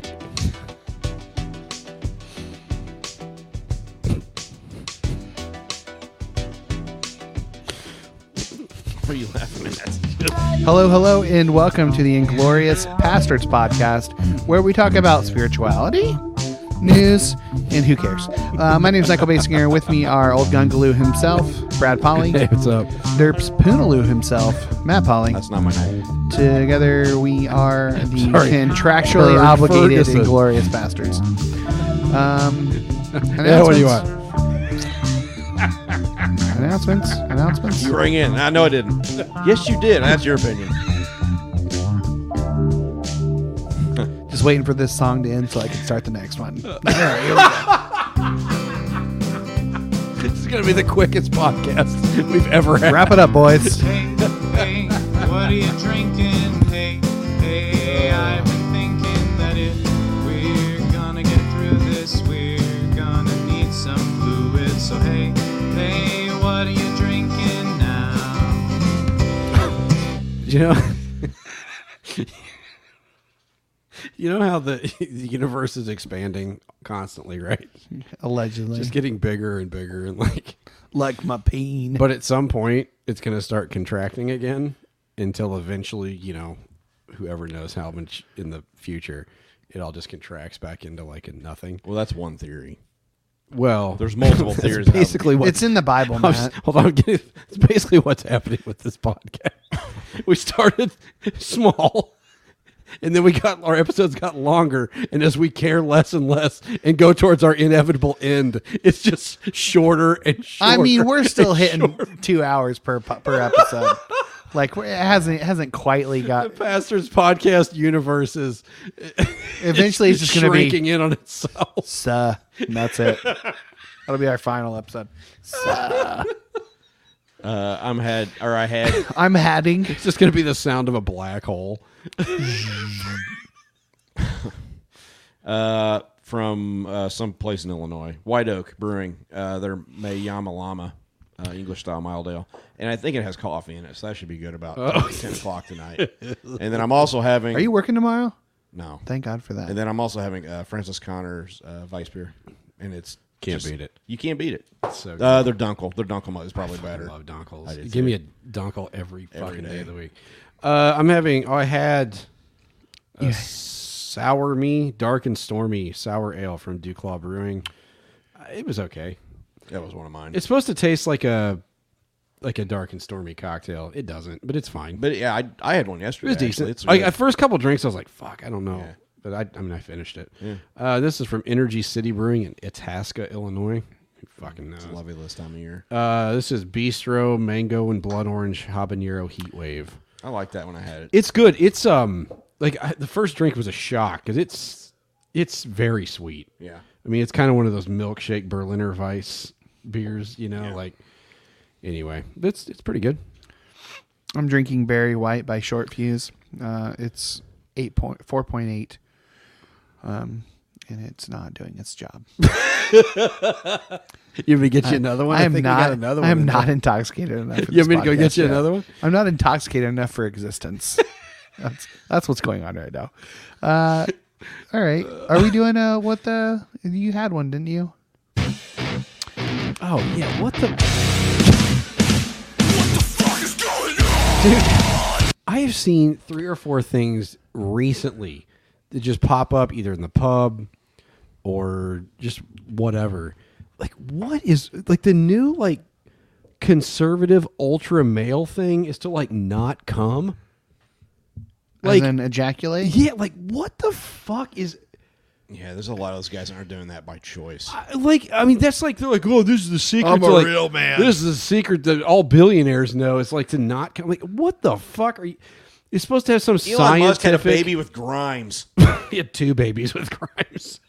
What are you laughing at? Hello, hello, and welcome to the Inglorious Pastors Podcast, where we talk about spirituality, news, and who cares. Uh, my name is Michael Basinger, with me are Old Gungaloo himself, Brad Polly, Hey, what's up? Derps Poonaloo himself, Matt Polly. That's not my name. Together, we are the Sorry. contractually Fer- obligated Ferguson. Inglorious Pastors. Um, Yeah, what do you want? Announcements? Announcements? You rang in. I know I didn't. yes, you did. That's your opinion. Just waiting for this song to end so I can start the next one. All right, here we go. This is going to be the quickest podcast we've ever had. Wrap it up, boys. Hey, hey, what are you drinking? You know, you know how the, the universe is expanding constantly, right? Allegedly. Just getting bigger and bigger, and like, like my peen. but at some point, it's going to start contracting again until eventually, you know, whoever knows how much in the future, it all just contracts back into like a nothing. Well, that's one theory. Well, There's multiple that's theories. Basically, what it's in the Bible, I'm Matt. s- hold on, getting- it's basically what's happening with this podcast. we started small, and then we got our episodes got longer, and as we care less and less and go towards our inevitable end, it's just shorter and shorter. I mean, we're still and hitting shorter. two hours per po- per episode. like it hasn't it hasn't quietly got The. Pastors podcast universe is Eventually, it's just going to be. shrinking in on itself. Suh. And that's it. That'll be our final episode. Suh. Uh, I'm had, or I had. I'm having. It's just going to be the sound of a black hole. uh, from uh, some place in Illinois, White Oak Brewing. Uh, their Mayama Lama uh, English style mild ale, and I think it has coffee in it, so that should be good about ten o'clock tonight. and then I'm also having. Are you working tomorrow? No. Thank God for that. And then I'm also having uh, Francis Connor's uh, Vice beer, and it's Can't beat it. You can't beat it. so uh, their Dunkel. Their Dunkel is probably I better. love Donkles. I Give too. me a Dunkel every fucking day. day. of the week. Uh, I'm having. Oh, I had a sour me, dark and stormy sour ale from Duclaw Brewing. Uh, It was okay. That was one of mine. It's supposed to taste like a like a dark and stormy cocktail. It doesn't, but it's fine. but yeah, I, I had one it yesterday. was actually. decent. It's Like at first couple drinks, I was like, "Fuck, I don't know," Yeah. but I, I mean, I finished it. Uh, this is from Energy City Brewing in Itasca, Illinois. Who fucking knows? Love it this time of year. Uh, this is Bistro Mango and Blood Orange Habanero Heat Wave. I like that when I had it. It's good. It's um like I, the first drink was a shock because it's it's very sweet. Yeah. I mean, it's kind of one of those milkshake Berliner Weiss beers, you know. Yeah. Like anyway, it's it's pretty good. I'm drinking Berry White by Short Fuse. Uh, it's eight point four point eight. Um, and it's not doing its job. You want me to get you another one? I am think we not. got another I am not there. intoxicated enough. for You want me to go get you yet. another one? I'm not intoxicated enough for existence. that's that's what's going on right now. Uh, all right. Are we doing uh what the you had one, didn't you? Oh yeah, what the? Dude, I have seen three or four things recently that just pop up either in the pub or just whatever. Like, what is like the new like conservative ultra male thing is to like not come? Like, As in ejaculate? yeah, like what the fuck is Yeah, there's a lot of those guys that aren't doing that by choice. I- like I mean that's like they're like oh this is the secret I'm a like, real man. this is the secret that all billionaires know it's like to not come like what the fuck are you you're supposed to have some Elon scientific Musk had a baby with Grimes. he had two babies with Grimes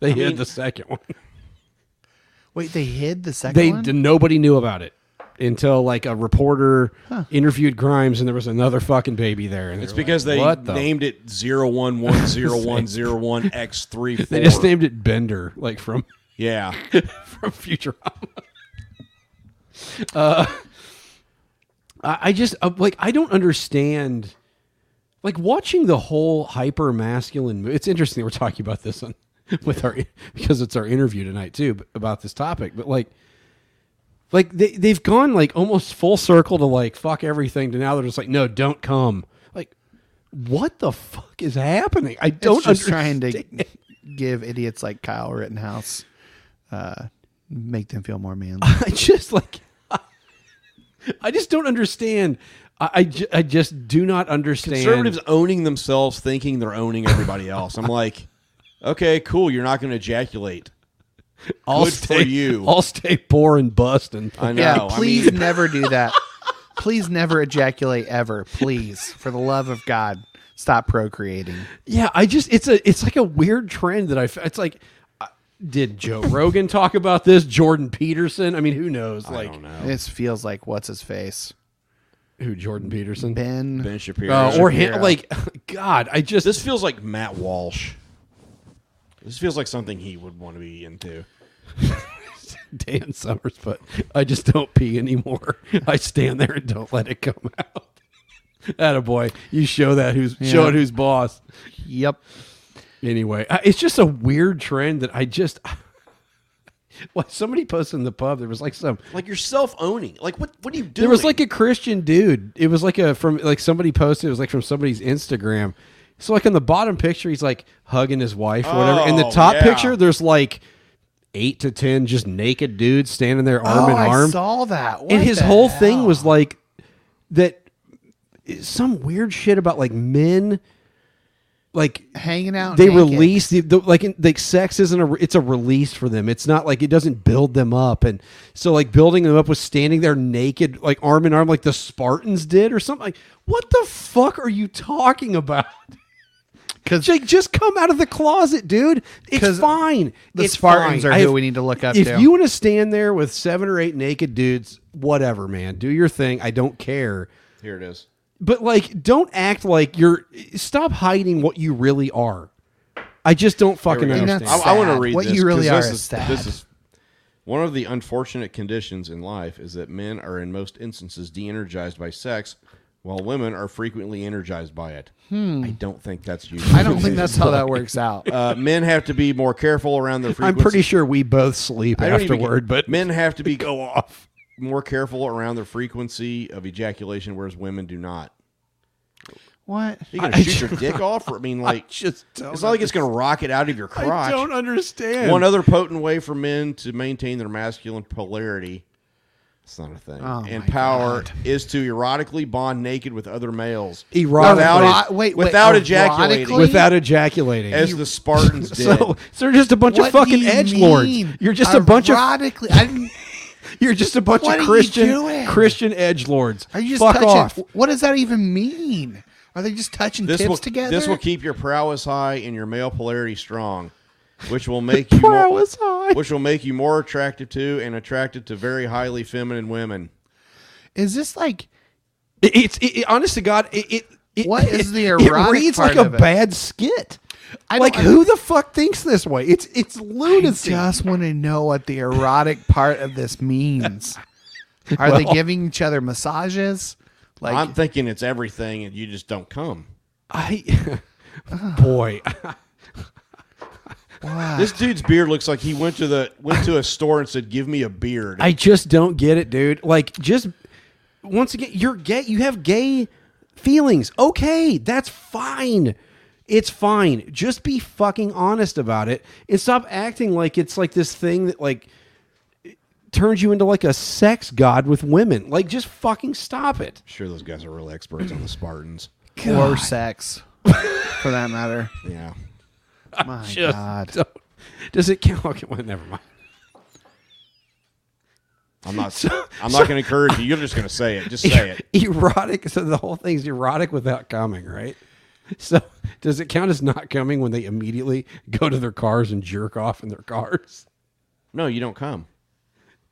they mean- the second one Wait, they hid the second they one? nobody knew about it until like a reporter interviewed Grimes and there was another fucking baby there and It's because like, they the named it zero one one zero one zero one X three four. they just named it Bender like from Yeah, from Futurama. Uh, I I just uh, like I don't understand like watching the whole hyper masculine. It's interesting we're talking about this on with our because it's our interview tonight too about this topic. But like, like they they've gone like almost full circle to like fuck everything to now they're just like no, don't come. Like, what the fuck is happening? I don't It's just trying to give idiots like Kyle Rittenhouse, uh, make them feel more manly. I just like I just don't understand. I, I, ju- I just do not understand. Conservatives owning themselves, thinking they're owning everybody else. I'm like, okay, cool. You're not going to ejaculate. I'll Good for stay, you. I'll stay poor and bust and I know. yeah, I please mean- never do that. Please never ejaculate ever. Please, for the love of God, stop procreating. Yeah, I just it's a it's like a weird trend that I f- it's like uh, did Joe Rogan talk about this? Jordan Peterson? I mean, who knows? I Like don't know. This feels like what's his face, who Jordan Peterson? Ben. Ben Shapiro. Uh, or him? Like God, I just this feels like Matt Walsh. This feels like something he would want to be into. Dan Summers, but I just don't pee anymore. I stand there and don't let it come out. Atta boy, you show that who's show Yeah. it who's boss. Yep. Anyway, uh, it's just a weird trend that I just. Well, somebody posted in the pub. There was like some. Like you're self owning. Like what? What are you doing? There was like a Christian dude. It was like a from like somebody posted. It was like from somebody's Instagram. So like in the bottom picture, he's like hugging his wife or whatever. In the Oh, top yeah. picture, there's like eight to ten just naked dudes standing there arm oh, in arm. I saw that. What and his the whole thing hell? was like that some weird shit about like men like hanging out. they naked. release the, the like in- like sex isn't a it's a release for them it's not like it doesn't build them up and so like building them up was standing there naked like arm in arm like the spartans did or something like what the fuck are you talking about because like just come out of the closet dude It's fine the It's Spartans fine. are who have- we need to look up to. if to. you want to stand there with seven or eight naked dudes whatever man do your thing i don't care Here it is. but like don't act like you're stop hiding what you really are i just don't fucking Here we go. And understand I, I want to read What this you really are this is is, sad. this is one of the unfortunate conditions in life is that men are in most instances de-energized by sex, while women are frequently energized by it. I don't think that's usual. Hmm. I don't think that's how that works out. Uh, men have to be more careful around their frequency. i'm frequency. pretty sure we both sleep I don't even afterward get- but men have to be go off more careful around their frequency of ejaculation, whereas women do not. What? You gonna I- shoot your dick off? Or, I mean, like, just don't it's not like it's going to rocket out of your crotch. i don't understand One other potent way for men to maintain their masculine polarity. It's not a thing. Oh and power God. is to erotically bond naked with other males. Erotic- without, wait, wait, without ejaculating, without ejaculating as the Spartans did. so, so they're just a bunch What of fucking you edge lords. You're just a bunch of Erotically, you're just a bunch What of Christian? Christian edge lords. Are you just Fuck touching? off. What does that even mean? Are they just touching this tips will together? this will keep your prowess high and your male polarity strong, which will make you more, Prowess high. which will make you more attractive to and attracted to very highly feminine women. Is this like? It- It's it, it- honest to God. It, it, it What is the it reads part like a it? bad skit. I like who the fuck thinks this way? It's it's lunacy. I just want to know what the erotic part of this means. Are they giving each other massages? Like, I'm thinking it's everything, and you just don't come. I boy, wow. This dude's beard looks like he went to the went to a store and said, "Give me a beard." I just don't get it, dude. Like just once again, you're gay. You have gay feelings. Okay, that's fine. It's fine. Just be fucking honest about it and stop acting like it's like this thing that like turns you into like a sex god with women. Like just fucking stop it. sure, those guys are real experts on the Spartans. or sex, for that matter. Yeah. My Just God. don't- Does it count? Okay, well, never mind. I'm not. I'm not going to encourage you. You're just going to say it. Just say it. Erotic. So the whole thing's erotic without coming, right? So does it count as not coming when they immediately go to their cars and jerk off in their cars? No, you don't come.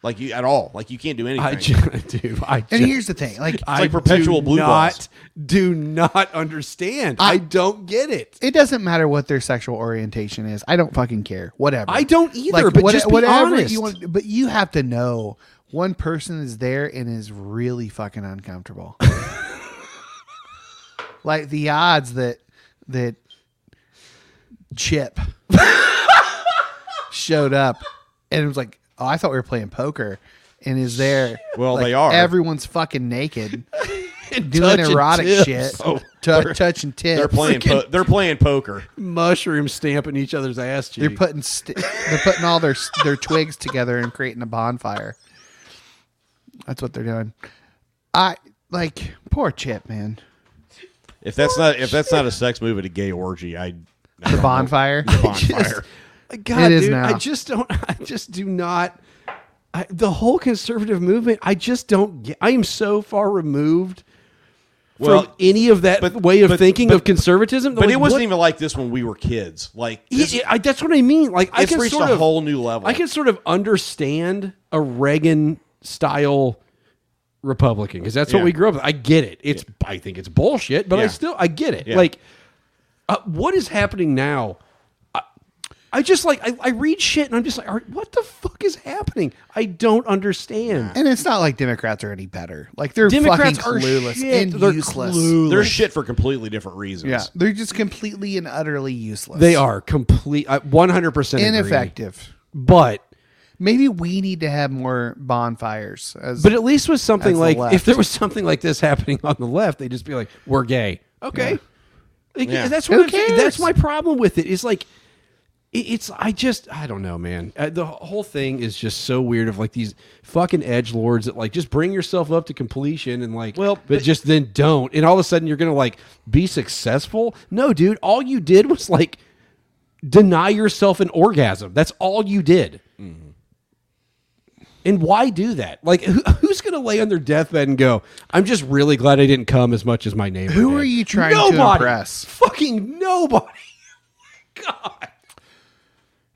Like you at all. Like you can't do anything. I just do. I And here's the thing, like, I like perpetual do blue not, balls. Do not understand. I, don't get it. it doesn't matter what their sexual orientation is. I don't fucking care. Whatever. I don't either, but just be whatever honest. you want. But you have to know one person is there and is really fucking uncomfortable. Like the odds that that Chip showed up and it was like, oh, I thought we were playing poker, and is there? Well, like, they are. Everyone's fucking naked, doing touching erotic tips. shit, Oh, tou- they're- touching tips. They're playing. Po- they're playing poker. Mushroom stamping each other's ass cheeks. They're putting st- they're putting all their their twigs together and creating a bonfire. That's what they're doing. I like poor Chip, man. If that's not if that's not a sex move at a gay orgy, I The bonfire. bonfire. God, It is dude, now. I just don't. I just do not. I, the whole conservative movement. I just don't get. I am so far removed Well, from any of that but- way of but- thinking but- of conservatism. But Like, it wasn't what- even like this when we were kids. Like Yeah, this, yeah, I, that's what I mean. Like I can reached sort a of, whole new level. I can sort of understand a Reagan style Republican because that's what we grew up with. I get it. It's I think it's bullshit, but I still I get it. Yeah. Like uh, what is happening now? I, I just like I, I read shit and I'm just like, "All right, what the fuck is happening? I don't understand. And it's not like Democrats are any better. Like they're Democrats fucking are clueless shit. and They're useless. clueless. They're shit for completely different reasons. Yeah, they're just completely and utterly useless. They are complete. One hundred percent ineffective. But Maybe we need to have more bonfires. As, But at least with something like if there was something like this happening on the left, they'd just be like, "We're gay." Okay, Like, Yeah. that's what I'm cares? that's my problem with it. It's like it- it's I just I don't know, man. Uh, the whole thing is just so weird. Of like these fucking edge lords that like just bring yourself up to completion and like, Well, but, but- just then don't, and all of a sudden you're gonna like be successful. No, dude, all you did was like deny yourself an orgasm. That's all you did. And why do that? Like, who, who's going to lay on their deathbed and go, I'm just really glad I didn't come as much as my neighbor? Who did." are you trying to Nobody. impress? Fucking nobody. God.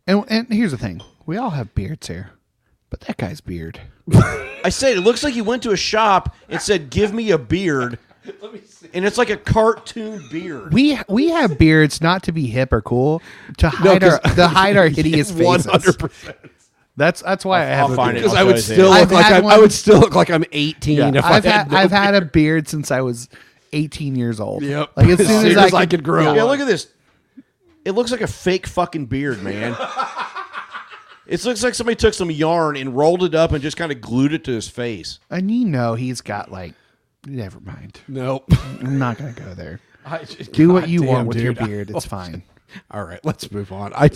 And, and here's the thing: we all have beards here, but that guy's beard. I said it looks like he went to a shop and said, "Give me a beard," and it's like a cartoon beard. We we have beards not to be hip or cool, to hide 'cause- our to hide our hideous faces. 100%. That's that's why I have I'll a find beard. it. Because I'll would still look I've like had I'm, I one- would still look like I'm 18 Yeah, if I've I had had, no I've had a beard. beard since I was 18 years old. Yep. Like as soon, as, I, could, grow. Yeah, look at this. It looks like a fake fucking beard, man. it looks like somebody took some yarn and rolled it up and just kind of glued it to his face. and you know he's got like. Never mind. Nope. I'm not gonna go there. I just- Do what God you damn, want with your beard. It's fine. All right, let's move on. I,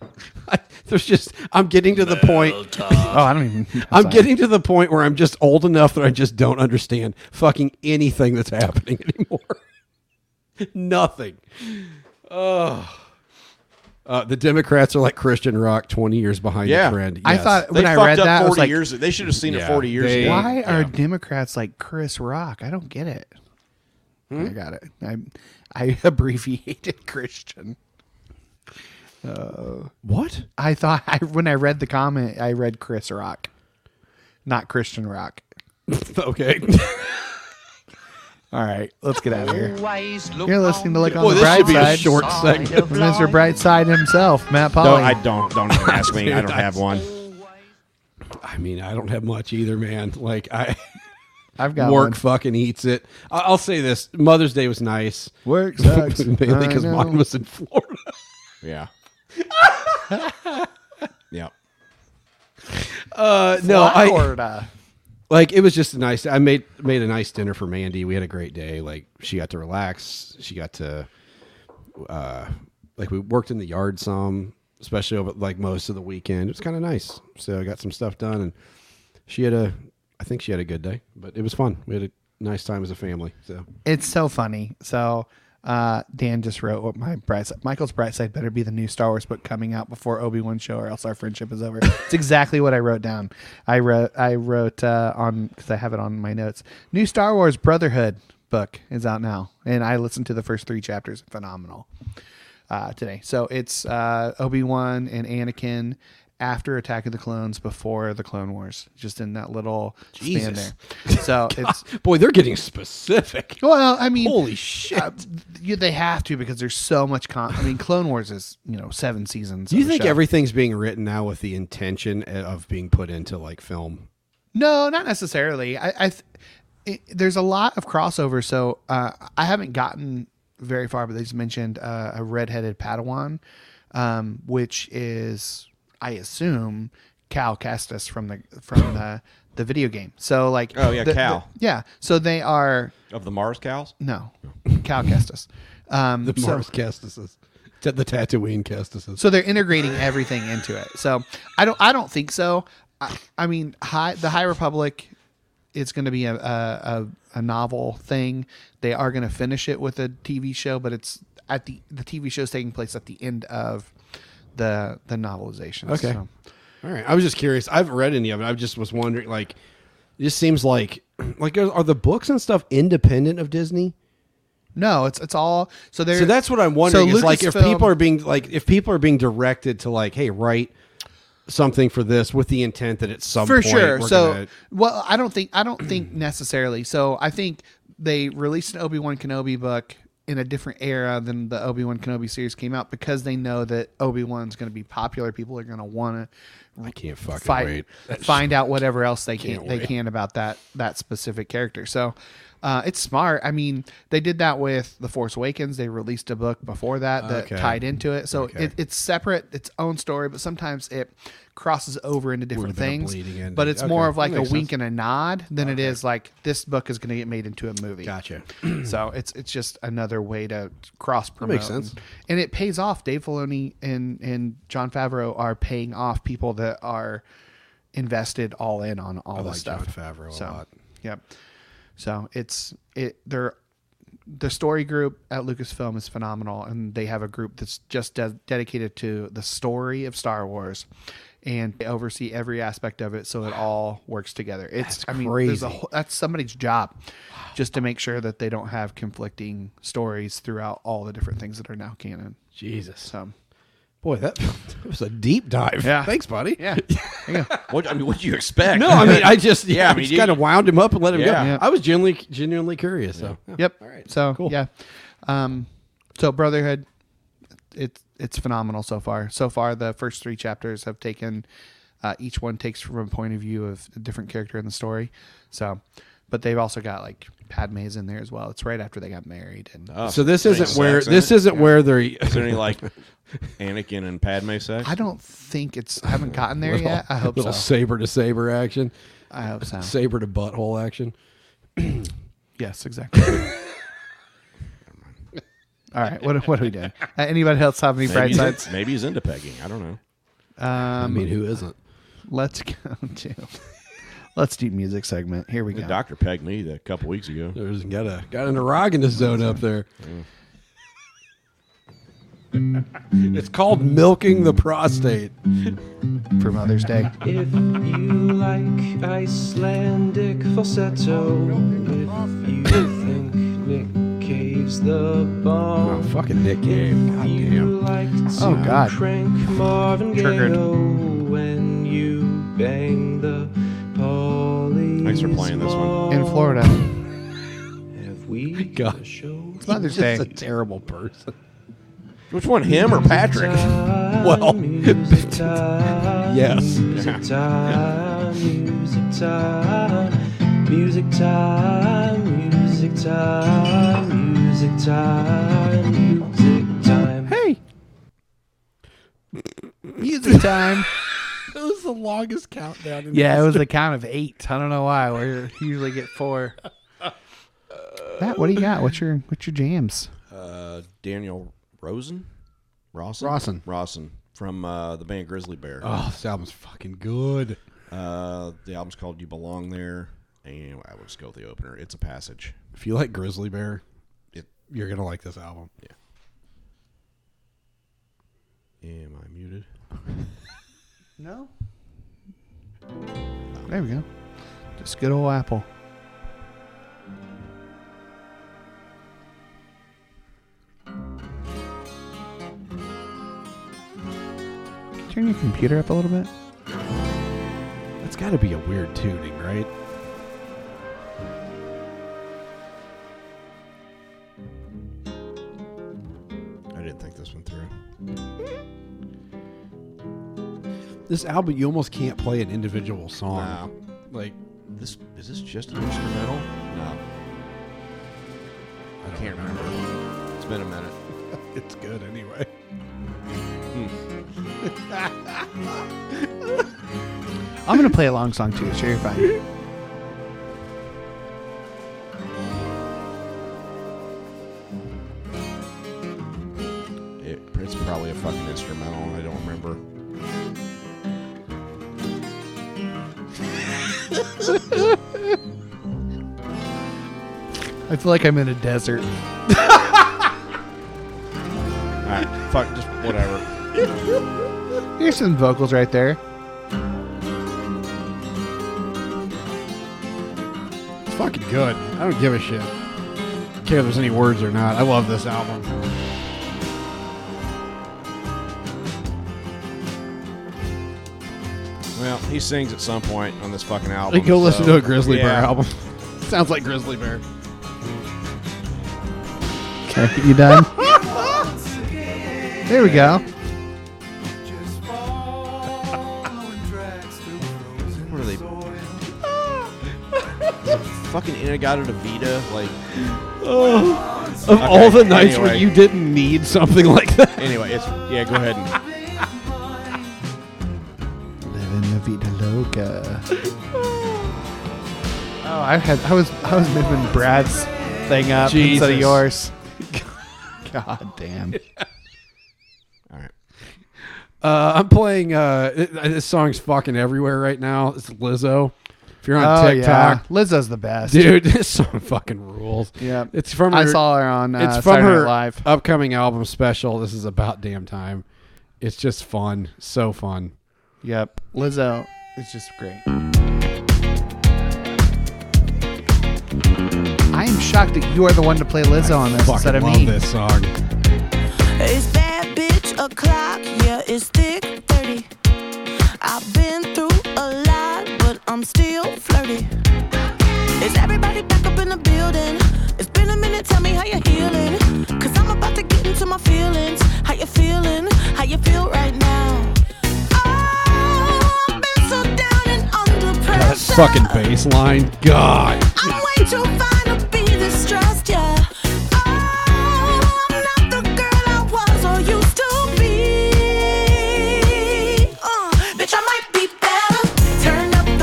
I there's just I'm getting to the point. Oh, I don't even. I'm fine. getting to the point where I'm just old enough that I just don't understand fucking anything that's happening anymore. Nothing. Oh. Uh, the Democrats are like Christian rock, 20 years behind Yeah. the trend. I Yes. thought They when I fucked read up that, I was 40 like, years. They should have seen Yeah, it 40 years they- ago. why are Democrats like Chris Rock? I don't get it. Hmm? I got it. I I abbreviated Christian. what? I thought I, when I read the comment, I read Chris Rock, not Christian Rock. okay. All right, let's get out of here. You're listening to on Look on Boy, the this Bright should be a Side. short segment. of Mr. life. Brightside himself, Matt No, Polly. I don't. Don't even ask me. I don't Dude, have one. I mean, I don't have much either, man. Like I I've got work one. fucking eats it. I- I'll say this: Mother's Day was nice, Work sucks. mainly I because know. mine was in Florida. Yeah. yeah. Uh, no, I Florida. Like it was just a nice. I made made a nice dinner for Mandy. We had a great day. Like she got to relax. She got to, uh, like we worked in the yard some, especially over like most of the weekend. It was kind of nice. So I got some stuff done, and she had a. I think she had a good day, but it was fun. We had a nice time as a family. So It's so funny. So uh, Dan just wrote what my bright Michael's bright side better be the new Star Wars book coming out before Obi Wan show, or else our friendship is over. it's exactly what I wrote down. I wrote I wrote uh, on because I have it on my notes. New Star Wars Brotherhood book is out now, and I listened to the first three chapters. Phenomenal uh, today. So it's uh, Obi Wan and Anakin after Attack of the Clones, before the Clone Wars, just in that little span there. So it's boy, they're getting specific. well, I mean, Holy shit! uh, you, they have to because there's so much con. I mean, Clone Wars is you know seven seasons. Do you think everything's being written now with the intention of being put into like film? No, not necessarily. I, I th- it, there's a lot of crossover. So uh, I haven't gotten very far, but they just mentioned uh, a redheaded Padawan, um, which is I assume Cal Kestis from the from the the video game. So like Oh, yeah, the- Cal. the- yeah. So they are Of the Mars cows? no Cal Kestis. Um, The so- Mars Castises. The Tatooine Castises. So they're integrating everything into it. So I don't I don't think so. I, I mean, high, the High Republic is going to be a, a, a, a novel thing. They are going to finish it with a TV show, but it's at the the TV show is taking place at the end of the the novelization. Okay. So, All right. I was just curious. I haven't read any of it. I just was wondering, like, it just seems like, like, are are the books and stuff independent of Disney? no, it's it's all so So that's what I'm wondering. so is like if people are being like if people are being directed to like, hey, write something for this with the intent that at some for point sure. So, gonna- well, I don't think I don't think necessarily. So, I think they released an Obi Wan Kenobi book in a different era than the Obi Wan Kenobi series came out because they know that Obi Wan's going to be popular. People are going to want to I can't fucking fight, wait. find out whatever else they can Can't they wait. can about that that specific character. So. Uh, it's smart. I mean, they did that with The Force Awakens. They released a book before that that Okay. tied into it. So Okay. it, it's separate, its own story, but sometimes it crosses over into different things. into- But it's okay, more of like a makes wink and a nod than it is like this book is going to get made into a movie. Gotcha. so it's it's just another way to cross promote. makes sense. and it pays off. Dave Filoni and and Jon Favreau are paying off people that are invested all in on all I this like stuff. Jon Favreau a so, lot. Yep. So it's it they're the story group at Lucasfilm is phenomenal, and they have a group that's just de- dedicated to the story of Star Wars, and they oversee every aspect of it, so it all works together. It's That's I mean, there's a crazy. whole, that's somebody's job, just to make sure that they don't have conflicting stories throughout all the different things that are now canon. Jesus. So Boy, that, that was a deep dive. Yeah. Thanks, buddy. yeah. What I mean, what do you expect? No, I mean, I just yeah, Yeah, I mean, just you- kind of wound him up and let him Yeah. go. Yeah. I was genuinely genuinely curious. So. Yep. All right. So Cool. yeah. Um, so Brotherhood, it's it's phenomenal so far. So far, the first three chapters have taken. Uh, each one takes from a point of view of a different character in the story. So, but they've also got like Padme's in there as well. It's right after they got married, and Oh, So this isn't where sex in this it? isn't where they're Is there any like Anakin and Padme sex? I don't think it's. I haven't gotten there little, yet. I hope so. little so. saber to saber action, I hope so. saber to butthole action. Yes, exactly. All right. What what are we doing? Uh, anybody else have any maybe, bright he's, sides? maybe he's into pegging. I don't know. I Um, mean, who isn't? let's go to. Let's do music segment. Here we go. doctor pegged me a couple weeks ago. There's got a got an erogenous zone up there. Mm. it's called milking the prostate. for Mother's Day. If you like Icelandic falsetto, if you think Nick Cave's the bomb, Oh, bomb, fucking Nick Cave. God you damn. like to Oh, God. crank Marvin Gaye Triggered. when you bang the Polly Thanks for playing this one. In Florida. Have we God. a show? It's Mother's Day. just a terrible person. Which one, him or Patrick? Well, yes. music time, music time, music time, music time, music time. Hey. Music time. It was the longest countdown. In Yeah, it was a count of eight. I don't know why. We usually get four. Matt, what do you got? What's your what's your jams? Uh, Daniel Rossen? Rawson? Rawson. Rawson from uh, the band Grizzly Bear. Oh, this album's fucking good. Uh, the album's called You Belong There. And I will just go with the opener. It's a passage. If you like Grizzly Bear, It, you're gonna like this album. Yeah. Am I muted? No. There we go. Just good old Apple. Turn your computer up a little bit. That's got to be a weird tuning, right? I didn't think this one through. This album, you almost can't play an individual song. Wow. Like, This is this just an instrumental? No. I can't remember. It's been a minute. It's good anyway. I'm gonna play a long song too. Sure, you're fine. It, it's probably a fucking instrumental. I don't remember. I feel like I'm in a desert. All right, fuck, just whatever. Here's some vocals right there. It's fucking good. I don't give a shit. Care if there's any words or not. I love this album. He sings at some point on this fucking album. Hey, go listen to a Grizzly Bear album. Sounds like Grizzly Bear. Okay, you done? there we go. What are they? fucking In-A-Gadda-Da-Vida, like. Oh, of Okay, all the nights where you didn't need something like that. Anyway, it's yeah. Go ahead and loca. Oh, I had I was I was moving Brad's thing up instead of yours. God damn. all right. Uh, I'm playing. Uh, this song's fucking everywhere right now. It's Lizzo. If you're on oh TikTok, yeah, Lizzo's the best, dude, this song fucking rules. Yeah, It's from I her, saw her on uh, it's from Saturday her Live. upcoming album special. This is about damn time. It's just fun, so fun. Yep, Lizzo is just great. I am shocked that you are the one to play Lizzo on this instead Fucking of love me. this song. It's bad bitch o'clock, yeah, it's thick 30. I've been through a lot, but I'm still flirty. Is everybody back up in the building? It's been a minute, tell me how you're healing. Cause I'm about to get into my feelings. How you feeling? How you feel right now?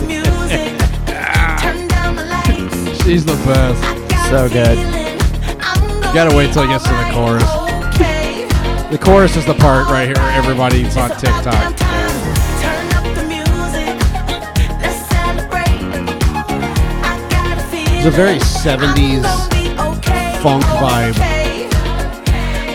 Music, turn down the lights. She's the best. So good. feeling I'm gonna Gotta wait till it gets to the chorus. The chorus is the part right here everybody's on It's about damn TikTok. It's a very 70s I'm gonna be okay, funk vibe. okay.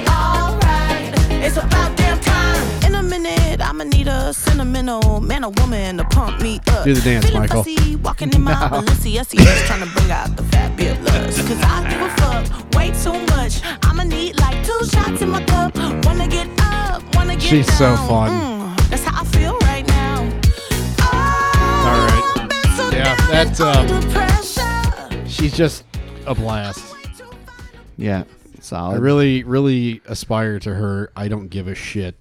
Alright. It's about damn time. In a minute, I'ma need a sentimental man or woman to pump me up. Do the dance, Michael. walking in my Balenciagas, trying to bring out the fabulous. Cause I give a fuck way too much. I'ma need like two shots in my cup. Wanna get up, wanna get She's so fun. Mm, that's how I feel right now. Oh, All right. So Yeah, that's, um. She's just a blast. Yeah, solid. I really, really aspire to her. I don't give a shit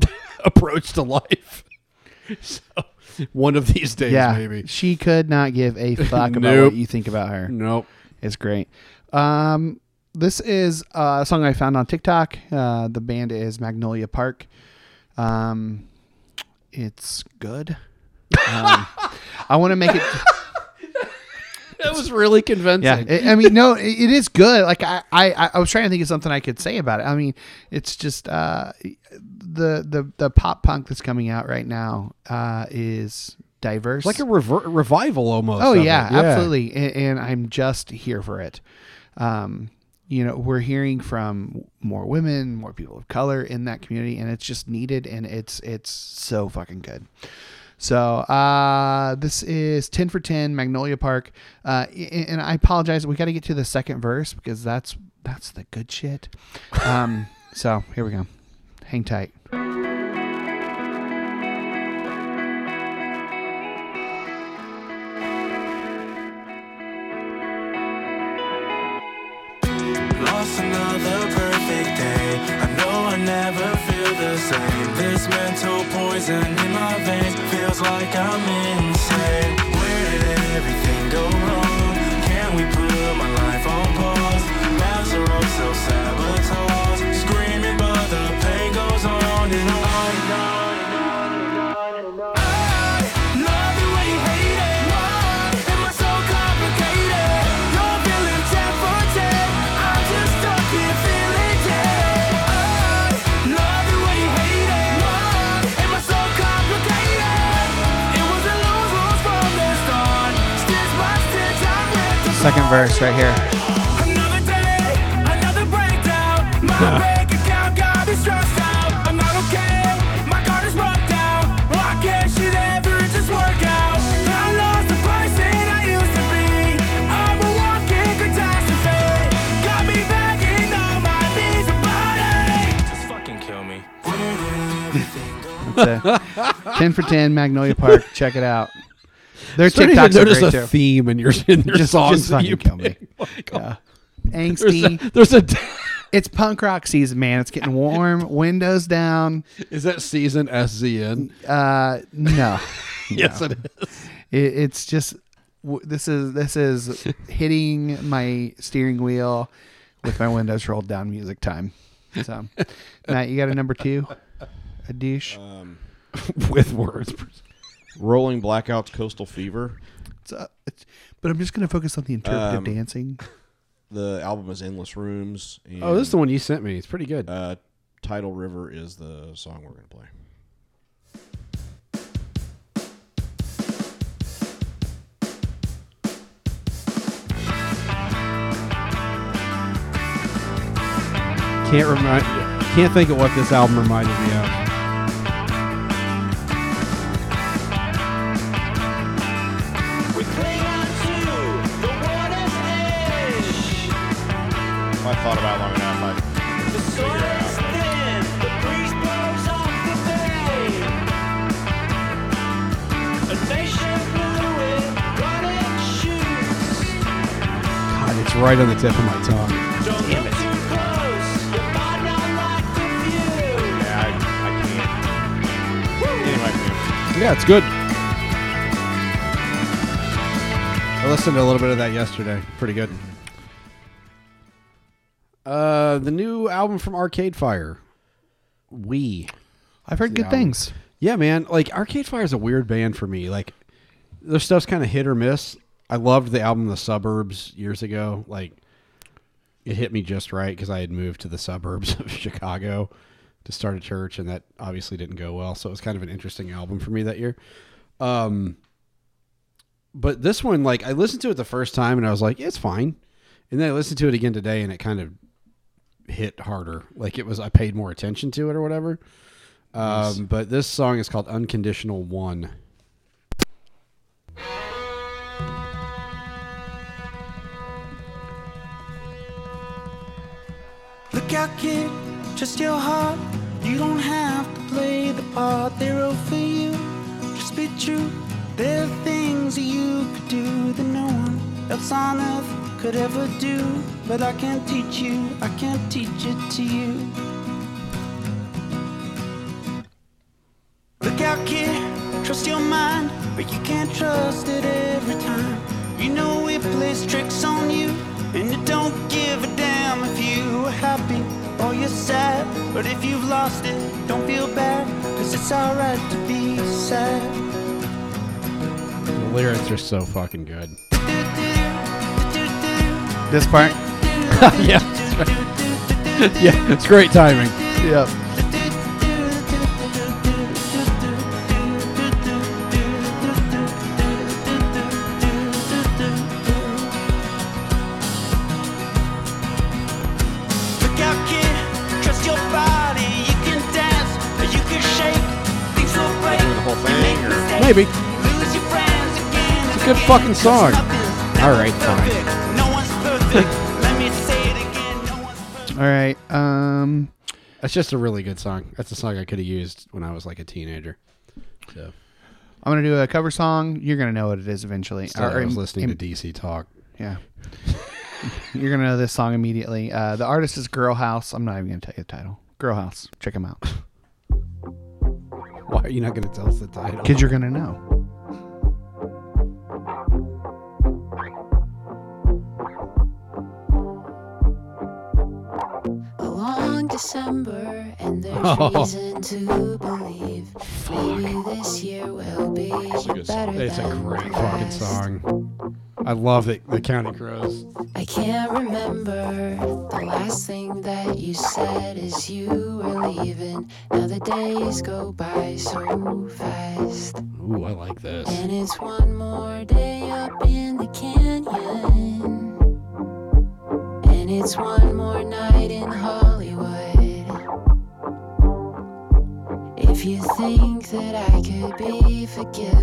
approach to life. So one of these days, yeah, maybe. she could not give a fuck about Nope. what you think about her. Nope. It's great. Um, this is a song I found on TikTok. Uh, the band is Magnolia Park. Um, it's good. Um, I want to make it. That was really convincing. Yeah, I I mean, no, it, it is good. Like I, I, I was trying to think of something I could say about it. I mean, it's just uh, the the the pop punk that's coming out right now uh, is diverse. like a rever- revival almost. Oh of yeah, absolutely, and, and I'm just here for it. Um, you know, we're hearing from more women, more people of color in that community, and it's just needed, and it's it's so fucking good. So uh, this is ten for ten, Magnolia Park, uh, and I apologize. We got to get to the second verse because that's that's the good shit. Um, so here we go. Hang tight. Lost another perfect day. I know I never the same. This mental poison in my veins feels like I'm insane. Where did everything go wrong? Can we put my life on pause. Master of self sabotage. Second verse right here. Another day, another breakdown. My bank account got me stressed out. I'm not okay. My card is broke down. Why can't shit ever just work out? I lost the person I used to be. I'm a walking catastrophe. Got me begging on my knees about. Just fucking kill me. It's 10 for 10 Magnolia Park. Check it out. Their Starting to TikToks are notice great a too. theme in your in your Just, songs just that fucking you kill me. pick. Yeah. There's Angsty. a, there's a It's punk rock season, man. It's getting warm. Windows down. is that season SZN? Uh, no. Yes, No. it is. It, it's just w- this is this is hitting my steering wheel with my windows rolled down. Music time. So, Matt, you got a number two, a douche. With words. Rolling Blackouts Coastal Fever. It's, uh, it's, but I'm just gonna focus on the interpretive Um, dancing. The album is Endless Rooms. And, Oh, this is the one you sent me. It's pretty good. Uh, Tidal River is the song we're going to play. Can't remind. Can't think of what this album reminded me of. Right on the tip of my tongue. Don't look too close, you might not like the view. yeah, I, I can't. Anyway, Yeah, it's good. I listened to a little bit of that yesterday. Pretty good. Uh, the new album from Arcade Fire. We. I've heard good album. things. Yeah, man. Like Arcade Fire is a weird band for me. Like their stuff's kind of hit or miss. I loved the album The Suburbs years ago. Like it hit me just right because I had moved to the suburbs of Chicago to start a church, and that obviously didn't go well. So it was kind of an interesting album for me that year. Um, but this one, like, I listened to it the first time, and I was like, yeah, it's fine. And then I listened to it again today, and it kind of hit harder. Like it was, I paid more attention to it or whatever. Um, but this song is called Unconditional One. Out, kid, just your heart. You don't have to play the part they wrote for you. Just be true. There are things you could do that no one else on earth could ever do. But I can't teach you, I can't teach it to you. Look out, kid, trust your mind, but you can't trust it every time. You know it plays tricks on you, and it don't give a damn if you are happy or you're sad. But if you've lost it, don't feel bad, cause it's alright to be sad. The lyrics are so fucking good. This part. yeah, that's right. yeah, it's great timing. Yep. Maybe. Lose your friends again. It's a good fucking song. All right, fine. Perfect. No one's perfect. Let me say it again. No one's perfect. All right. Um, That's just a really good song. That's a song I could have used when I was like a teenager. So I'm gonna do a cover song. You're gonna know what it is eventually. Still, I was im- listening im- to DC talk. Yeah. You're gonna know this song immediately. Uh, the artist is Girl House. I'm not even gonna tell you the title. Girl House. Check them out. Why are you not going to tell us the title? Because you're gonna know. December, and there's Oh. reason to believe maybe this year will be good song. better It's a great fucking song. I love it. The Counting Crows. I can't remember the last thing that you said as you were leaving. Now the days go by so fast. Ooh, I like this. And it's one more day up in the canyon. And it's one more night in Hollywood. If you think that I could be forgiven,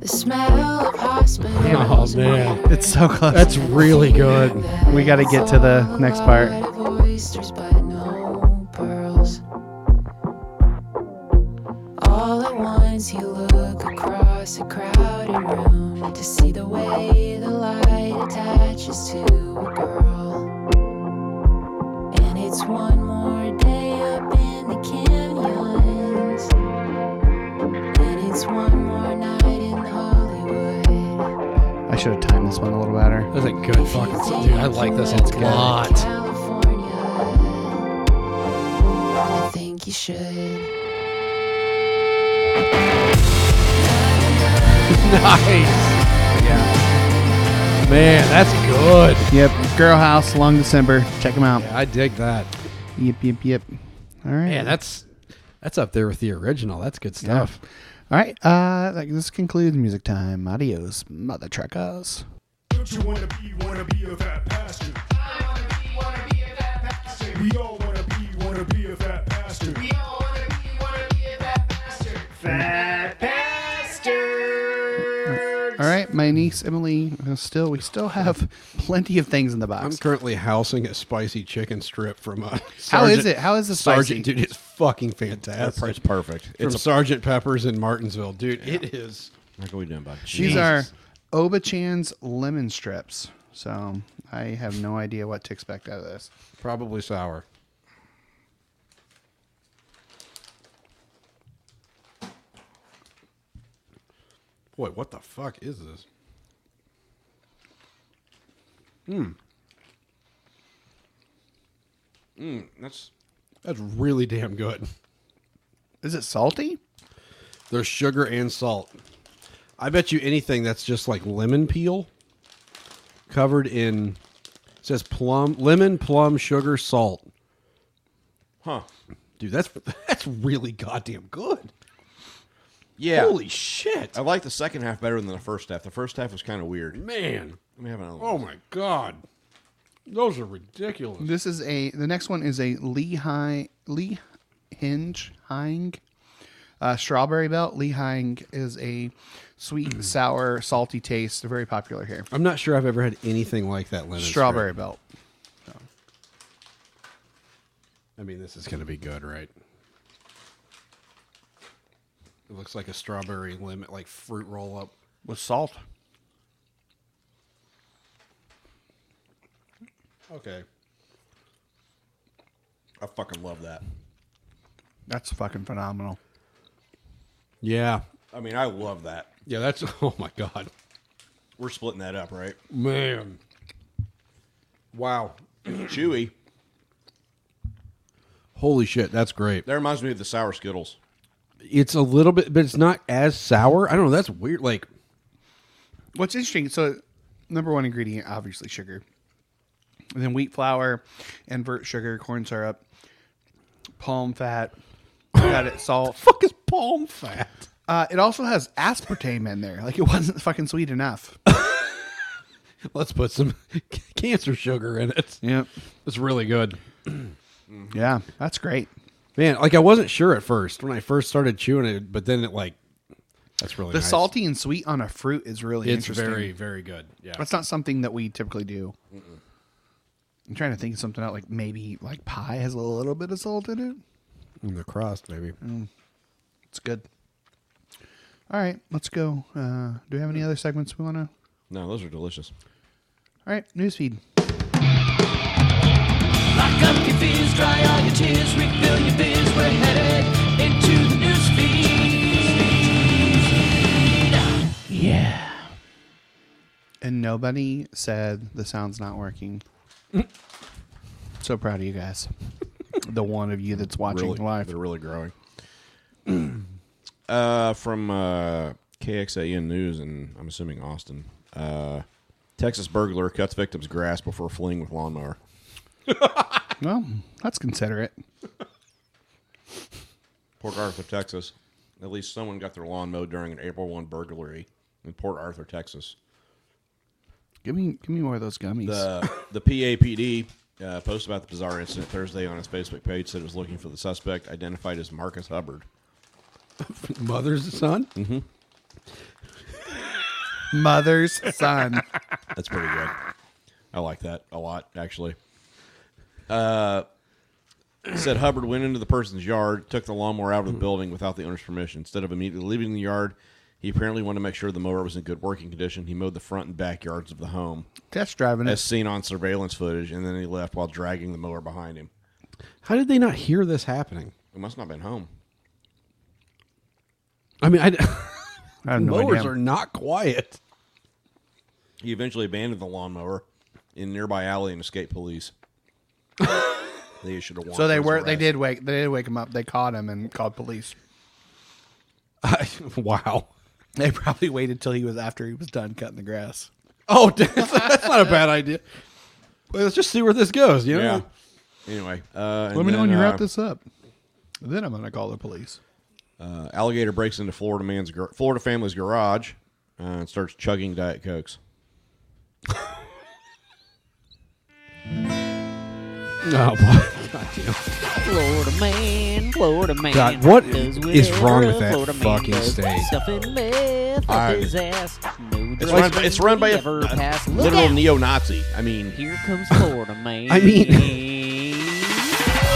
the smell of hospitals. Oh, man. and It's so close. That's really good. We gotta get to the next part. oysters, but no pearls. All at once, you look across a crowded room to see the way the light attaches to a girl. I should have timed this one a little better. That's a good fucking song. Dude, I like this a lot. California. I think you should. nice. Man, that's good. Yep, Girl House, Long December. Check them out. Yeah, I dig that. Yep, yep, yep. All right. Man, that's that's up there with the original. That's good stuff. All right. Uh, that, this concludes music time. Adios, mother truckers. Don't you wanna be, wanna be a fat pastor? I wanna be, wanna be a fat pastor. We all wanna be, wanna be a fat pastor. We all wanna be, wanna be a fat pastor. Fat my niece Emily. uh, Still, we still have plenty of things in the box. I'm currently housing a spicy chicken strip from uh, How is it? How is the spicy? Sergeant, dude, it's fucking That's fantastic. it's perfect. From It's a, Sergeant Pepper's in Martinsville, dude. It is. how can we do, bud? These are Obachan's lemon strips. So I have no idea what to expect out of this. Probably sour. Boy, what the fuck is this? Hmm. Hmm, that's That's really damn good. Is it salty? There's sugar and salt. I bet you anything that's just like lemon peel covered in it says plum lemon plum sugar salt. huh. Dude, that's that's really goddamn good. Yeah. Holy shit. I like the second half better than the first half. The first half was kind of weird. Man. Let me have another Oh one. my god. Those are ridiculous. This is a. The next one is a Lehigh Lee Hinge Hing uh, strawberry belt. Lee Hing is a sweet, sour, salty taste. They're very popular here. I'm not sure I've ever had anything like that lemon Strawberry strip. belt. I mean, this is going to be good, right? It looks like a strawberry lemon, like fruit roll up. with salt. Okay. I fucking love that. That's fucking phenomenal. Yeah. I mean, I love that. Yeah, that's, oh my God. We're splitting that up, right? Man. Wow. Chewy. Holy shit, that's great. That reminds me of the sour Skittles. It's a little bit, but it's not as sour. I don't know. That's weird. Like, What's interesting, so number one ingredient, obviously sugar. And then wheat flour, invert sugar, corn syrup, palm fat, got it, salt. fuck is palm fat? Uh, it also has aspartame in there. Like it wasn't fucking sweet enough. Let's put some cancer sugar in it. Yep. It's really good. Yeah, that's great. Man, like I wasn't sure at first when I first started chewing it, but then it like that's really The nice. salty and sweet on a fruit is really It's interesting. very very good. Yeah. That's not something that we typically do. I'm trying to think of something out like maybe like pie has a little bit of salt in it. in the crust maybe. It's good. All right, let's go. Uh, do we have any other segments we want to? No, those are delicious. All right, newsfeed. Lock up your fears, dry all your tears, refill your beers. We're headed into the news feed. Yeah. And nobody said the sound's not working. So proud of you guys. the one of you that's watching really, live. They're really growing. uh, from uh, KXAN News, and I'm assuming Austin. Uh, Texas burglar cuts victim's grass before fleeing with lawnmower. Well, that's considerate. Port Arthur, Texas. At least someone got their lawn mowed during an April 1 burglary in Port Arthur, Texas. Give me give me more of those gummies. The the PAPD uh, posted about the bizarre incident Thursday on its Facebook page said it was looking for the suspect identified as Marcus Hubbard. Mother's son. Mm-hmm. Mother's son. That's pretty good. I like that a lot, actually. Uh, said Hubbard went into the person's yard, took the lawnmower out of the building without the owner's permission. Instead of immediately leaving the yard, he apparently wanted to make sure the mower was in good working condition. He mowed the front and backyards of the home, Test driving as it. seen on surveillance footage, and then he left while dragging the mower behind him. How did they not hear this happening? He must not have been home. I mean, I, I have no mowers idea. are not quiet. He eventually abandoned the lawnmower in a nearby alley and escaped police. They issued a warrant. So they were they did wake they did wake him up. They caught him and called police. wow. They probably waited till he was after he was done cutting the grass. Oh, that's, that's not a bad idea. Well, let's just see where this goes. You know? Yeah. Anyway, uh, Let me know when you uh, wrap this up. Then I'm gonna call the police. Uh, alligator breaks into Florida man's gar- Florida family's garage uh, and starts chugging diet cokes. Oh boy. God, damn. Florida man, Florida man. God, what does is wrong with that Florida man fucking does. state? Stuffing meth I- his ass. No It's drugs run, it's run by a, never a pass. Look literal out. neo-Nazi. I mean, Here comes Florida man. I mean-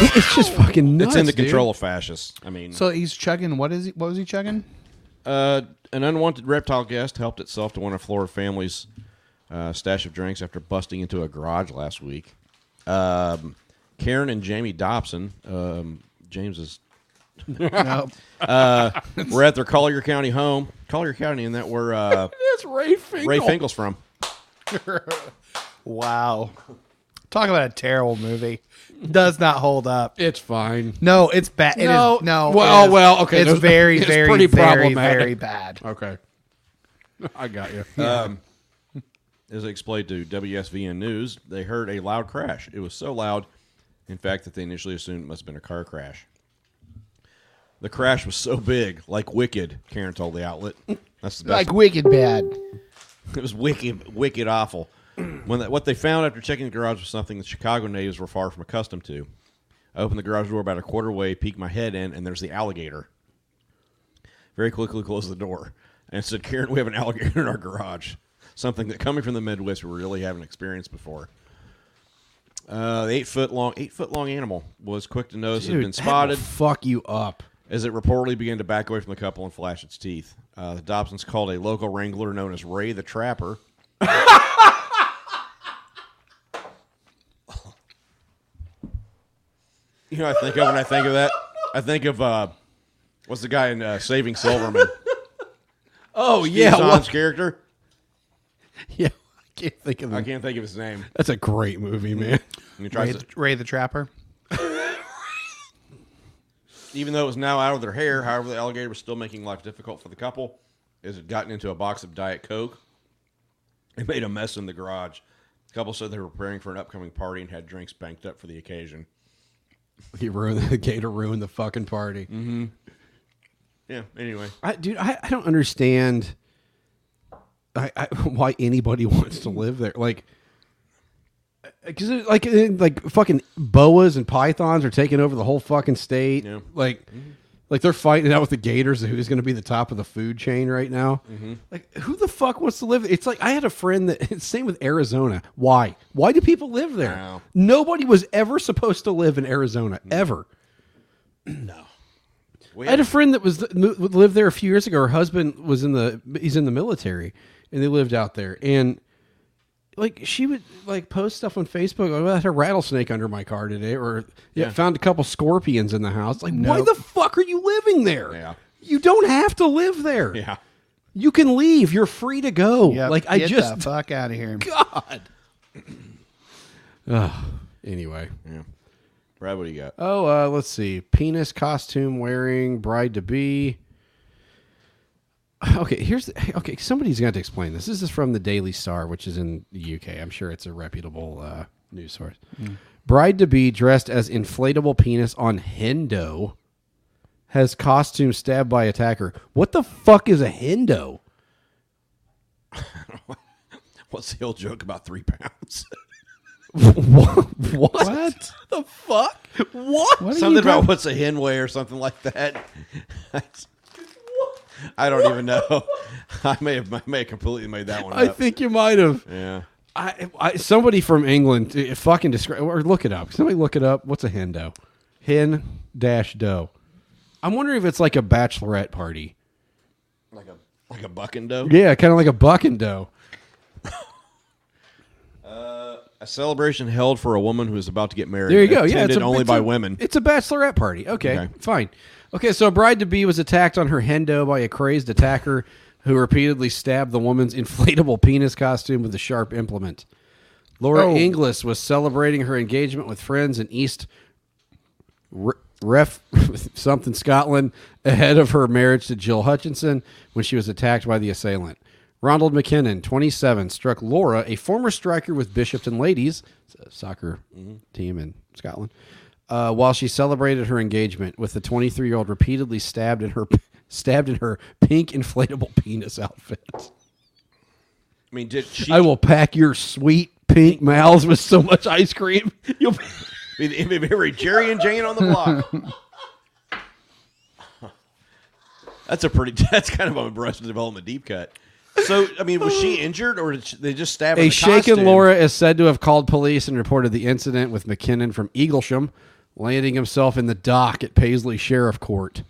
It's just fucking nuts. it's in the dude. control of fascists. I mean, So he's chugging. What is he? What was he chugging? uh, an unwanted reptile guest helped itself to one of Florida family's uh, stash of drinks after busting into a garage last week. Um, Karen and Jamie Dobson, um, James's no. uh, were at their Collier County home. Collier County, and that where uh, It's Ray Finkel. Ray Finkel's from. Wow. Talk about a terrible movie. Does not hold up. It's fine. No, it's bad. It is No. no. Well, it is- well, okay, It's there's- very, it's very, pretty very, problematic. very bad. Okay. I got you. Um, as they explained to WSVN News, they heard a loud crash. It was so loud, in fact, that they initially assumed it must have been a car crash. The crash was so big, like wicked. Karen told the outlet. That's the best. Like wicked bad. it was wicked, wicked awful. When that, what they found after checking the garage was something the Chicago natives were far from accustomed to. I opened the garage door about a quarter way, peeked my head in, and there's the alligator. Very quickly closed the door and said, "Karen, we have an alligator in our garage. Something that coming from the Midwest we really haven't experienced before." Uh, the eight foot long, eight foot long animal was quick to notice it had Dude, been spotted fuck you up. as it reportedly began to back away from the couple and flash its teeth. Uh, the Dobsons called a local wrangler known as Ray the Trapper. you know, what I think of when I think of that. I think of uh, what's the guy in uh, Saving Silverman? Oh Steve yeah, Zahn's character. yeah. I can't think of. I it. can't think of his name. That's a great movie, mm-hmm. man. He Ray, tries the, to, Ray the Trapper. even though it was now out of their hair, however, the alligator was still making life difficult for the couple as it gotten into a box of Diet Coke. It made a mess in the garage. The couple said they were preparing for an upcoming party and had drinks banked up for the occasion. He ruined the gator ruined the fucking party. Mm-hmm. Yeah, anyway. I, dude, I, I don't understand I, I, why anybody wants to live there. Like, uh, because uh, like uh, like fucking boas and pythons are taking over the whole fucking state. Yeah. Like, mm-hmm. like they're fighting it out with the gators. Who's going to be the top of the food chain right now? Mm-hmm. Like, who the fuck wants to live? It's like I had a friend that. Same with Arizona. Why? Why do people live there? Wow. Nobody was ever supposed to live in Arizona mm-hmm. ever. We I had a friend that was lived there a few years ago. Her husband was in the he's in the military, and they lived out there. And like she would like post stuff on Facebook. Oh, I had a rattlesnake under my car today, or yeah, Yeah. found a couple scorpions in the house. Like, why the fuck are you living there? Yeah. You don't have to live there. yeah. You can leave. You're free to go. Yep, like I get just the fuck out of here. God. Ugh. anyway. Yeah. Brad, what do you got? Oh, uh, let's see. Penis costume wearing bride to be. Okay, here's the, okay. Somebody's got to explain this. This is from the Daily Star, which is in the UK. I'm sure it's a reputable uh, news source. Bride to be dressed as inflatable penis on Hendo has costume stabbed by attacker. What the fuck is a Hendo? What's the old joke about three pounds? what? What? What? the fuck? What? What something about what's a hen weigh or something like that. I don't even know. I may have I may have completely made that one I up. think you might have. yeah. I, I somebody from England uh, fucking describe or look it up. Somebody look it up. What's a hen dough? Hen dash dough. I'm wondering if it's like a bachelorette party. Like a like a bucking dough. Yeah, kind of like a bucking dough. A celebration held for a woman who is about to get married. There you go. Yeah, it's a, only it's by a- women. It's a bachelorette party. Okay, Okay. fine. Okay, so a bride to be was attacked on her hendo by a crazed attacker who repeatedly stabbed the woman's inflatable penis costume with a sharp implement. Laura Oh. Inglis was celebrating her engagement with friends in East Ref something Scotland ahead of her marriage to Jill Hutchinson when she was attacked by the assailant. Ronald McKinnon, 27, struck Laura, a former striker with Bishopton Ladies, soccer team in Scotland, uh, while she celebrated her engagement with the 23 year old repeatedly stabbed in her stabbed in her pink inflatable penis outfit. I mean, did she? I will pack your sweet pink mouths with so much ice cream. You'll be- be the very Jerry and Jane on the block. that's a pretty. That's kind of a Arrested Development deep cut. So, I mean, was she injured, or did she, they just stab her? in A the shaken costume? Laura is said to have called police and reported the incident with McKinnon from Eaglesham landing himself in the dock at Paisley Sheriff Court.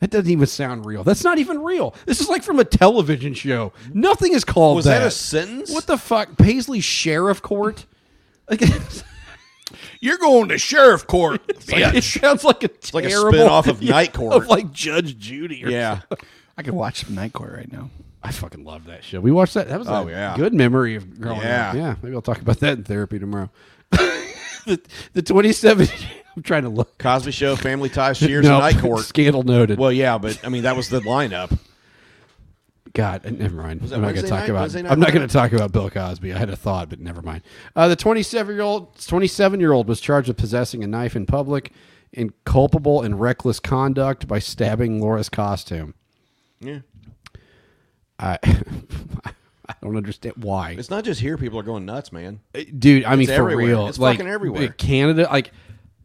That doesn't even sound real. That's not even real. This is like from a television show. Nothing is called Was that a sentence? What the fuck? Paisley Sheriff Court? Like, You're going to sheriff court. it sounds like a like a terrible spin-off of Night Court. of like Judge Judy. Or Yeah. I could watch some Night Court right now. I fucking love that show. We watched that. That was Oh, a yeah. good memory of growing Yeah. up. Yeah, maybe I'll talk about that in therapy tomorrow. the, the 27. I'm trying to look. Cosby Show, Family Ties, Cheers, No, and Night Court. Scandal noted. Well, yeah, but I mean that was the lineup. God, uh, never mind. I'm not going to talk night? about. Wednesday I'm not going to talk about Bill Cosby. I had a thought, but never mind. Uh, the 27 year old, 27 year old was charged with possessing a knife in public, in culpable and reckless conduct by stabbing Laura's costume. Yeah, I, I don't understand why. it's not just here. People are going nuts, man. dude. I mean, It's for everywhere. real, It's like fucking everywhere. uh, Canada, like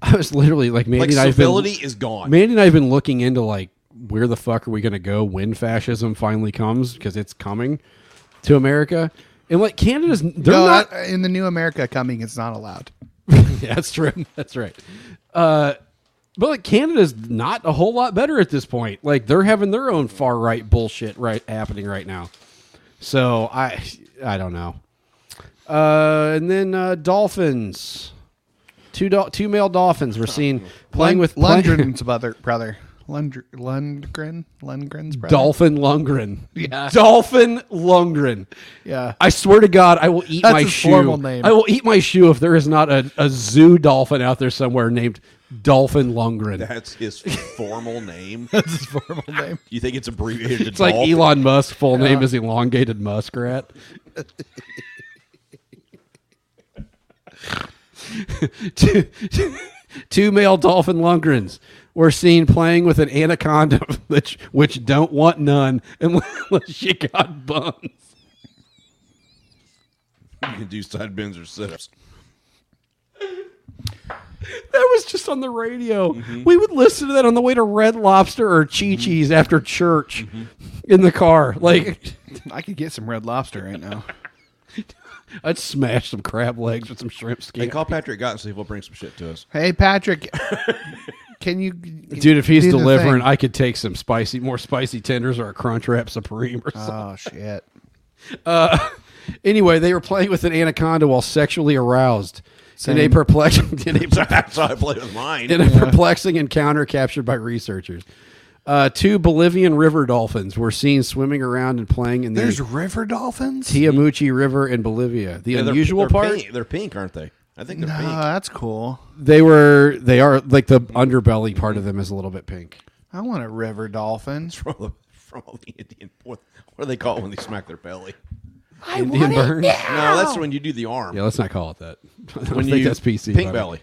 I was literally like Mandy Like and I've civility been, is gone. Mandy and I've been looking into like where the fuck are we gonna go when fascism finally comes because it's coming to America. And like Canada's, they're no, not. that- in the new America coming, it's not allowed. yeah, that's true. That's right. Uh, but like Canada's not a whole lot better at this point. Like they're having their own far right bullshit right happening right now. So I I don't know. Uh, and then uh, dolphins, two dol- two male dolphins were seen playing with play- Lundgren's brother. brother. Lund- Lundgren? Lundgren's brother. Dolphin Lundgren. Yeah. Dolphin Lundgren. Yeah. I swear to God, I will eat That's my his shoe. formal name. I will eat my shoe if there is not a, a zoo dolphin out there somewhere named Dolphin Lundgren. That's his formal name. That's his formal name. You think it's abbreviated? to It's like Dolphin? Elon Musk. Full name is elongated muskrat. two, two male dolphin Lundgrens were seen playing with an anaconda, which which don't want none unless she got buns. You can do side bends or sit-ups. That was just on the radio. Mm-hmm. We would listen to that on the way to Red Lobster or Chi mm-hmm. Chi's after church mm-hmm. in the car. Like, I could get some red lobster right now. I'd smash some crab legs with some shrimp skin. Hey, call Patrick Gott and see if he'll bring some shit to us. Hey, Patrick, can you, Dude, if he's delivering. I could take some spicy, more spicy tenders or a Crunch Wrap Supreme or something. Oh shit! Anyway, they were playing with an anaconda while sexually aroused. In a perplexing, in a, That's how I play with mine. in a perplexing encounter captured by researchers. Uh, two Bolivian river dolphins were seen swimming around and playing in the There's river dolphins. Tijamuchi River in Bolivia. The Yeah, they're- unusual they're part, pink. they're pink, aren't they? I think they're No, pink. that's cool. They were. They are like the underbelly part of them is a little bit pink. I want a river dolphin. From the from all the Indian. What, what do they call it when they smack their belly? I Indian want burn. it No, that's when you do the arm. Yeah, let's not call it that. I don't when think you that's PC. Pink buddy. belly.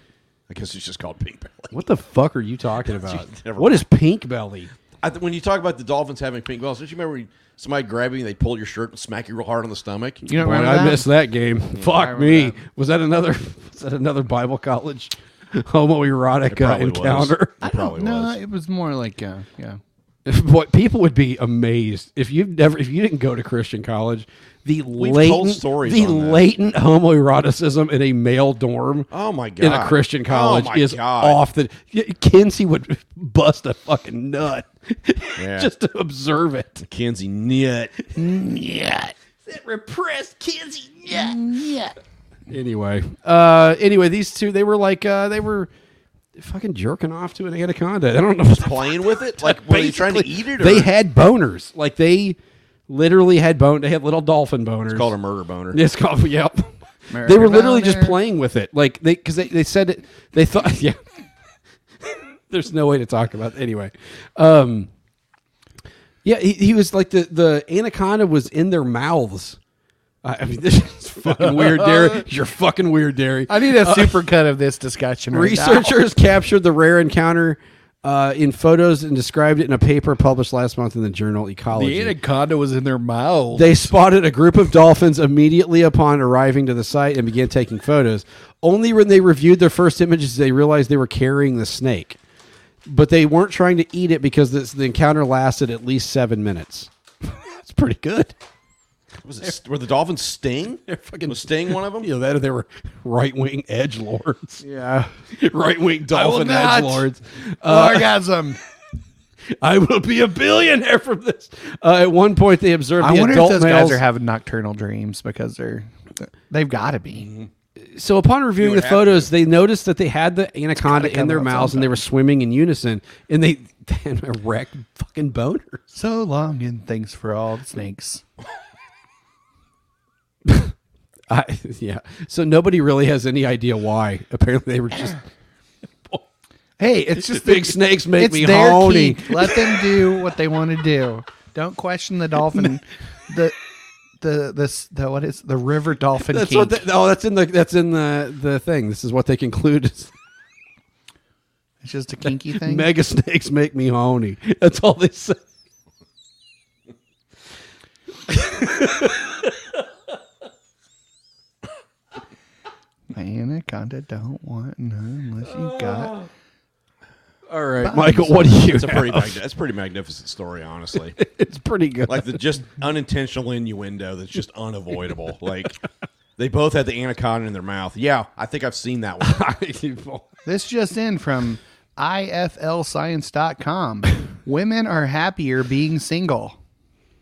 I guess it's just called pink belly. What the fuck are you talking about? Never what is pink belly? I th- when you talk about the dolphins having pink balls, don't you remember somebody grab you they pull your shirt and smack you real hard on the stomach? You don't Boy, I that? missed that game. Fuck me. that. Was that another? Was that another Bible college homoerotic It uh, probably was. encounter? It probably no, was. it was more like uh, yeah. what people would be amazed if you've never if you didn't go to Christian college. The We've latent, the latent homoeroticism in a male dorm. Oh my god! in a Christian college oh my is god. off the. Kinsey would bust a fucking nut Yeah. just to observe it. Kinsey nut. nut That repressed Kinsey nut. nut. Anyway, uh, anyway, these two they were like uh, they were fucking jerking off to an anaconda. I don't know. Playing with it, like were they trying to eat it? Or? They had boners. Like they literally had bone. They had little dolphin boners. It's called a murder boner. It's called yep. Murder they were literally just playing with it, like they because they, they said it. They thought yeah. There's no way to talk about it. anyway. Um, yeah, he, he was like the the anaconda was in their mouths. I, I mean, this is fucking weird, Derry. You're fucking weird, Derry. I need a super cut of this discussion. Right now. Researchers captured the rare encounter uh, in photos and described it in a paper published last month in the journal Ecology. The anaconda was in their mouth. They spotted a group of dolphins immediately upon arriving to the site and began taking photos. Only when they reviewed their first images, they realized they were carrying the snake. But they weren't trying to eat it because this, the encounter lasted at least seven minutes. That's pretty good. Was it, were the dolphins sting? They're fucking- was sting one of them? You know, that or they were right wing edge lords. yeah. right wing dolphin edge lords. Uh, Orgasm. I will be a billionaire from this. Uh, at one point, they observed I the wonder if adult those males. guys are having nocturnal dreams because they're they've got to be. so upon reviewing the have to. photos, they noticed that they had the anaconda in their out mouths and they were swimming in unison, and they, they had erect fucking boners. So long and thanks for all the snakes. I, yeah. So nobody really has any idea why. Apparently, they were just Hey, it's just big snakes make it's me their horny. kink. Let them do what they want to do. Don't question the dolphin. the the this the what is the river dolphin That's kink. what. They, oh, that's in the that's in the the thing. This is what they conclude. is it's just a kinky thing. Mega snakes make me horny. That's all they say. Anaconda don't want none unless you got. Uh, all right, Michael. What do you? It's a pretty have? mag- that's a pretty magnificent story, honestly. It's pretty good. like the just unintentional innuendo that's just unavoidable. Like they both had the anaconda in their mouth. Yeah, I think I've seen that one. This just in from iflscience.com. Women are happier being single.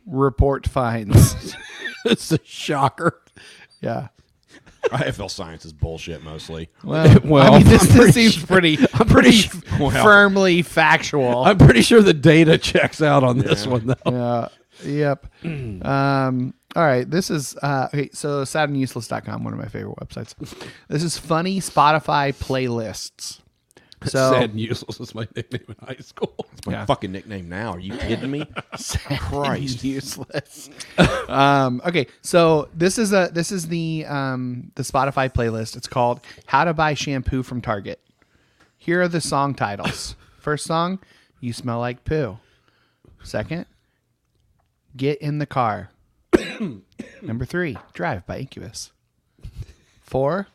Report finds. it's a shocker. yeah. IFL science is bullshit mostly. Well, Well, I mean, this, I'm pretty this seems sure- pretty, I'm pretty pretty Well. firmly factual. I'm pretty sure the data checks out on this one though. Yeah. Yep. Um, all right. This is uh, okay. So sadanduseless.com, one of my favorite websites. This is funny Spotify playlists. So Sad and useless was my nickname in high school. It's my Yeah. fucking nickname now. Are you kidding me? Christ. useless. um, okay, so this is a this is the um, the Spotify playlist. It's called "How to Buy Shampoo from Target." Here are the song titles. First song, "You Smell Like Poo." Second, "Get in the Car." Number three, "Drive" by Incubus. Four,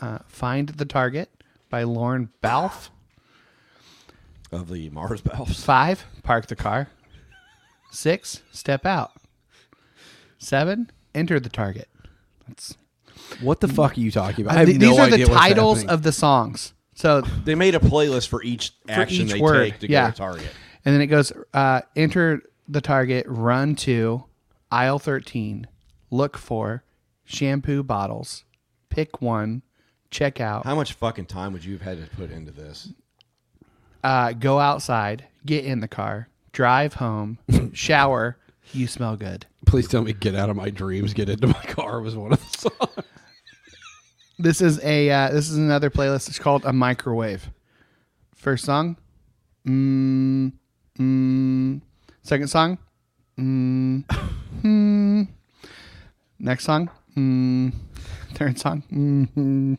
uh, "Find the Target" by Lauren Balfe. Of the Mars valves. Five, park the car. Six, step out. Seven, enter the target. That's, What the fuck are you talking about? I have th- no these are the idea what's titles happening. of the songs. So, They made a playlist for each action each they word, take to yeah. go to Target. and then it goes uh, enter the target, run to aisle 13, look for shampoo bottles, pick one, check out, How much fucking time would you have had to put into this? uh, go outside, get in the car, drive home, shower, you smell good. Please tell me "Get Out of My Dreams, Get Into My Car" was one of the songs. This is a uh, this is another playlist. It's called a microwave. First song, mm, mm. Second song, mm, mm. Next song, mm. Third song, mm.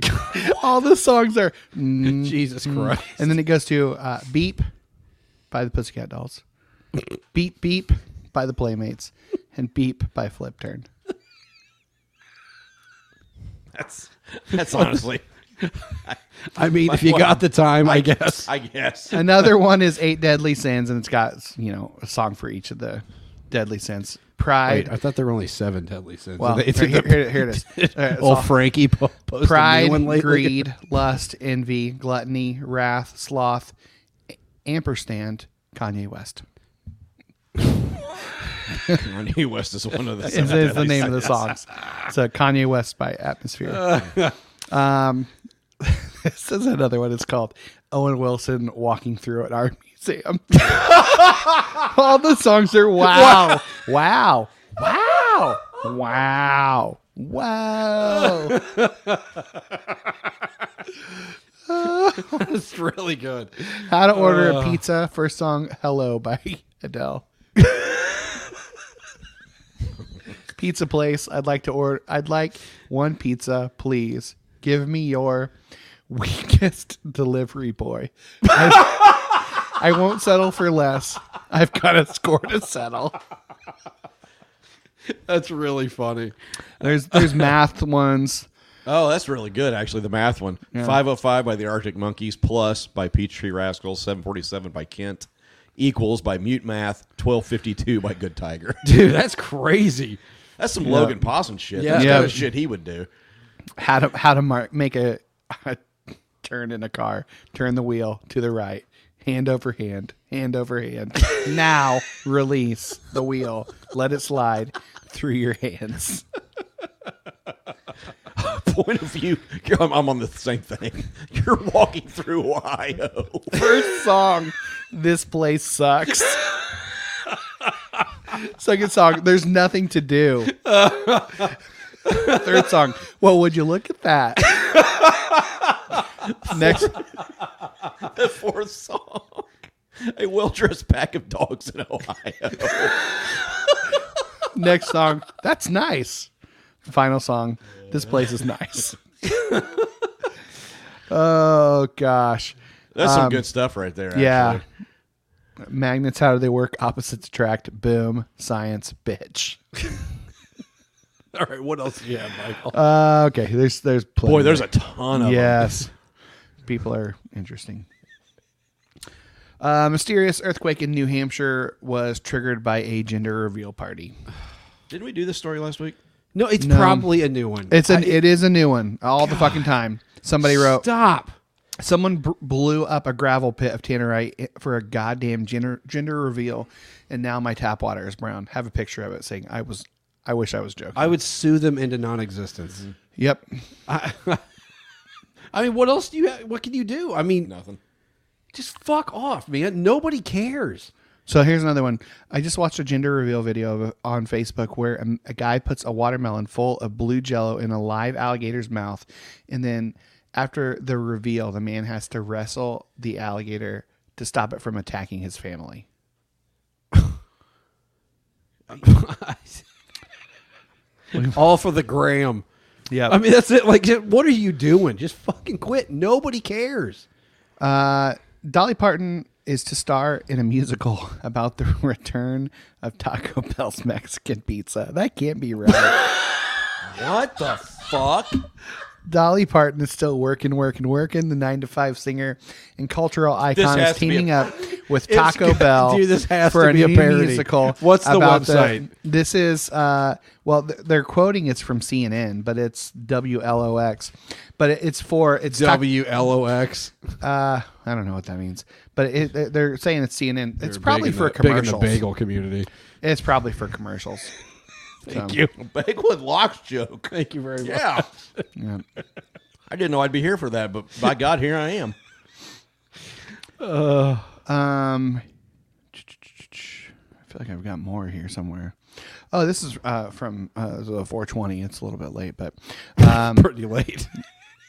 All the songs are mm, Jesus mm. Christ. and then it goes to uh, "Beep" by the Pussycat Dolls, "Beep Beep" by the Playmates, and "Beep" by Flip Turn. That's that's honestly. I mean, if you got the time, I guess. I guess. Another one is Eight Deadly Sins, and it's got you know a song for each of the deadly sins. Pride, Wait, I thought there were only seven deadly sins. well, They here, here, here- here it is. All right, Old so Frankie po- posted a pride, new one lately. greed, lust, envy, gluttony, wrath, sloth, a- ampersand, Kanye West. Kanye West is one of the. Is, is the name of the songs. So Kanye West by Atmosphere. um, this is another one. It's called Owen Wilson walking through an art museum. All the songs are wow, wow, wow, wow, wow. It's really good. How to order a uh. pizza. First song, Hello by Adele. pizza place. I'd like to order. I'd like one pizza, please. Give me your weakest delivery boy. I, I won't settle for less. I've got a score to settle. That's really funny. There's there's math ones. Oh, that's really good, actually. The math one. 505 by the Arctic Monkeys, plus by Peachtree Rascals, 747 by Kent, equals by Mute Math, 1252 by Good Tiger. Dude, that's crazy. That's some Logan Possum shit. Yeah. That's Yeah. kind of shit he would do. How to how to mark, make a, a turn in a car. Turn the wheel to the right. Hand over hand. Hand over hand. now release the wheel. Let it slide through your hands. Point of view, I'm, I'm on the same thing. You're walking through Ohio. First song, this place sucks. Second song, there's nothing to do. Third song, well, would you look at that? Next, The fourth song, a well-dressed pack of dogs in Ohio. next song, that's nice. Final song, this place is nice. oh gosh, That's some Um, good stuff right there. yeah. actually. Magnets, how do they work? Opposites attract. Boom. Science, bitch. All right, what else do you have, Michael? Uh, okay, there's there's plenty Boy, there's a ton of them. Yes. People are interesting. A mysterious earthquake in New Hampshire was triggered by a gender reveal party. Didn't we do this story last week? no, it's No. probably a new one. It's an I- it is a new one all the fucking time. Somebody wrote Stop. someone b- blew up a gravel pit of tannerite for a goddamn gender gender reveal, and now my tap water is brown. Have a picture of it saying I was I wish I was joking. I would sue them into non-existence. yep. I, I mean, what else do you? Have, what can you do? I mean, Nothing. just fuck off, man. Nobody cares. So here's another one. I just watched a gender reveal video of, on Facebook where a, a guy puts a watermelon full of blue jello in a live alligator's mouth. And then after the reveal, the man has to wrestle the alligator to stop it from attacking his family. All for the gram. Yeah. I mean, that's it. Like, what are you doing? Just fucking quit. Nobody cares. Uh, Dolly Parton is to star in a musical about the return of Taco Bell's Mexican pizza. That can't be right. What the fuck? Dolly Parton is still working, working, working. The nine to five singer and cultural icon is teaming a- up with Taco Bell. dude, this has for to be a new parody. musical. What's the website? this is uh, well, th- they're quoting it's from CNN, but it's WLOX. But it- it's for it's Taco- W L O X. uh, I don't know what that means, but it, they're saying it's CNN. It's They're probably for the- big in the bagel community. It's probably for commercials. Thank you. Bagel and Locks joke. Thank you very much. Yeah. Yeah. I didn't know I'd be here for that, but by God, here I am. Uh, Um, I feel like I've got more here somewhere. Oh, this is uh, from uh, so 420. It's a little bit late, but um, Pretty late.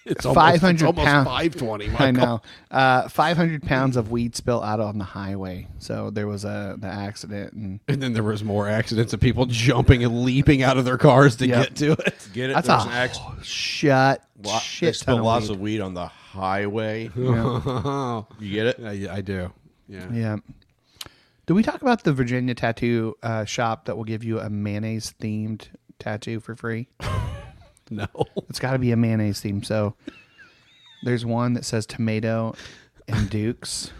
It's almost, 500 almost pounds. 520. I know. Uh, 500 pounds of weed spill out on the highway. So there was a the accident, and And then there was more accidents of people jumping and leaping out of their cars to Yep. get to it. Get it? that's There's a an acc- shut lot, shit they ton of lots weed. of weed on the highway. You get it? I, I do. Yeah. Yeah. Did we talk about the Virginia tattoo uh, shop that will give you a mayonnaise themed tattoo for free? No. It's got to be a mayonnaise theme. So there's one that says tomato and Dukes.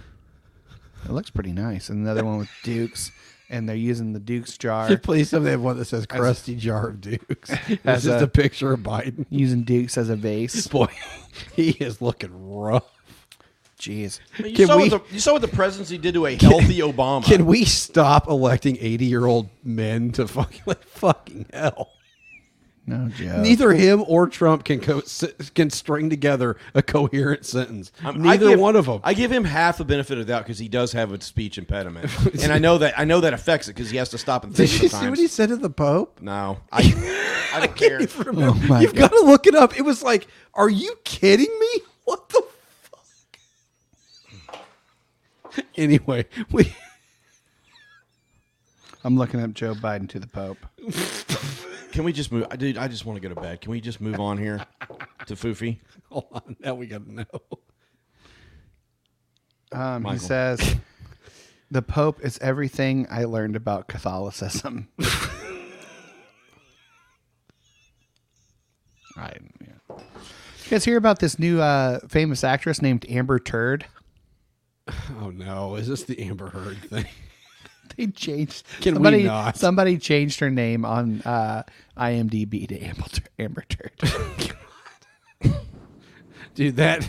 It looks pretty nice. And another one with Dukes, and they're using the Dukes jar, Please tell me they have one that says crusty jar of Dukes. It's As just a- a picture of Biden. using Dukes as a vase. Boy, he is looking rough. Jeez. You, Can saw we- what the, you saw what the presidency did to a healthy Obama. Can we stop electing 80 year old men to fucking, like, fucking hell? No joke. Neither him or Trump can co- can string together a coherent sentence. Um, I'm- Neither give- one of them. I give him half the benefit of the doubt because he does have a speech impediment, and I know that I know that affects it because he has to stop and think. Did think you sometimes. see what he said to the Pope? no, I, I don't care. Oh remember, Oh my You've got to look it up. It was like, are you kidding me? What the fuck? Anyway, we I'm looking up Joe Biden to the Pope. Can we just move? I Dude, I just want to go to bed. Can we just move on here to Foofy? hold on. Now we got to know. Um, he Michael. says, "The Pope is everything I learned about Catholicism." I, yeah. You guys hear about this new uh, famous actress named Amber Turd? Oh no! Is this the Amber Heard thing? They changed. Can we somebody, not? Somebody changed her name on uh, IMDb to Amber, Amber Turd. Dude, that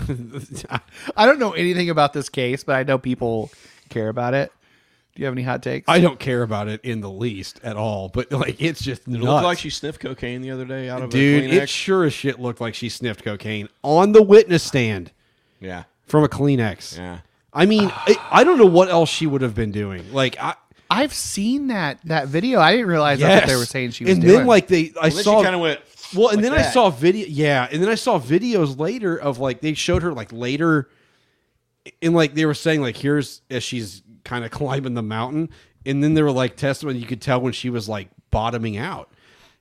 I don't know anything about this case, but I know people care about it. Do you have any hot takes? I don't care about it in the least at all. But like, it's just Did it nuts. look like she sniffed cocaine the other day out of Dude, a it sure as shit looked like she sniffed cocaine on the witness stand yeah, from a Kleenex. yeah. I mean, I, I don't know what else she would have been doing. Like, I I've seen that that video. I didn't realize that's what they were saying she was and doing. then like they, I Well, then saw kind of went. Well, and like then I that. saw video. Yeah, and then I saw videos later of like they showed her like later, and like they were saying like here's as she's kind of climbing the mountain, and then there were like testimony you could tell when she was like bottoming out.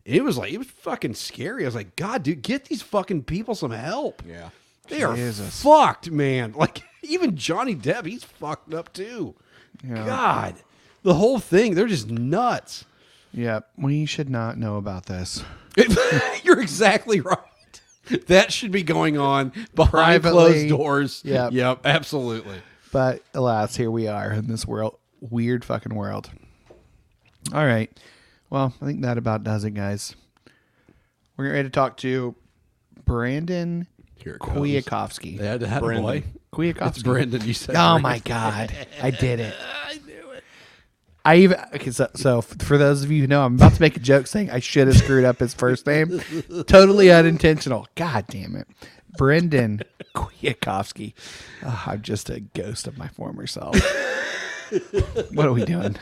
It was like it was fucking scary. I was like, God, dude, get these fucking people some help. Yeah. They are fucked, man. Like even Johnny Depp, he's fucked up too. Yeah. God, the whole thing, they're just nuts. yeah, we should not know about this. You're exactly right. That should be going on behind Privately. closed doors. Yep. Yep. Absolutely. But alas, here we are in this world, weird fucking world. All right. Well, I think that about does it, guys. We're ready to talk to Brandon Here it. Kwiatkowski. Yeah, that Brendan. boy. Kwiatkowski. It's Brendan. You said. Oh my god, I did it. I knew it. I even okay. So, so for those of you who know, I'm about to make a joke saying I should have screwed up his first name. totally unintentional. God damn it, Brendan Kwiatkowski. Oh, I'm just a ghost of my former self. what are we doing?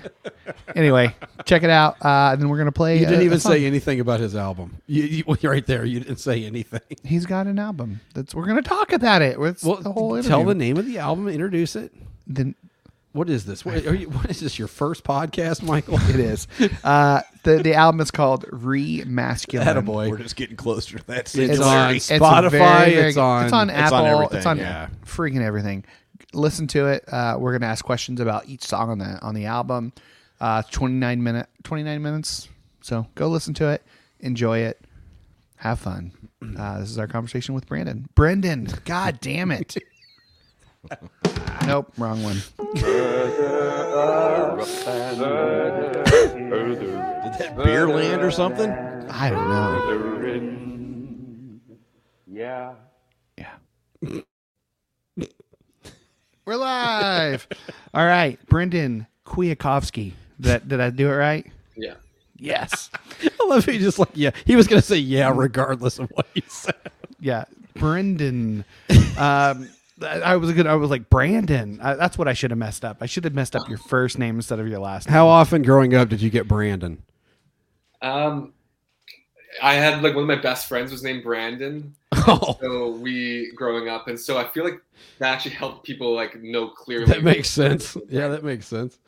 Anyway, check it out, uh, and then we're gonna play. You didn't a- a even song. say anything about his album. You, you, right there. You didn't say anything. He's got an album. That's we're gonna talk about it. It's Well, the whole tell the name of the album. Introduce it. Then What is this? What, are you, what is this? Your first podcast, Michael? it is. Uh, the the album is called Remasculine. Attaboy. We're just getting closer to that. It's singularity. on It's Spotify. very, very it's on. It's on It's Apple. on it's on yeah. freaking everything. Listen to it. Uh, we're gonna ask questions about each song on the on the album. Uh, twenty nine minute twenty nine minutes. So go listen to it. Enjoy it. Have fun. Uh, this is our conversation with Brandon. Brendan. God damn it. nope, wrong one. Did that beer land or something? I don't know. Yeah. Yeah. We're live. All right, Brendan Kwiatkowski. Did, did I do it right? Yeah. Yes. I love he just like yeah. He was gonna say yeah, regardless of what you said. Yeah, Brendan. Um, I I was good. I was like Brandon. I, that's what I should have messed up. I should have messed up your first name instead of your last name. How often growing up did you get Brandon? Um, I had like one of my best friends was named Brandon. Oh, So we growing up, and so I feel like that actually helped people like know clearly. that makes sense. Yeah, that makes sense.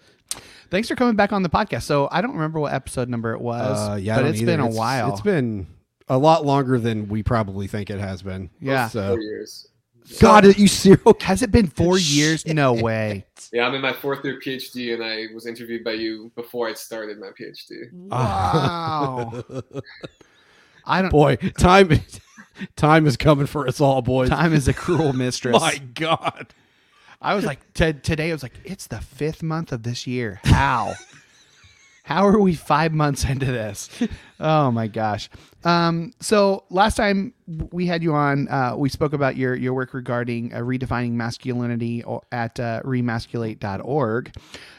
Thanks for coming back on the podcast. So I don't remember what episode number it was, Uh, yeah, I but it's either. been a It's- while. It's been a lot longer than we probably think it has been. Yeah. So, Four years. God, you serious? Has it been four years? No way. Yeah, I'm in my fourth year PhD, and I was interviewed by you before I started my PhD. Wow. I don't. Boy, time time is coming for us all, boys. Time is a cruel mistress. My God. I was like t- today. I was like, it's the fifth month of this year. How? How are we five months into this? Oh my gosh. Um, so last time we had you on, uh, we spoke about your your work regarding uh, redefining masculinity at uh, remasculate.org.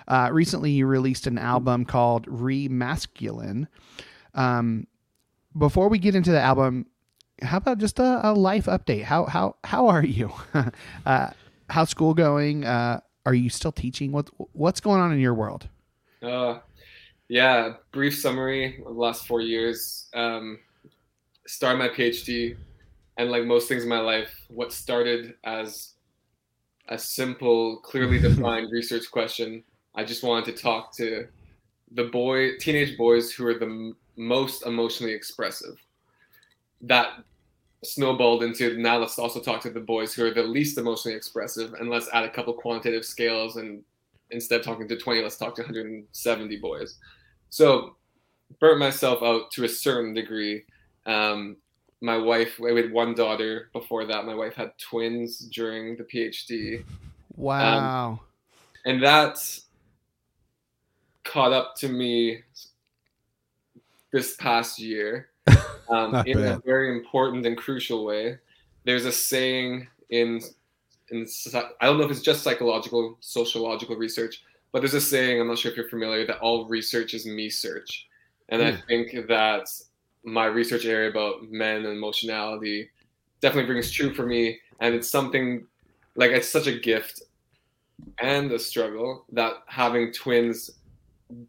Uh, recently, you released an album called Remasculine. Um, before we get into the album, how about just a, a life update? How how how are you? uh, how's school going? Uh, are you still teaching? What what's going on in your world? Uh, yeah, brief summary of the last four years. Um, started my PhD, and like most things in my life, what started as a simple, clearly defined research question, I just wanted to talk to the boy, teenage boys who are the m- most emotionally expressive. That snowballed into now let's also talk to the boys who are the least emotionally expressive, and let's add a couple quantitative scales and instead of talking to 20 let's talk to 170 boys. So burnt myself out to a certain degree. Um, my wife we had one daughter before that. My wife had twins during the phd Wow. and that caught up to me this past year um, in a very important and crucial way. There's a saying in in I don't know if it's just psychological, sociological research, but there's a saying I'm not sure if you're familiar that all research is me search, and I hmm. think that my research area about men and emotionality definitely brings true for me, and it's something like it's such a gift and a struggle that having twins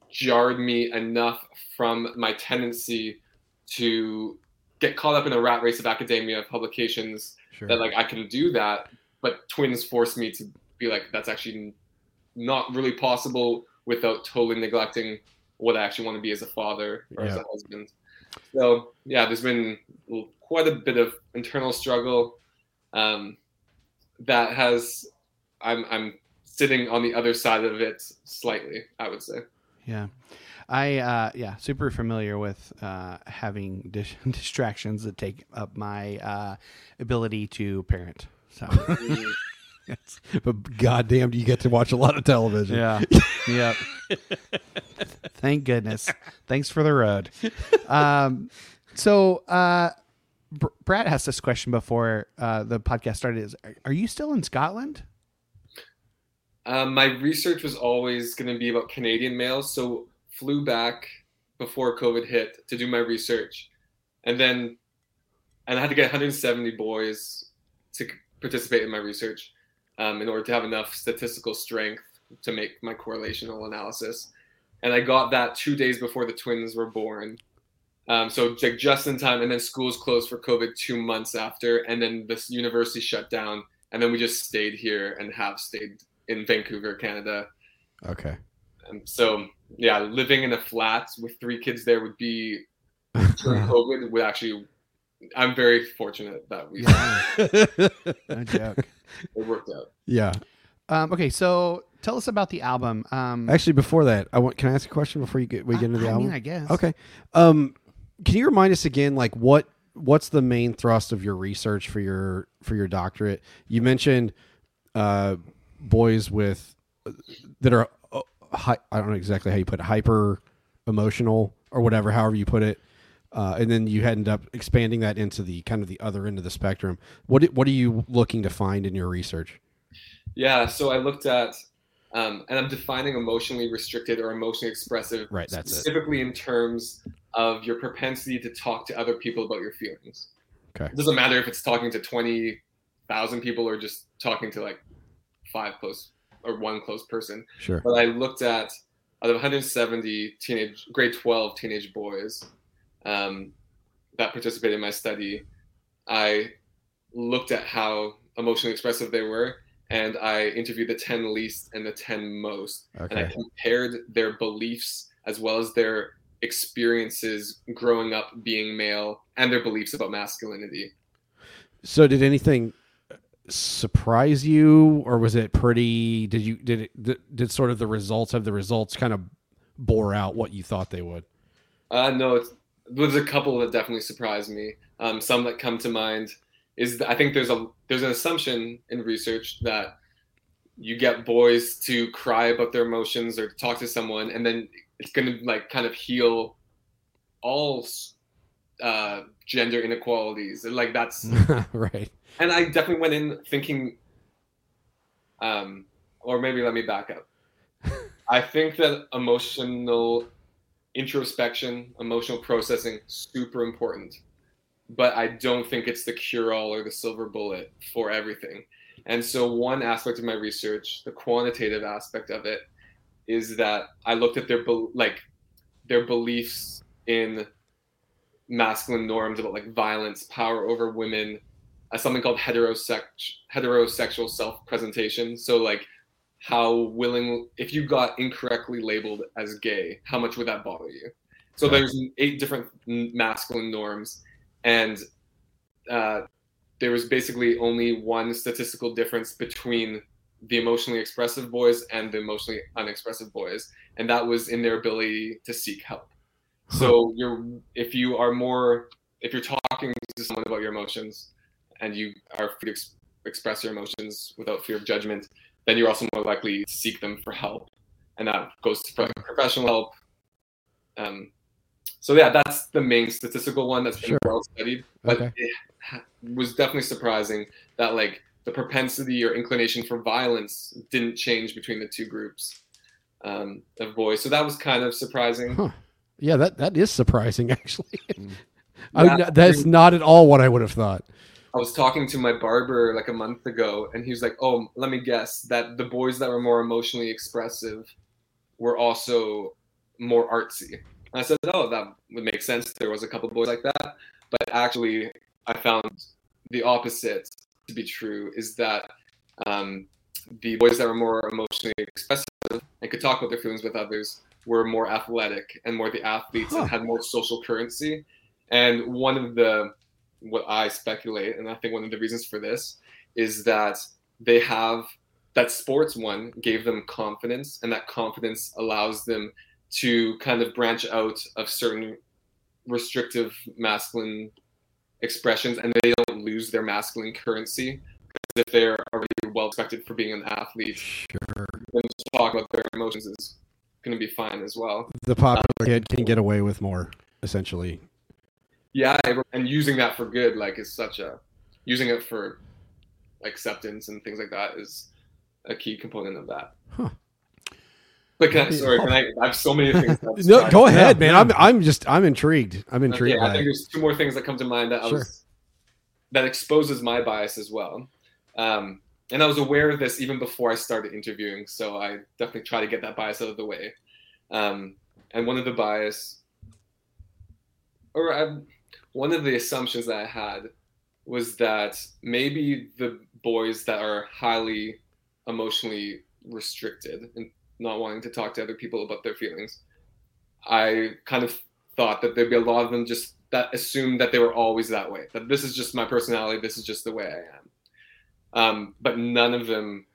jarred me enough from my tendency to get caught up in a rat race of academia publications Sure. that like I can do that, but twins forced me to be like that's actually not really possible without totally neglecting what I actually want to be as a father or as a husband. So yeah, there's been quite a bit of internal struggle um, that has I'm I'm sitting on the other side of it slightly, I would say. Yeah. I uh yeah, super familiar with uh having dis- distractions that take up my uh ability to parent. So Yes. But goddamn, do you get to watch a lot of television? yeah. yep. Thank goodness. Thanks for the road. Um so uh Br- Brad asked this question before uh, the podcast started. Is are- are you still in Scotland? Um, my research was always going to be about Canadian males, so flew back before COVID hit to do my research, and then and I had to get 170 boys to c- participate in my research um, in order to have enough statistical strength to make my correlational analysis, and I got that two days before the twins were born. Um, so like just in time, and then schools closed for COVID two months after, and then this university shut down, and then we just stayed here and have stayed in Vancouver, Canada. Okay. And so yeah, living in a flat with three kids there would be during COVID would actually. I'm very fortunate that we No joke. it worked out. yeah. Um, okay, so tell us about the album. Um, Actually, before that, I want. Can I ask a question before you get we get into the I album? mean, I guess. Okay. Um, can you remind us again, like what what's the main thrust of your research for your for your doctorate? You mentioned uh, boys with that are uh, hi, I don't know exactly how you put it, hyper emotional or whatever, however you put it. Uh, and then you end up expanding that into the kind of the other end of the spectrum. What what are you looking to find in your research? Yeah, so I looked at, um, and I'm defining emotionally restricted or emotionally expressive, Right, that's it. specifically in terms of your propensity to talk to other people about your feelings. Okay. It doesn't matter if it's talking to twenty thousand people or just talking to like five close or one close person. Sure. But I looked at out of 170 teenage grade 12 teenage boys um, that participated in my study, I looked at how emotionally expressive they were, and I interviewed the 10 least and the 10 most, and I compared their beliefs as well as their experiences growing up being male and their beliefs about masculinity. So did anything surprise you or was it pretty did you did it did, did sort of the results of the results kind of bore out what you thought they would? Uh, no, it's, there's a couple that definitely surprised me. Um, some that come to mind is that I think there's a there's an assumption in research that you get boys to cry about their emotions or talk to someone, and then it's gonna like kind of heal all uh, gender inequalities, and like that's right. and I definitely went in thinking, um, or maybe let me back up. I think that emotional introspection, emotional processing, super important, but I don't think it's the cure-all or the silver bullet for everything. And so, one aspect of my research, the quantitative aspect of it, is that I looked at their bel like their beliefs in masculine norms about like violence, power over women, uh, something called heterosex heterosexual self-presentation. So like how willing if you got incorrectly labeled as gay, how much would that bother you? So there's eight different masculine norms, and uh, there was basically only one statistical difference between the emotionally expressive boys and the emotionally unexpressive boys, and that was in their ability to seek help. So you're if you are more if you're talking to someone about your emotions and you are free to ex- express your emotions without fear of judgment, then you're also more likely to seek them for help, and that goes to pro- professional help. Um, so yeah, that's the main statistical one that's been Sure. well studied, but Okay. it was definitely surprising that like the propensity or inclination for violence didn't change between the two groups um, of boys. So that was kind of surprising. Huh. Yeah, that that is surprising actually. I Yeah. mean, that's not at all what I would have thought. I was talking to my barber like a month ago, and he was like, "Oh, let me guess that the boys that were more emotionally expressive were also more artsy." And I said, "Oh, that would make sense. There was a couple boys like that, but actually, I found the opposite to be true. Is that um, the boys that were more emotionally expressive and could talk about their feelings with others were more athletic and more the athletes and had more social currency. And one of the what I speculate, and I think one of the reasons for this is that they have that sports one gave them confidence, and that confidence allows them to kind of branch out of certain restrictive masculine expressions, and they don't lose their masculine currency. Because if they're already well respected for being an athlete, sure. then to talk about their emotions is going to be fine as well. The popular kid can get away with more, essentially. Yeah, and using that for good, like, is such a using it for acceptance and things like that is a key component of that. Huh. But can I, sorry, can I, I have so many things. no, go ahead, man. I'm I'm just I'm intrigued. I'm Okay, intrigued I think there's two more things that come to mind that I Sure. was that exposes my bias as well. Um, and I was aware of this even before I started interviewing, so I definitely try to get that bias out of the way. Um, and one of the bias, or I, one of the assumptions that I had, was that maybe the boys that are highly emotionally restricted and not wanting to talk to other people about their feelings, I kind of thought that there'd be a lot of them just that assumed that they were always that way. That this is just my personality. This is just the way I am. Um, but none of them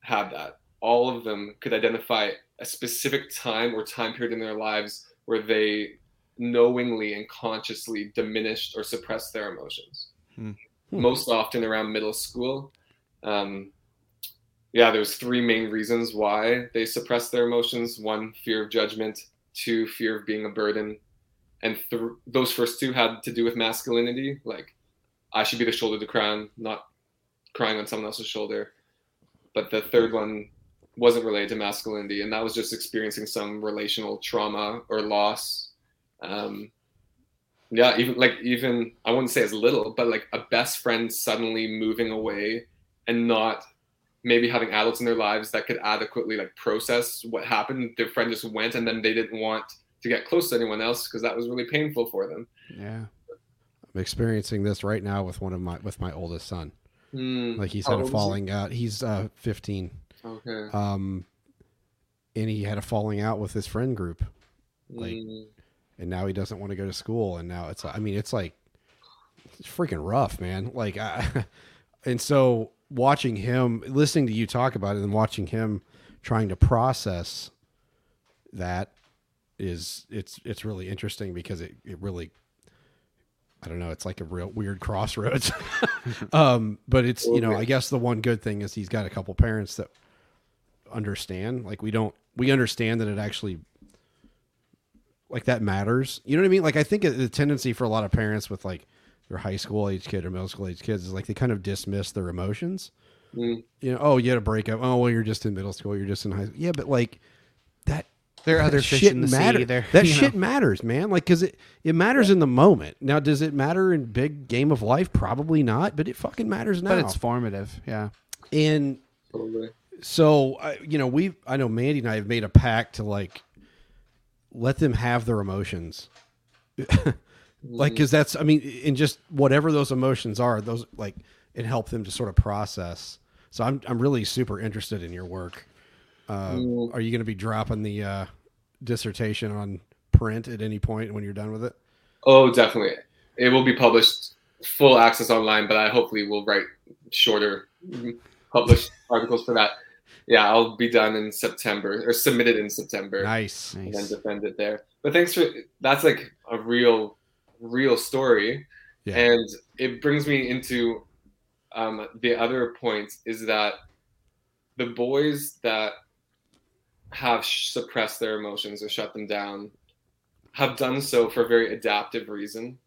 had that. All of them could identify a specific time or time period in their lives where they knowingly and consciously diminished or suppressed their emotions. Hmm. Most often around middle school. Um, yeah, there's three main reasons why they suppress their emotions. One, fear of judgment. Two, fear of being a burden. And th- those first two had to do with masculinity. Like, I should be the shoulder to cry on, not crying on someone else's shoulder. But the third one wasn't related to masculinity, and that was just experiencing some relational trauma or loss. Um, yeah, even like even I wouldn't say as little, but like a best friend suddenly moving away and not maybe having adults in their lives that could adequately like process what happened. Their friend just went, and then they didn't want to get close to anyone else because that was really painful for them. Yeah. I'm experiencing this right now with one of my with my oldest son. Hmm. Like he's had a he? falling out. He's uh 15. Okay. Um and he had a falling out with his friend group. Like Mm. And now he doesn't want to go to school and now it's I mean it's like it's freaking rough, man. Like I and so watching him listening to you talk about it and watching him trying to process that is it's it's really interesting because it, it really I don't know, it's like a real weird crossroads. um, but it's you know, I guess the one good thing is he's got a couple parents that understand. Like we don't we understand that it actually like that matters. You know what I mean? Like I think the tendency for a lot of parents with like their high school age kid or middle school age kids is like they kind of dismiss their emotions. Mm. You know, oh, you had a breakup. Oh, well, you're just in middle school. You're just in high school. Yeah, but like that. There are that other fish shit in the sea. matter- There- That shit know. matters, man. Like, cause it it matters in the moment. Now, does it matter in big game of life? Probably not. But it fucking matters now. But it's formative. Yeah. and Totally. so I, you know we i know mandy and i have made a pact to like let them have their emotions like because that's i mean in just whatever those emotions are those like it help them to sort of process so i'm, I'm really super interested in your work uh, Mm. are you going to be dropping the uh, dissertation on print at any point when you're done with it Oh, definitely. It will be published full access online, but I hopefully will write shorter published articles for that. Yeah, I'll be done in September or submitted in September nice and then defend it there. But thanks for that's like a real, real story, Yeah. and it brings me into um, the other point is that the boys that have suppressed their emotions or shut them down have done so for a very adaptive reason.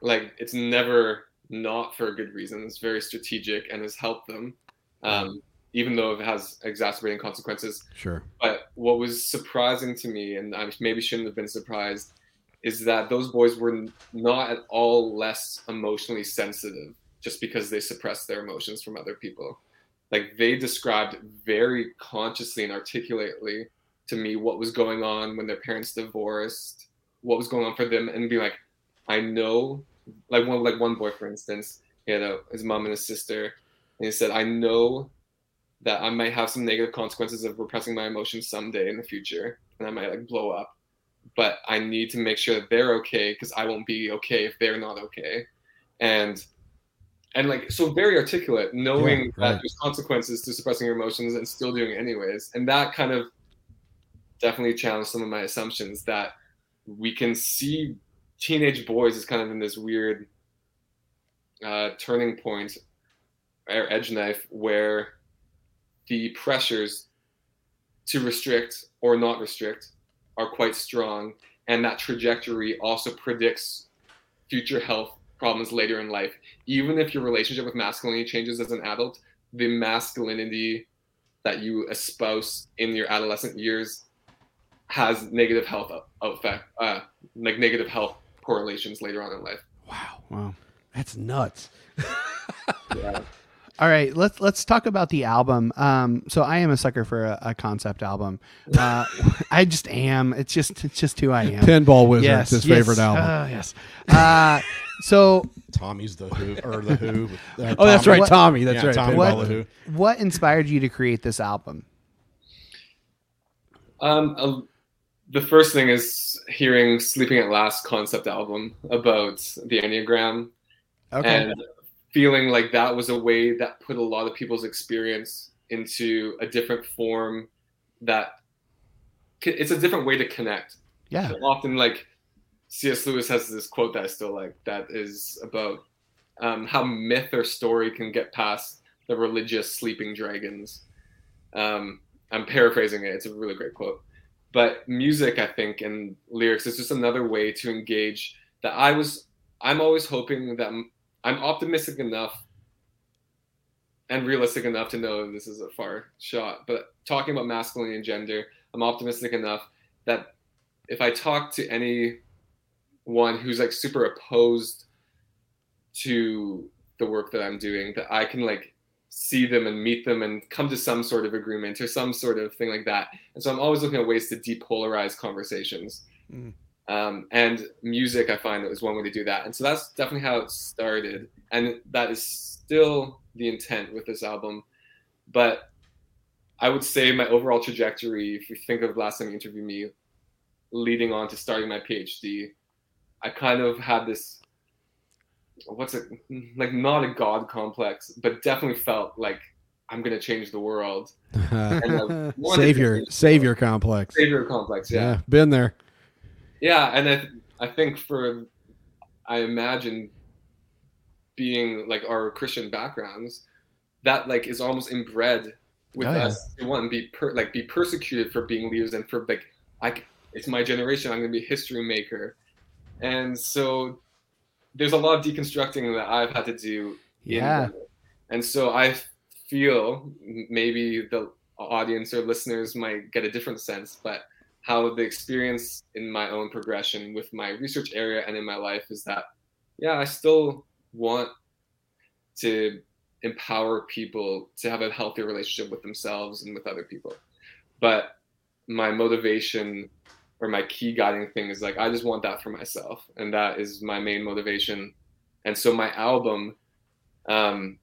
Like it's never not for a good reason. It's very strategic and has helped them, um, even though it has exacerbating consequences. sure But what was surprising to me, and I maybe shouldn't have been surprised, is that those boys were not at all less emotionally sensitive just because they suppressed their emotions from other people. Like they described very consciously and articulately to me what was going on when their parents divorced, what was going on for them, and be like, I know, like one like one boy for instance, he had a, his mom and his sister, and he said, I know that I might have some negative consequences of repressing my emotions someday in the future, and I might like blow up. But I need to make sure that they're okay because I won't be okay if they're not okay. And and like so very articulate, knowing Yeah, that there's consequences to suppressing your emotions and still doing it anyways. And that kind of definitely challenged some of my assumptions that we can see teenage boys as kind of in this weird uh, turning point or edge knife where the pressures to restrict or not restrict are quite strong and that trajectory also predicts future health problems later in life even if your relationship with masculinity changes as an adult the masculinity that you espouse in your adolescent years has negative health effect uh, like negative health correlations later on in life wow Wow. that's nuts yeah. All right, let's let's talk about the album. Um, so I am a sucker for a, a concept album. Uh, I just am. It's just it's just who I am. Pinball Wizard, Yes, his yes. favorite album. Uh, yes. Uh, so Tommy's the Who or the Who. Uh, Oh, that's right, What- Tommy. That's yeah, right. Tommy Pinball by the Who. what inspired you to create this album? Um, uh, the first thing is hearing "Sleeping at Last" concept album about the Enneagram, and feeling like that was a way that put a lot of people's experience into a different form. That it's a different way to connect. Yeah. Often, like C.S. Lewis has this quote that I still like that is about um, how myth or story can get past the religious sleeping dragons. Um, I'm paraphrasing it. It's a really great quote. But music, I think, and lyrics is just another way to engage. That I was, I'm always hoping that I'm, I'm optimistic enough and realistic enough to know this is a far shot. But talking about masculinity and gender, I'm optimistic enough that if I talk to anyone who's like super opposed to the work that I'm doing, that I can like see them and meet them and come to some sort of agreement or some sort of thing like that. And so I'm always looking at ways to depolarize conversations. Mm. Um, and music, I find, is one way to do that. And so that's definitely how it started. And that is still the intent with this album. But I would say my overall trajectory, if you think of last time you interviewed me, leading on to starting my PhD, I kind of had this what's it like not a god complex, but definitely felt like I'm gonna change the world. And I wanted to savior, savior complex. Savior complex, yeah. Yeah, been there. Yeah, and I I think for I imagine being like our Christian backgrounds, that like is almost inbred with Oh, yeah. us to one be per, like be persecuted for being leaders and for like I c- it's my generation I'm gonna be a history maker, and so there's a lot of deconstructing that I've had to do. Yeah. and so I feel maybe the audience or listeners might get a different sense, but how the experience in my own progression with my research area and in my life is that yeah i still want to empower people to have a healthier relationship with themselves and with other people. But my motivation or my key guiding thing is like i just want that for myself and that is my main motivation. And so my album um,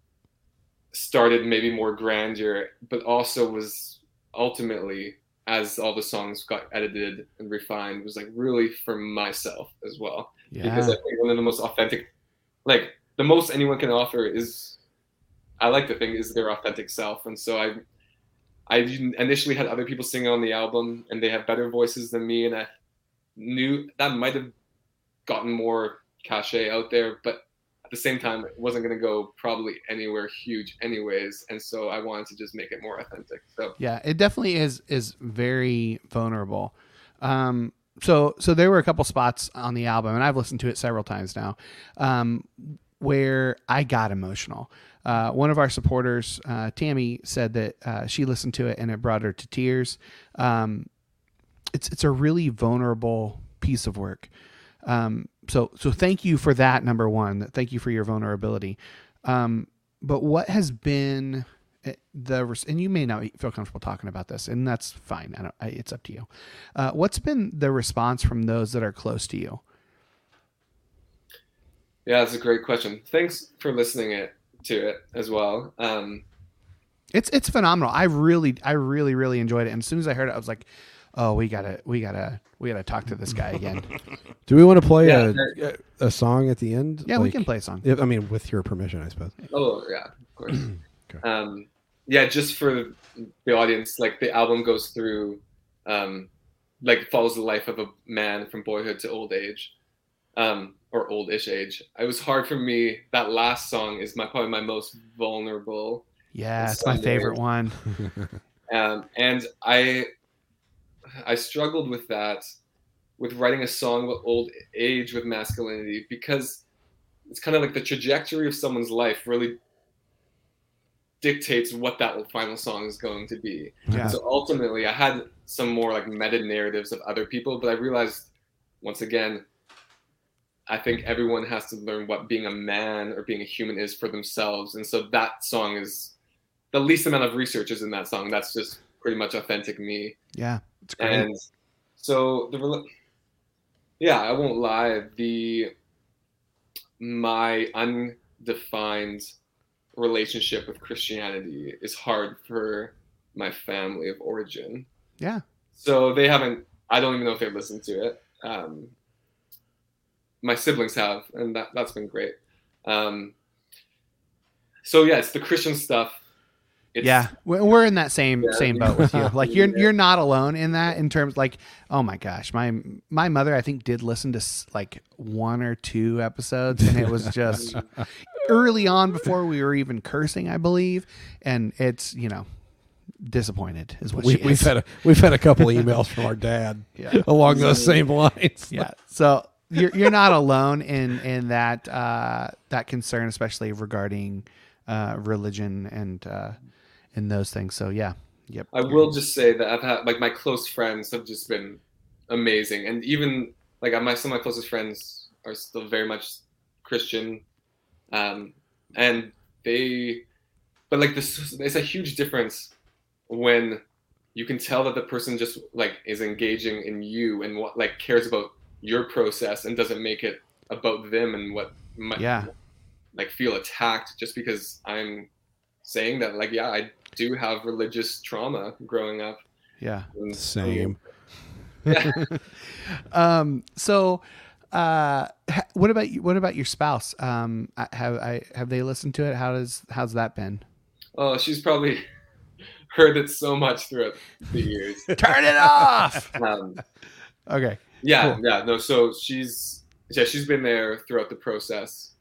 started maybe more grandeur but also was ultimately as all the songs got edited and refined was like really for myself as well. Because I think one of the most authentic like the most anyone can offer is I like to think is their authentic self. And so I I initially had other people singing on the album and they have better voices than me and I knew that might have gotten more cachet out there but at the same time it wasn't going to go probably anywhere huge anyways and so I wanted to just make it more authentic so Yeah, it definitely is is very vulnerable. Um, so so there were a couple spots on the album, and I've listened to it several times now, um, where I got emotional. Uh, one of our supporters, uh, Tammy, said that uh, she listened to it and it brought her to tears. Um, it's it's a really vulnerable piece of work. Um, so so thank you for that. Number one, thank you for your vulnerability. Um, but what has been eh, the and you may not feel comfortable talking about this, and that's fine. I don't. I, it's up to you. Uh, what's been the response from those that are close to you? yeah that's a great question thanks for listening it to it as well um, It's it's phenomenal. I really I really really enjoyed it. And as soon as I heard it, I was like, oh, we gotta we gotta we gotta talk to this guy again. Do we want to play Yeah, a, a song at the end? Yeah, we can play a song. If, I mean, with your permission, I suppose. Oh yeah, of course. um, yeah, just for the audience, like the album goes through, um, like follows the life of a man from boyhood to old age, um, or old-ish age. It was hard for me. That last song is my probably my most vulnerable. Yeah, it's my favorite one. Um, and I, I struggled with that, with writing a song about old age with masculinity because it's kind of like the trajectory of someone's life really dictates what that final song is going to be. Yeah. So ultimately, I had some more like meta narratives of other people, but I realized once again, I think everyone has to learn what being a man or being a human is for themselves, and so that song is the least amount of research is in that song. That's just pretty much authentic me. Yeah. And so the yeah, I won't lie. The my undefined relationship with Christianity is hard for my family of origin. yeah, So they haven't. I don't even know if they've listened to it. Um, my siblings have, and that that's been great. Um, so yeah, it's the Christian stuff. It's, yeah, We- we're in that same Yeah. same boat with you. Like you're Yeah. you're not alone in that in terms like oh my gosh, my my mother I think did listen to like one or two episodes and it was just early on before we were even cursing, I believe, and it's you know disappointed is what We, she we've is. had a we've had a couple emails from our dad Yeah. along those same lines. yeah. So you're you're not alone in in that uh, that concern, especially regarding uh, religion and uh, and those things. So yeah, yep. I will just say that I've had like my close friends have just been amazing, and even like my some of my closest friends are still very much Christian, um, and they but like this, it's a huge difference when you can tell that the person just like is engaging in you and what like cares about your process and doesn't make it about them and what might Yeah. like feel attacked just because I'm saying that like yeah I do have religious trauma growing up. Yeah. And- Same. Um. So, uh, ha- what about you? What about your spouse? Um, I- have I have they listened to it? How does how's that been? Oh, she's probably heard it so much throughout the years. Turn it off. Um, Okay. yeah, Cool. yeah, no. So she's yeah, she's been there throughout the process.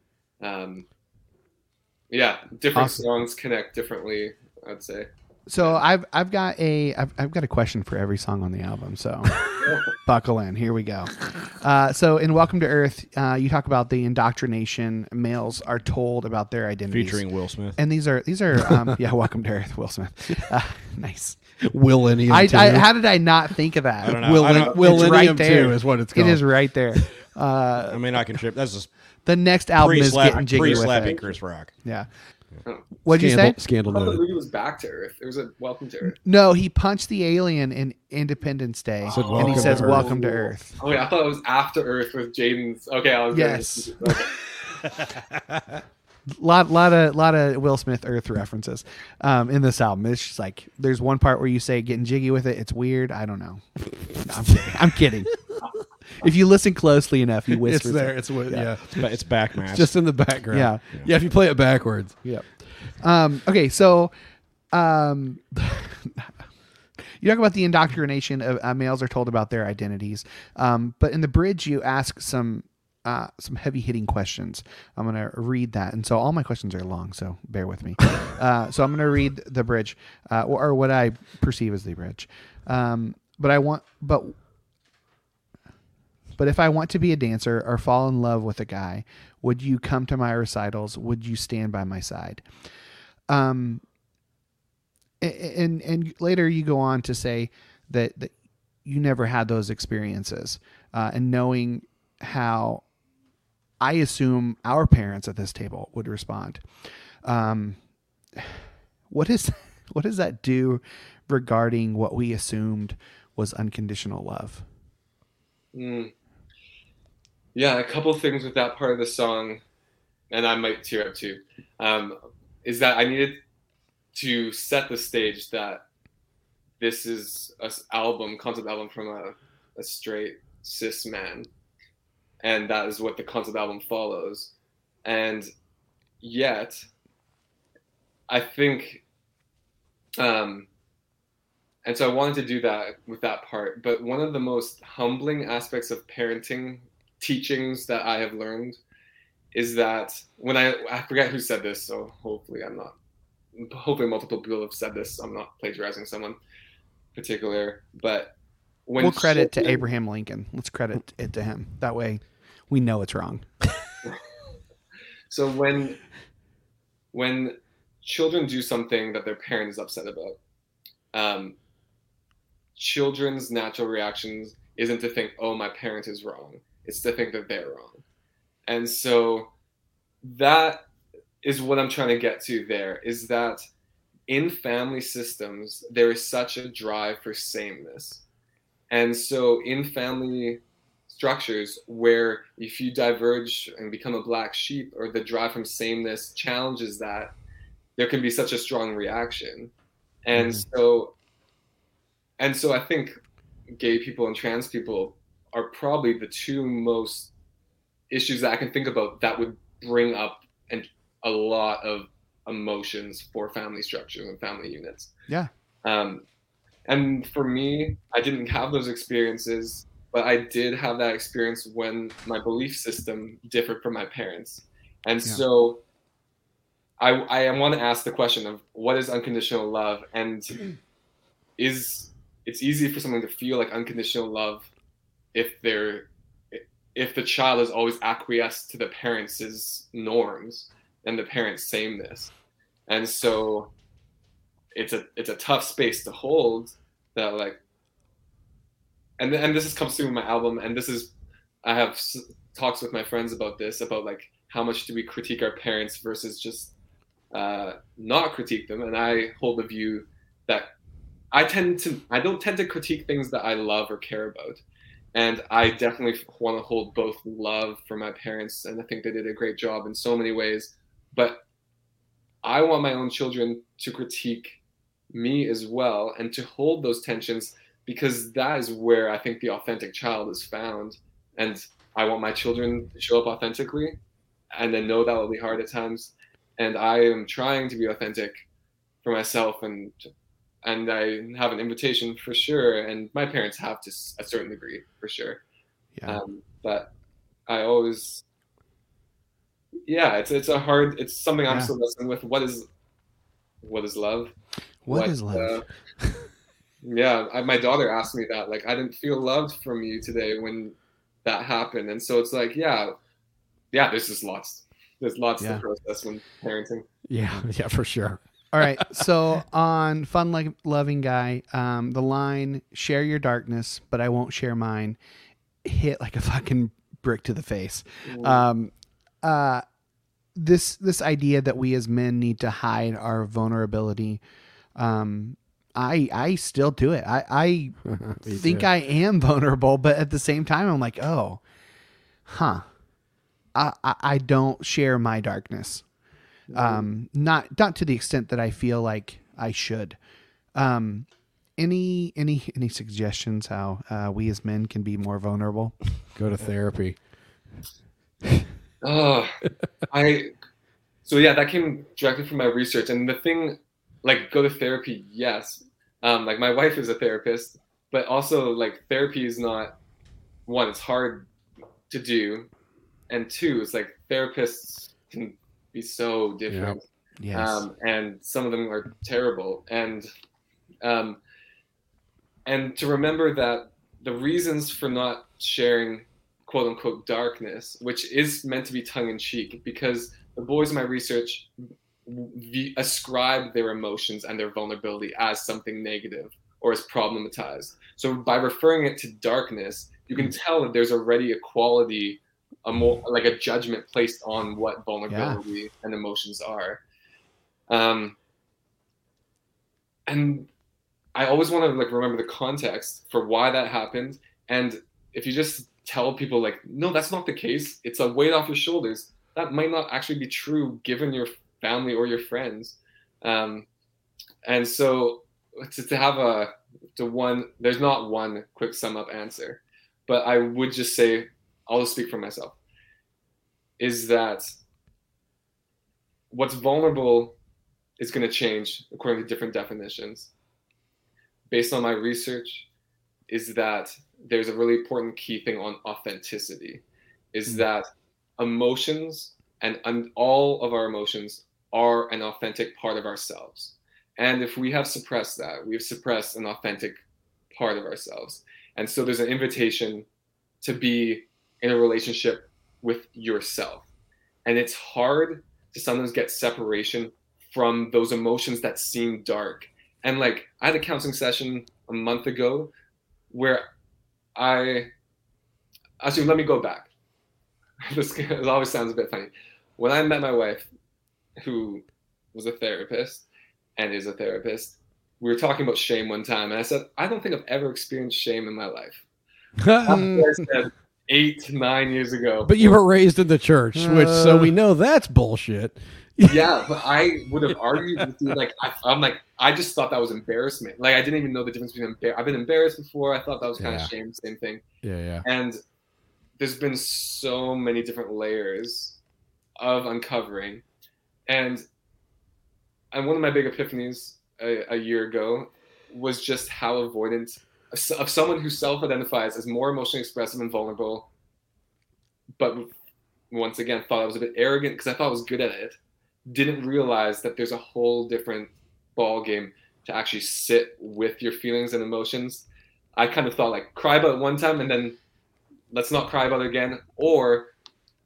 Um, yeah, different Awesome. songs connect differently. I'd say. So I've I've got a I've, I've got a question for every song on the album. So buckle in. Here we go. Uh, so in Welcome to Earth, uh, you talk about the indoctrination males are told about their identities, Featuring Will Smith. and these are these are um, yeah. Welcome to Earth, Will Smith. Uh, nice. Willennium. I. I how did I not think of that? I don't know. Will, I don't- Willennium It's right there. too is what it's It called. is right there. Uh, I mean, I can trip. That's just the next album is getting pre-slap, jiggy with pre-slapping it. Chris Rock. Yeah. What'd you say? Scandal, scandal I thought the noted. movie was Back to Earth. There was a Welcome to Earth. No, he punched the alien in Independence Day, Said and he says to "Welcome to Earth." Oh yeah, I thought it was After Earth with Jaden's. Okay, I was Yes. Okay. lot lot of lot of Will Smith Earth references um, in this album. It's just like there's one part where you say getting jiggy with it. It's weird. I don't know. No, I'm. I'm kidding. if you listen closely enough, you whisper. It's there. It's what. Yeah. But it's back match. It's just in the background. Yeah. Yeah. If you play it backwards. Yeah. Um, okay, so um, you talk about the indoctrination of uh, males are told about their identities, um, but in the bridge you ask some uh, some heavy hitting questions. I'm gonna read that, and so all my questions are long, so bear with me. Uh, so I'm gonna read the bridge, uh, or, or what I perceive as the bridge. Um, but I want, but but if I want to be a dancer or fall in love with a guy, would you come to my recitals? Would you stand by my side? Um, and and later you go on to say that, that you never had those experiences, uh, and knowing how I assume our parents at this table would respond. Um, what is what does that do regarding what we assumed was unconditional love? Mm. Yeah, a couple things with that part of the song, and I might tear up too. Um, is that I needed to set the stage that this is a album, concept album from a, a straight cis man, and that is what the concept album follows. And yet, I think, um, and so I wanted to do that with that part. But one of the most humbling aspects of parenting teachings that I have learned is that when I I forget who said this, so hopefully I'm not. Hopefully, multiple people have said this. I'm not plagiarizing someone particular, but when we'll credit to Abraham Lincoln. Let's credit it to him. That way, we know it's wrong. So when when children do something that their parent is upset about, um, children's natural reactions isn't to think, "Oh, my parent is wrong." It's to think that they're wrong, and so that is what I'm trying to get to. There is that in family systems there is such a drive for sameness, and so in family structures where if you diverge and become a black sheep or the drive from sameness challenges that there can be such a strong reaction. And mm. so and so i think gay people and trans people are probably the two most issues that i can think about that would bring up and a lot of emotions for family structures and family units Yeah. um, and for me, I didn't have those experiences, but I did have that experience when my belief system differed from my parents. And Yeah. so I, I want to ask the question of what is unconditional love? And is it's easy for someone to feel like unconditional love if they're if the child is always acquiesced to the parents' norms and the parents' sameness. And so it's a it's a tough space to hold that like and and this is comes through my album and this is I have talks with my friends about this about like how much do we critique our parents versus just uh, not critique them, and I hold the view that I tend to I don't tend to critique things that I love or care about, and I definitely want to hold both love for my parents, and I think they did a great job in so many ways, but I want my own children to critique me as well, and to hold those tensions because that is where I think the authentic child is found, and I want my children to show up authentically, and then know that will be hard at times, and I am trying to be authentic for myself and and I have an invitation for sure, and my parents have to a certain degree for sure. Yeah. Um, but I always, yeah, it's it's a hard, it's something I'm Yeah. still wrestling with. What is, what is love? what is love? uh, yeah, I, my daughter asked me that. Like, I didn't feel loved from you today when that happened, and so it's like, yeah, yeah. There's just lots. There's lots Yeah. to process when parenting. Yeah, yeah, for sure. All right. So on Fun Like Loving Guy, um, the line "Share your darkness, but I won't share mine" hit like a fucking brick to the face. Um, uh, this this idea that we as men need to hide our vulnerability. Um, I I still do it. I I think too. I am vulnerable, but at the same time, I'm like, oh, huh. I I, I don't share my darkness um not not to the extent that i feel like i should um any any any suggestions how uh, we as men can be more vulnerable Go to therapy. Oh, I. So yeah, that came directly from my research, and the thing, like, go to therapy. Yes, um, like my wife is a therapist, but also like therapy is not one. It's hard to do, and two, it's like therapists can be so different. Yes. Um, and some of them are terrible. And um, and to remember that the reasons for not sharing quote unquote darkness which is meant to be tongue-in-cheek because the boys in my research ascribe their emotions and their vulnerability as something negative or as problematized. So by referring it to darkness you can tell that there's already a quality a more like a judgment placed on what vulnerability and emotions are um, and I always want to like remember the context for why that happened. And if you just tell people like, no, that's not the case, it's a weight off your shoulders. That might not actually be true given your family or your friends. Um, and so to, to have a to one, there's not one quick sum up answer, but I would just say, I'll just speak for myself, is that what's vulnerable is going to change according to different definitions. Based on my research, is that there's a really important key thing on authenticity, is hmm. that emotions and, and all of our emotions are an authentic part of ourselves. And if we have suppressed that, we've suppressed an authentic part of ourselves. And so there's an invitation to be in a relationship with yourself. And it's hard to sometimes get separation from those emotions that seem dark. And like I had a counseling session a month ago where I actually let me go back. this always sounds a bit funny. When I met my wife, who was a therapist and is a therapist, we were talking about shame one time, and I said, I don't think I've ever experienced shame in my life. I said eight, nine years ago. But you were raised in the church, which so we uh, know that's bullshit. yeah, but I would have argued with you. Like, I, I'm like, I just thought that was embarrassment. Like, I didn't even know the difference between embar- I've been embarrassed before. I thought that was kind Yeah. of shame, same thing. Yeah, yeah. And there's been so many different layers of uncovering, and and one of my big epiphanies a, a year ago was just how avoidant of, of someone who self-identifies as more emotionally expressive and vulnerable, but once again thought I was a bit arrogant because I thought I was good at it. Didn't realize that there's a whole different ball game to actually sit with your feelings and emotions. I kind of thought like cry about it one time and then let's not cry about it again. Or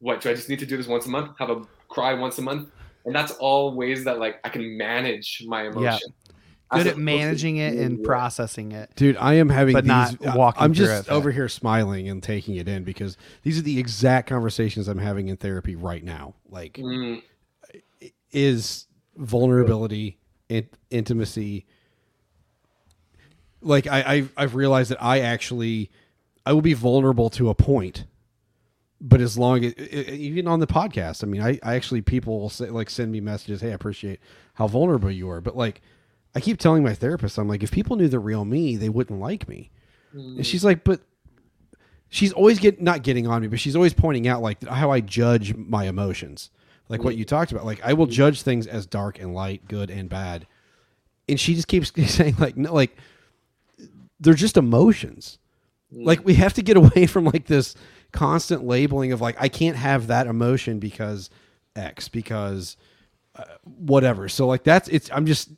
what? Do I just need to do this once a month? Have a cry once a month? And that's all ways that like I can manage my emotion. As good at opposed to managing it and doing processing it Dude, I am having But these. not walking I'm through just it. over here smiling and taking it in because these are the exact conversations I'm having in therapy right now. Like, Mm, is vulnerability, in- intimacy. Like I, I've, I've realized that I actually, I will be vulnerable to a point, but as long as even on the podcast, I mean, I, I actually people will say like send me messages, hey, I appreciate how vulnerable you are, but like, I keep telling my therapist, I'm like, if people knew the real me, they wouldn't like me, and she's like, but she's always get not getting on me, but she's always pointing out like how I judge my emotions, like what mm. you talked about. Like I will mm. judge things as dark and light, good and bad, and she just keeps saying like no, like they're just emotions. Mm. Like we have to get away from like this constant labeling of like I can't have that emotion because X because uh, whatever. So like that's it's I'm just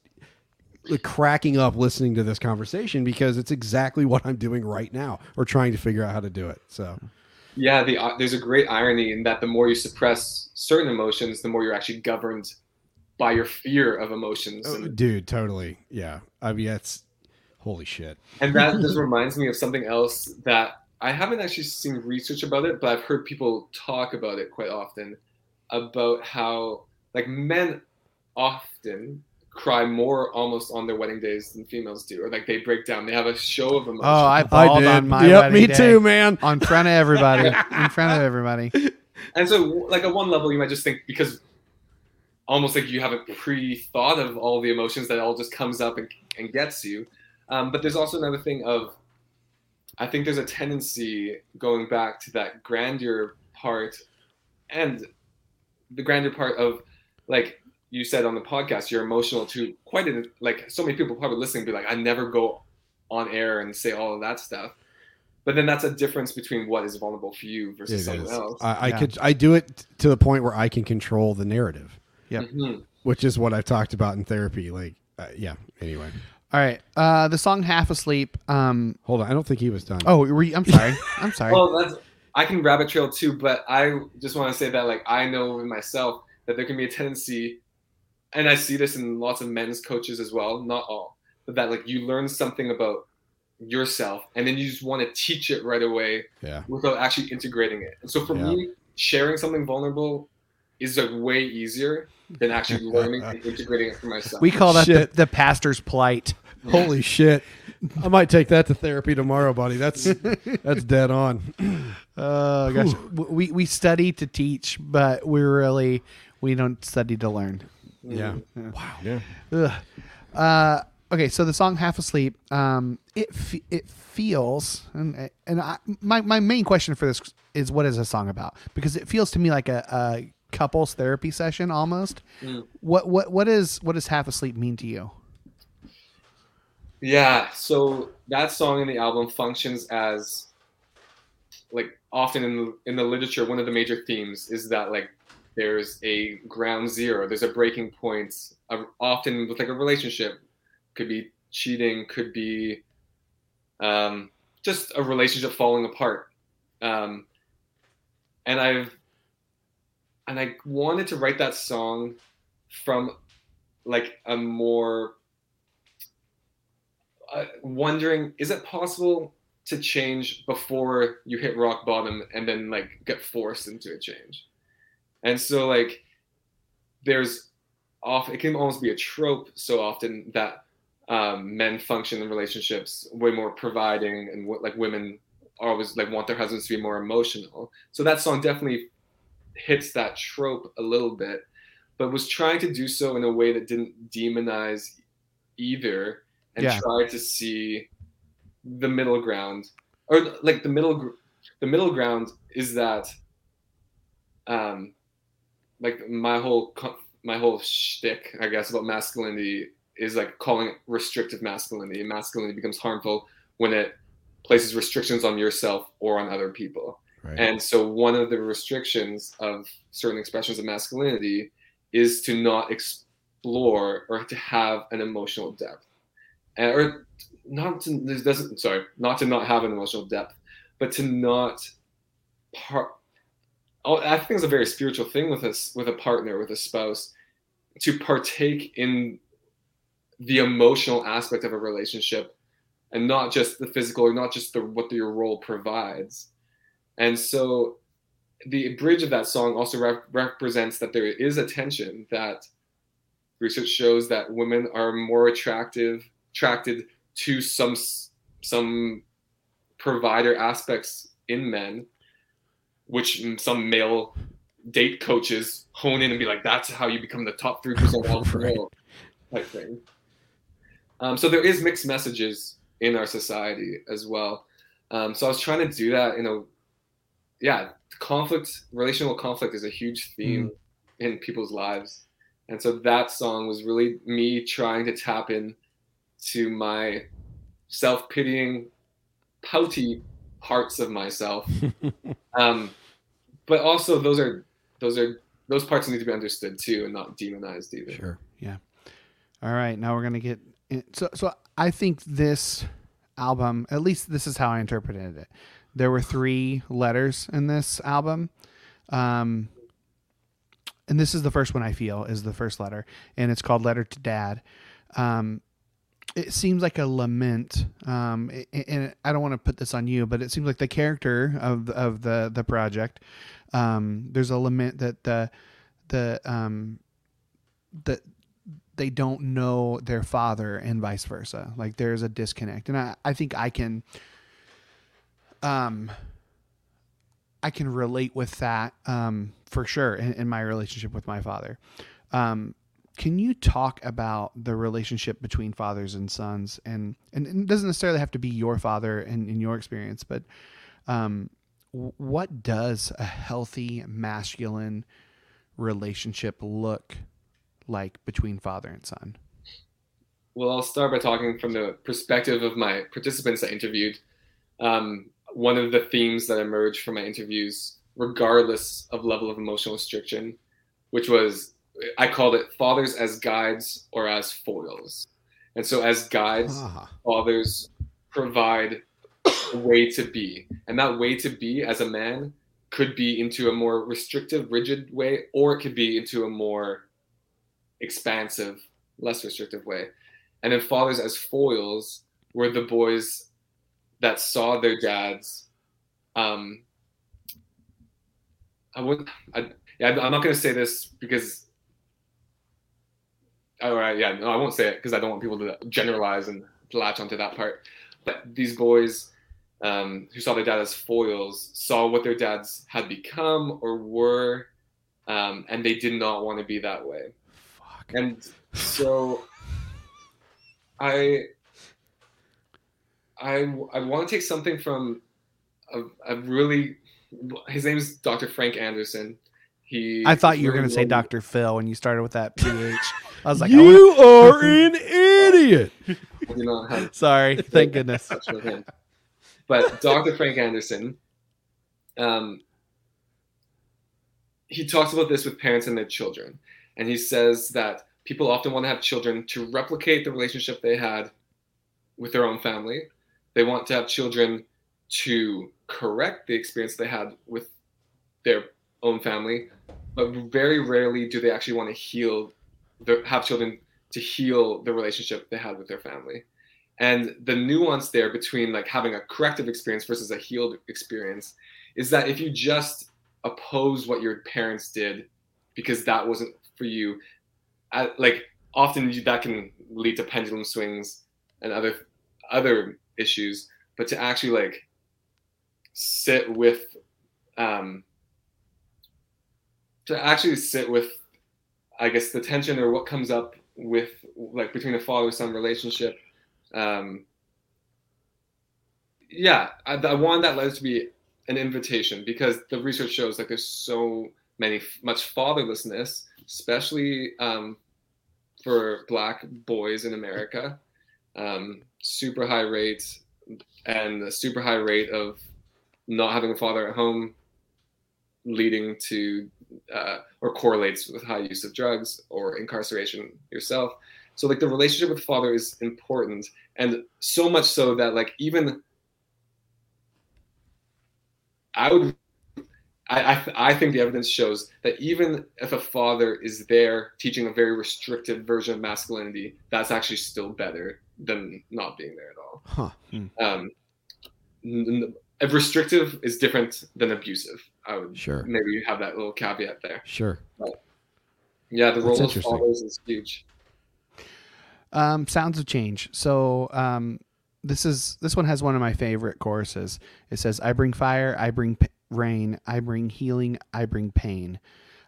like cracking up listening to this conversation because it's exactly what I'm doing right now or trying to figure out how to do it. So Yeah, the, uh, there's a great irony in that the more you suppress certain emotions, the more you're actually governed by your fear of emotions. And, dude, totally. Yeah. I mean that's holy shit. and that just reminds me of something else that I haven't actually seen research about it, but I've heard people talk about it quite often about how like men often cry more almost on their wedding days than females do, or like they break down. They have a show of emotion. Oh, I bawled on my Yep, me day. too, man. On front of everybody. in front of everybody. And so, like at one level, you might just think because almost like you haven't pre-thought of all the emotions that all just comes up and, and gets you. Um, but there's also another thing of, I think there's a tendency going back to that grandeur part, and the grandeur part of, like you said on the podcast, you're emotional to quite a, like so many people probably listening be like, I never go on air and say all of that stuff. But then that's a difference between what is vulnerable for you versus It someone is. else. I, I Yeah. could I do it to the point where I can control the narrative, Yep. Mhm. which is what I've talked about in therapy. Like, uh, yeah. Anyway, All right. Uh, the song "Half Asleep." Um, hold on. I don't think he was done. oh, were you, I'm sorry. I'm sorry. Well, that's I can rabbit trail too, but I just want to say that like I know in myself that there can be a tendency, and I see this in lots of men's coaches as well, not all, but that like you learn something about yourself and then you just want to teach it right away yeah. without actually integrating it. And so for Yeah. me, sharing something vulnerable is a way easier than actually learning and integrating it for myself. we call that the, the pastor's plight. Holy shit! I might take that to therapy tomorrow, buddy. That's that's dead on. Oh gosh, we we study to teach, but we really we don't study to learn. Yeah. Wow. Yeah. Ugh. Uh, okay, so the song "Half Asleep," um, it fe- it feels, and and I, my my main question for this is what is a song about? Because it feels to me like a, a couples therapy session almost. Mm. What what what is what does "Half Asleep" mean to you? Yeah, so that song in the album functions as like often in the, in the literature one of the major themes is that like there's a ground zero, there's a breaking point. Of, often with like a relationship could be cheating, could be um, just a relationship falling apart. Um, and I've and I wanted to write that song from like a more uh, wondering is it possible to change before you hit rock bottom and then like get forced into a change and so like there's off it can almost be a trope so often that um, men function in relationships way more providing and what like women always like want their husbands to be more emotional so that song definitely hits that trope a little bit but was trying to do so in a way that didn't demonize either and Yeah. tried to see the middle ground or like the middle the middle ground is that um like my whole my whole shtick, I guess, about masculinity is like calling it restrictive masculinity. Masculinity becomes harmful when it places restrictions on yourself or on other people. Right. And so one of the restrictions of certain expressions of masculinity is to not explore or to have an emotional depth. And, or not to this doesn't sorry, not to not have an emotional depth, but to not part Oh, I think it's a very spiritual thing with us with a partner, with a spouse, to partake in the emotional aspect of a relationship and not just the physical or not just the what your role provides. And so the bridge of that song also rep- represents that there is a tension that research shows that women are more attractive attracted to some some provider aspects in men, which some male date coaches hone in and be like, "That's how you become the top three percent of the Right. world," type thing. Um, so there is mixed messages in our society as well. Um, so I was trying to do that in a, yeah, conflict, relational conflict is a huge theme in people's lives, and so that song was really me trying to tap in to my self-pitying, pouty parts of myself. um, but also those are those are those parts need to be understood too and not demonized either. Sure. Yeah. All right, now we're gonna get in. so. So I think this album, at least this is how I interpreted it. There were three letters in this album, um, and this is the first one I feel is the first letter, and it's called "Letter to Dad." Um, it seems like a lament, um, and I don't want to put this on you, but it seems like the character of of the the project. Um, there's a lament that the the um, that they don't know their father and vice versa. Like there's a disconnect. And I, I think I can um I can relate with that um for sure in, in my relationship with my father. Um can you talk about the relationship between fathers and sons and and it doesn't necessarily have to be your father in, in your experience, but um what does a healthy masculine relationship look like between father and son? Well, I'll start by talking from the perspective of my participants I interviewed. Um, one of the themes that emerged from my interviews, regardless of level of emotional restriction, which was I called it fathers as guides or as foils. And so, as guides, Ah, fathers provide a way to be. And that way to be as a man could be into a more restrictive, rigid way, or it could be into a more expansive, less restrictive way. And then fathers as foils were the boys that saw their dads. Um, I wouldn't. I, yeah, I'm not going to say this because. All right, yeah, no, I won't say it because I don't want people to generalize and latch onto that part. But these boys um, who saw their dad as foils saw what their dads had become or were, um, and they did not want to be that way. fuck. And so I I I want to take something from a, a really his name is Dr. Frank Anderson. He I thought you were really going to say Dr. Phil when you started with that PH. I was like, I you are an idiot. I do sorry. Thank goodness. touch with him. But Dr. Frank Anderson, um, he talks about this with parents and their children. And he says that people often want to have children to replicate the relationship they had with their own family. They want to have children to correct the experience they had with their own family. But very rarely do they actually want to heal, have children to heal the relationship they had with their family. And the nuance there between like having a corrective experience versus a healed experience is that if you just oppose what your parents did because that wasn't for you I, like often that can lead to pendulum swings and other other issues but to actually like sit with um to actually sit with i guess the tension or what comes up with like between a father son relationship um, yeah, I, I that letter to be an invitation because the research shows like there's so many much fatherlessness, especially um, for Black boys in America. Um, super high rates and a super high rate of not having a father at home, leading to uh, or correlates with high use of drugs or incarceration yourself. So like the relationship with father is important, and so much so that like even I would I I, I think the evidence shows that even if a father is there teaching a very restricted version of masculinity, that's actually still better than not being there at all. Huh. Um, n- if restrictive is different than abusive. I would Sure. maybe you have that little caveat there. Sure. Yeah, the role of fathers is huge. Um, Sounds of Change. So um, this is this one has one of my favorite choruses. It says, "I bring fire, I bring p- rain, I bring healing, I bring pain."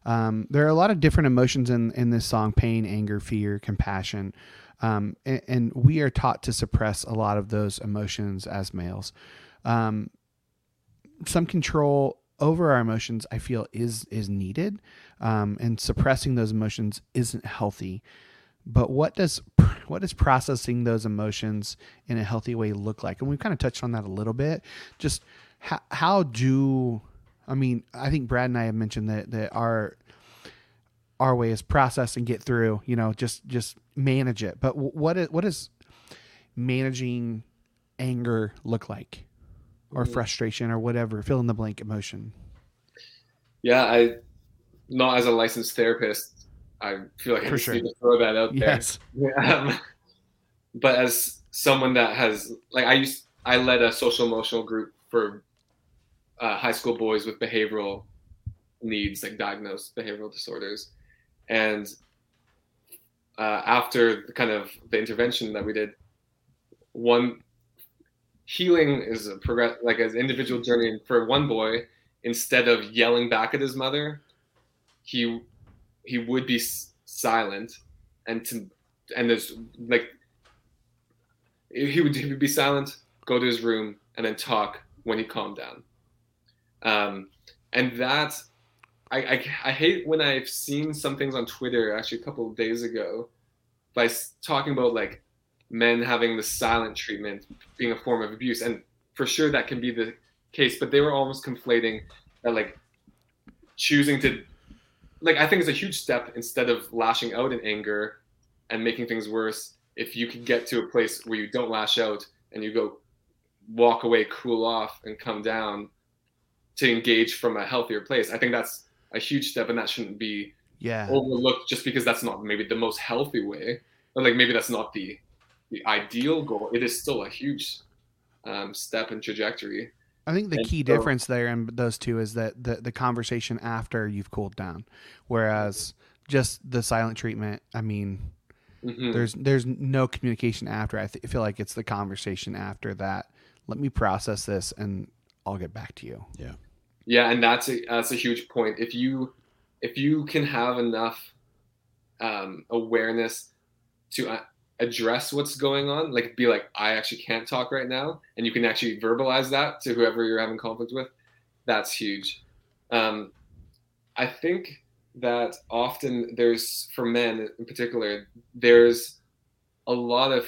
Um, there are a lot of different emotions in in this song: pain, anger, fear, compassion. Um, and, and we are taught to suppress a lot of those emotions as males. Um, some control over our emotions, I feel, is is needed, um, and suppressing those emotions isn't healthy. But what does what does processing those emotions in a healthy way look like? And we've kind of touched on that a little bit. Just how, how do i mean i think brad and i have mentioned that that our our way is process and get through you know just just manage it. But wh- what is what does managing anger look like or Mm. frustration or whatever fill in the blank emotion Yeah, I not as a licensed therapist, I feel like I For just sure. need to throw that out there. yes um, but as someone that has like i used i led a social emotional group for uh, high school boys with behavioral needs like diagnosed behavioral disorders and uh, after the kind of the intervention that we did one healing is a progress like an individual journey for one boy instead of yelling back at his mother he he would be silent and to and there's like he would, he would be silent go to his room and then talk when he calmed down. Um, and that I, I i hate when i've seen some things on twitter actually a couple of days ago by talking about like men having the silent treatment being a form of abuse. And for sure that can be the case but they were almost conflating that like choosing to like i think it's a huge step instead of lashing out in anger and making things worse. If you can get to a place where you don't lash out and you go walk away cool off and come down to engage from a healthier place i think that's a huge step and that shouldn't be yeah. overlooked just because that's not maybe the most healthy way. Or like maybe that's not the the ideal goal it is still a huge um, step and trajectory I think the And key so- difference there in those two is that the, the conversation after you've cooled down, whereas just the silent treatment. I mean, Mhm. there's there's no communication after. I th- feel like it's the conversation after that. Let me process this, and I'll get back to you. Yeah. Yeah, and that's a that's a huge point. If you if you can have enough um, awareness to uh, address what's going on, like be like, I actually can't talk right now, and you can actually verbalize that to whoever you're having conflict with, that's huge. Um, I think that often there's for men in particular, there's a lot of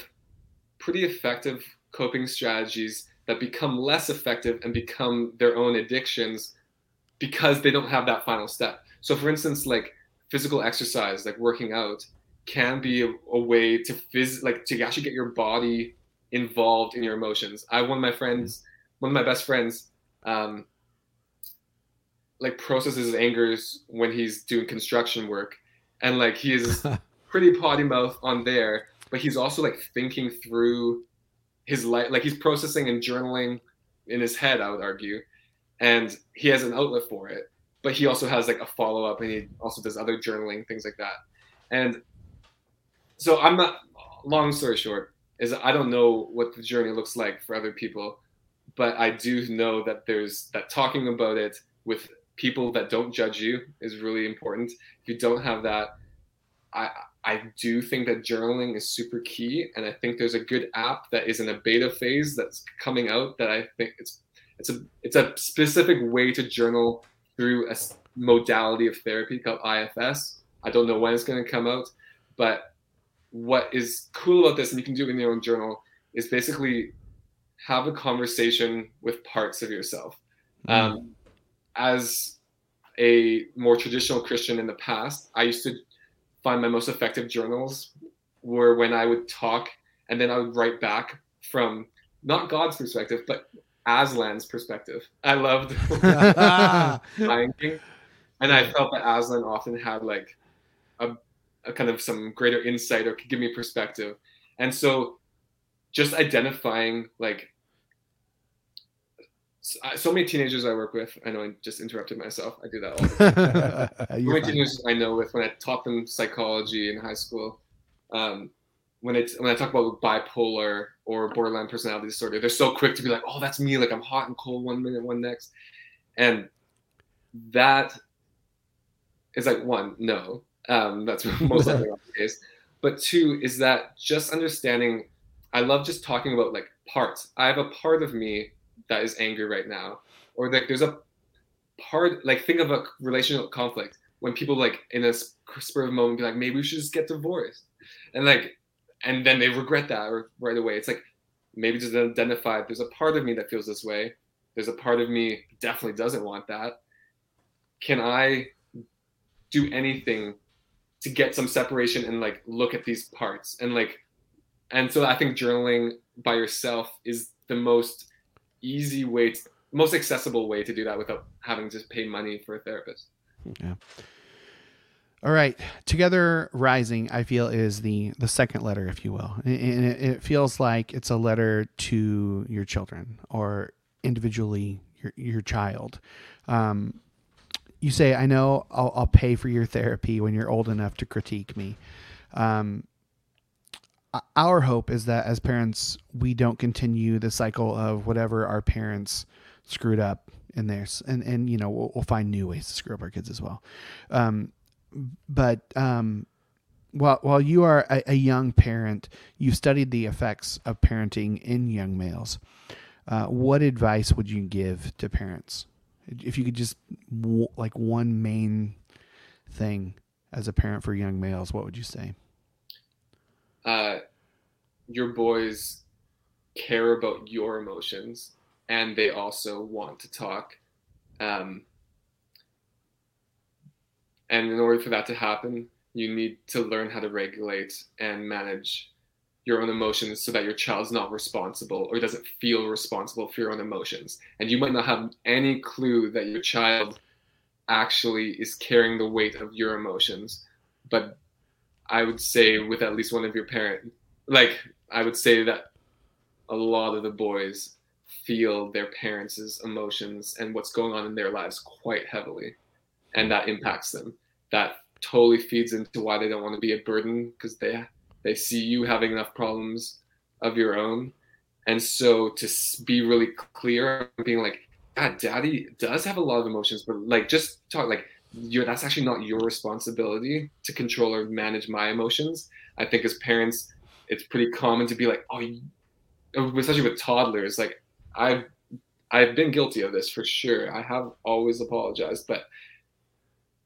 pretty effective coping strategies that become less effective and become their own addictions because they don't have that final step. So, for instance, like physical exercise, like working out, can be a, a way to phys- like to actually get your body involved in your emotions. I one of my friends, one of my best friends, um, like processes his angers when he's doing construction work, and like he is pretty potty mouth on there, but he's also like thinking through his life, like he's processing and journaling in his head. I would argue, and he has an outlet for it. But he also has like a follow up, and he also does other journaling things like that. And so I'm not. Long story short is I don't know what the journey looks like for other people, but I do know that there's that talking about it with people that don't judge you is really important. If you don't have that, I I do think that journaling is super key, and I think there's a good app that is in a beta phase that's coming out that I think it's it's a it's a specific way to journal through a modality of therapy called IFS. I don't know when it's going to come out, but what is cool about this, and you can do it in your own journal, is basically have a conversation with parts of yourself. Um, as a more traditional Christian in the past, I used to find my most effective journals were when I would talk and then I would write back from not God's perspective, but Aslan's perspective. I loved Lion King, and I felt that Aslan often had like a, a kind of some greater insight or could give me perspective, and so just identifying like so, many teenagers I work with. I know I just interrupted myself. I do that all the time. so many fine. teenagers I know with when I taught them psychology in high school. Um, when it's when I talk about bipolar or borderline personality disorder, they're so quick to be like, "Oh, that's me! Like I'm hot and cold one minute, one next," and that is like one, no, um, that's most likely the case. But two is that just understanding. I love just talking about like parts. I have a part of me that is angry right now, or like there's a part like think of a relational conflict when people like in a spur of the moment be like maybe we should just get divorced and like and then they regret that right away it's like maybe just identify there's a part of me that feels this way there's a part of me definitely doesn't want that can i do anything to get some separation and like look at these parts and like and so i think journaling by yourself is the most easy way to, most accessible way to do that without having to pay money for a therapist Yeah. All right, together rising. I feel is the the second letter, if you will, and it, it feels like it's a letter to your children or individually your your child. Um, you say, "I know I'll, I'll pay for your therapy when you're old enough to critique me." Um, our hope is that as parents, we don't continue the cycle of whatever our parents screwed up in theirs, and and you know we'll, we'll find new ways to screw up our kids as well. Um, but um, while while you are a, a young parent, you've studied the effects of parenting in young males. Uh, what advice would you give to parents if you could just like one main thing as a parent for young males? What would you say? uh, your boys care about your emotions and they also want to talk um, and in order for that to happen you need to learn how to regulate and manage your own emotions so that your child's not responsible or doesn't feel responsible for your own emotions. And you might not have any clue that your child actually is carrying the weight of your emotions. But I would say with at least one of your parent, like I would say that a lot of the boys feel their parents' emotions and what's going on in their lives quite heavily, and that impacts them. That totally feeds into why they don't want to be a burden because they they see you having enough problems of your own, and so to be really clear, being like, God, Daddy does have a lot of emotions, but like just talk like you're that's actually not your responsibility to control or manage my emotions. I think as parents, it's pretty common to be like, oh, especially with toddlers. Like I've I've been guilty of this for sure. I have always apologized, but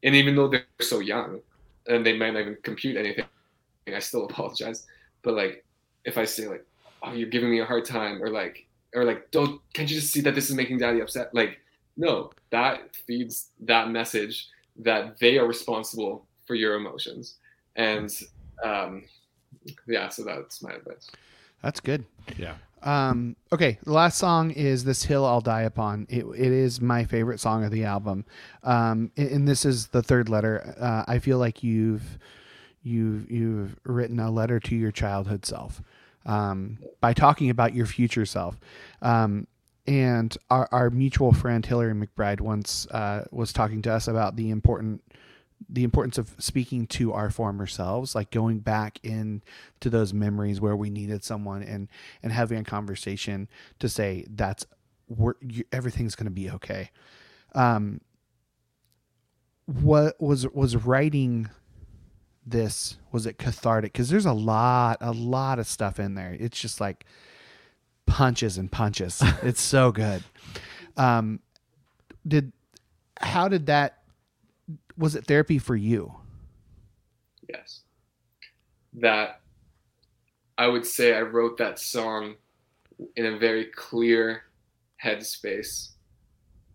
and even though they're so young and they might not even compute anything, I still apologize. But like if I say like, oh, you're giving me a hard time, or like or like, don't can't you just see that this is making daddy upset? Like, no, that feeds that message that they are responsible for your emotions. And um, yeah, so that's my advice. That's good. Yeah. Um, okay, the last song is "This Hill I'll Die Upon." It, it is my favorite song of the album, um, and, and this is the third letter. Uh, I feel like you've you've you've written a letter to your childhood self um, by talking about your future self. Um, and our, our mutual friend Hillary McBride once uh, was talking to us about the important the importance of speaking to our former selves, like going back in to those memories where we needed someone and and having a conversation to say that's we're, you, everything's going to be okay. Um, what was was writing this was it cathartic? Because there's a lot a lot of stuff in there. It's just like punches and punches. It's so good. Um did how did that was it therapy for you? Yes. That I would say I wrote that song in a very clear headspace.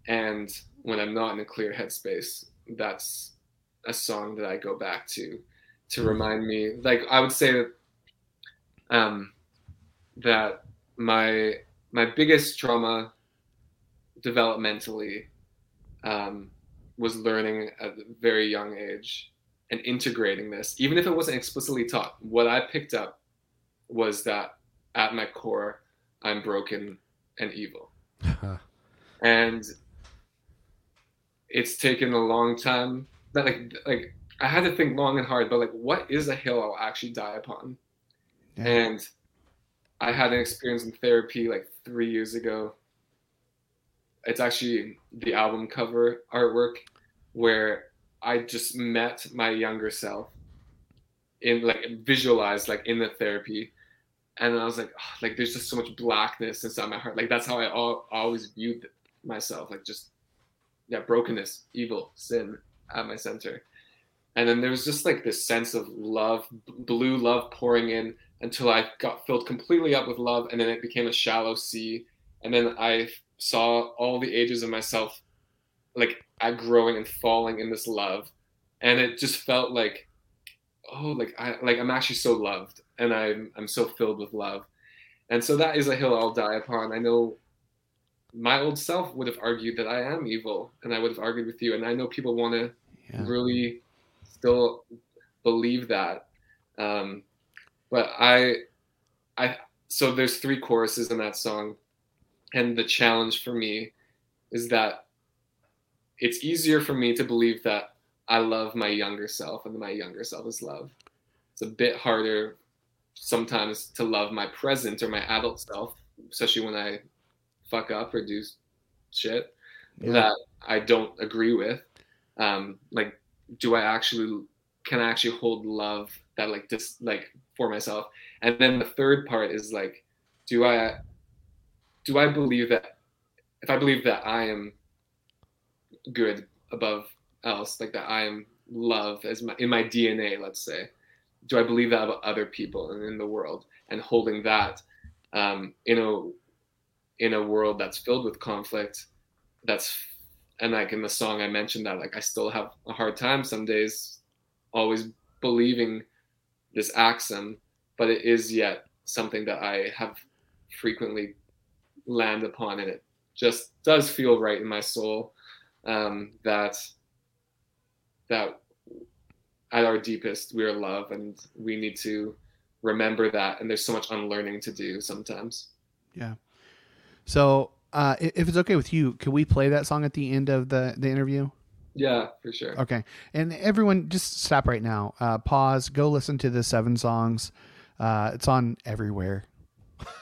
And when I'm not in a clear headspace, that's a song that I go back to to remind me like I would say that um that my my biggest trauma developmentally um, was learning at a very young age and integrating this, even if it wasn't explicitly taught. What I picked up was that at my core, I'm broken and evil. and it's taken a long time. That like like I had to think long and hard, but like, what is a hill I'll actually die upon? Yeah. And I had an experience in therapy like three years ago. It's actually the album cover artwork where I just met my younger self in like visualized like in the therapy. And I was like, "Oh, like there's just so much blackness inside my heart. Like that's how I al- always viewed myself, like just yeah, brokenness, evil, sin at my center. And then there was just like this sense of love, blue love pouring in until I got filled completely up with love, and then it became a shallow sea. And then I saw all the ages of myself, like I growing and falling in this love, and it just felt like, oh, like I like I'm actually so loved, and I'm I'm so filled with love, and so that is a hill I'll die upon. I know my old self would have argued that I am evil, and I would have argued with you, and I know people want to Yeah. really still believe that. Um, but I, I, so there's three choruses in that song, and the challenge for me is that it's easier for me to believe that I love my younger self and my younger self is love. It's a bit harder sometimes to love my present or my adult self, especially when I fuck up or do shit Yeah. that I don't agree with. Um, like, do I actually can I actually hold love that like just like for myself? And then the third part is like, do I do I believe that if I believe that I am good above else, like that I am love as my in my DNA, let's say, do I believe that about other people and in the world and holding that um, in a in a world that's filled with conflict that's and like in the song i mentioned that like i still have a hard time some days always believing this axiom but it is yet something that i have frequently land upon and it just does feel right in my soul um, that that at our deepest we are love and we need to remember that and there's so much unlearning to do sometimes Yeah. So, uh, if it's okay with you, can we play that song at the end of the, the interview? yeah for sure Okay. And everyone, just stop right now. Uh, pause. Go listen to the seven songs. Uh, it's on everywhere.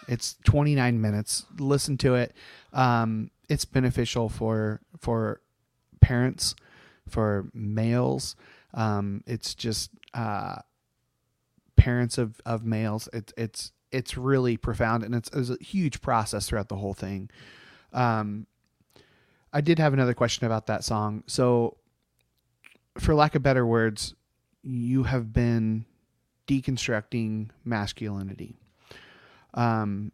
It's 29 minutes. Listen to it. Um, it's beneficial for for parents, for males. Um, it's just uh, parents of, of males. It's it's it's really profound, and it's, it's a huge process throughout the whole thing. Um, I did have another question about that song. So, for lack of better words, you have been deconstructing masculinity. Um,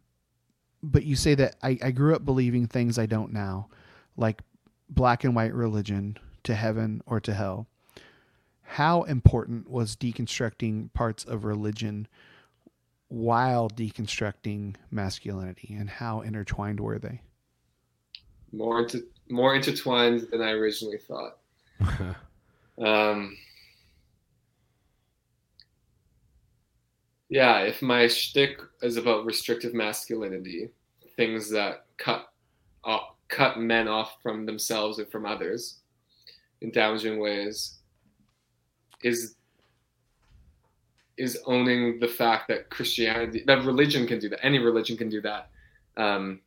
but you say that I, I grew up believing things I don't now, like black and white religion to heaven or to hell. How important was deconstructing parts of religion while deconstructing masculinity, and how intertwined were they? More into more intertwined than I originally thought. Um, yeah, if my shtick is about restrictive masculinity, things that cut off, cut men off from themselves and from others in damaging ways, is is owning the fact that Christianity, that religion can do that. Any religion can do that. Um,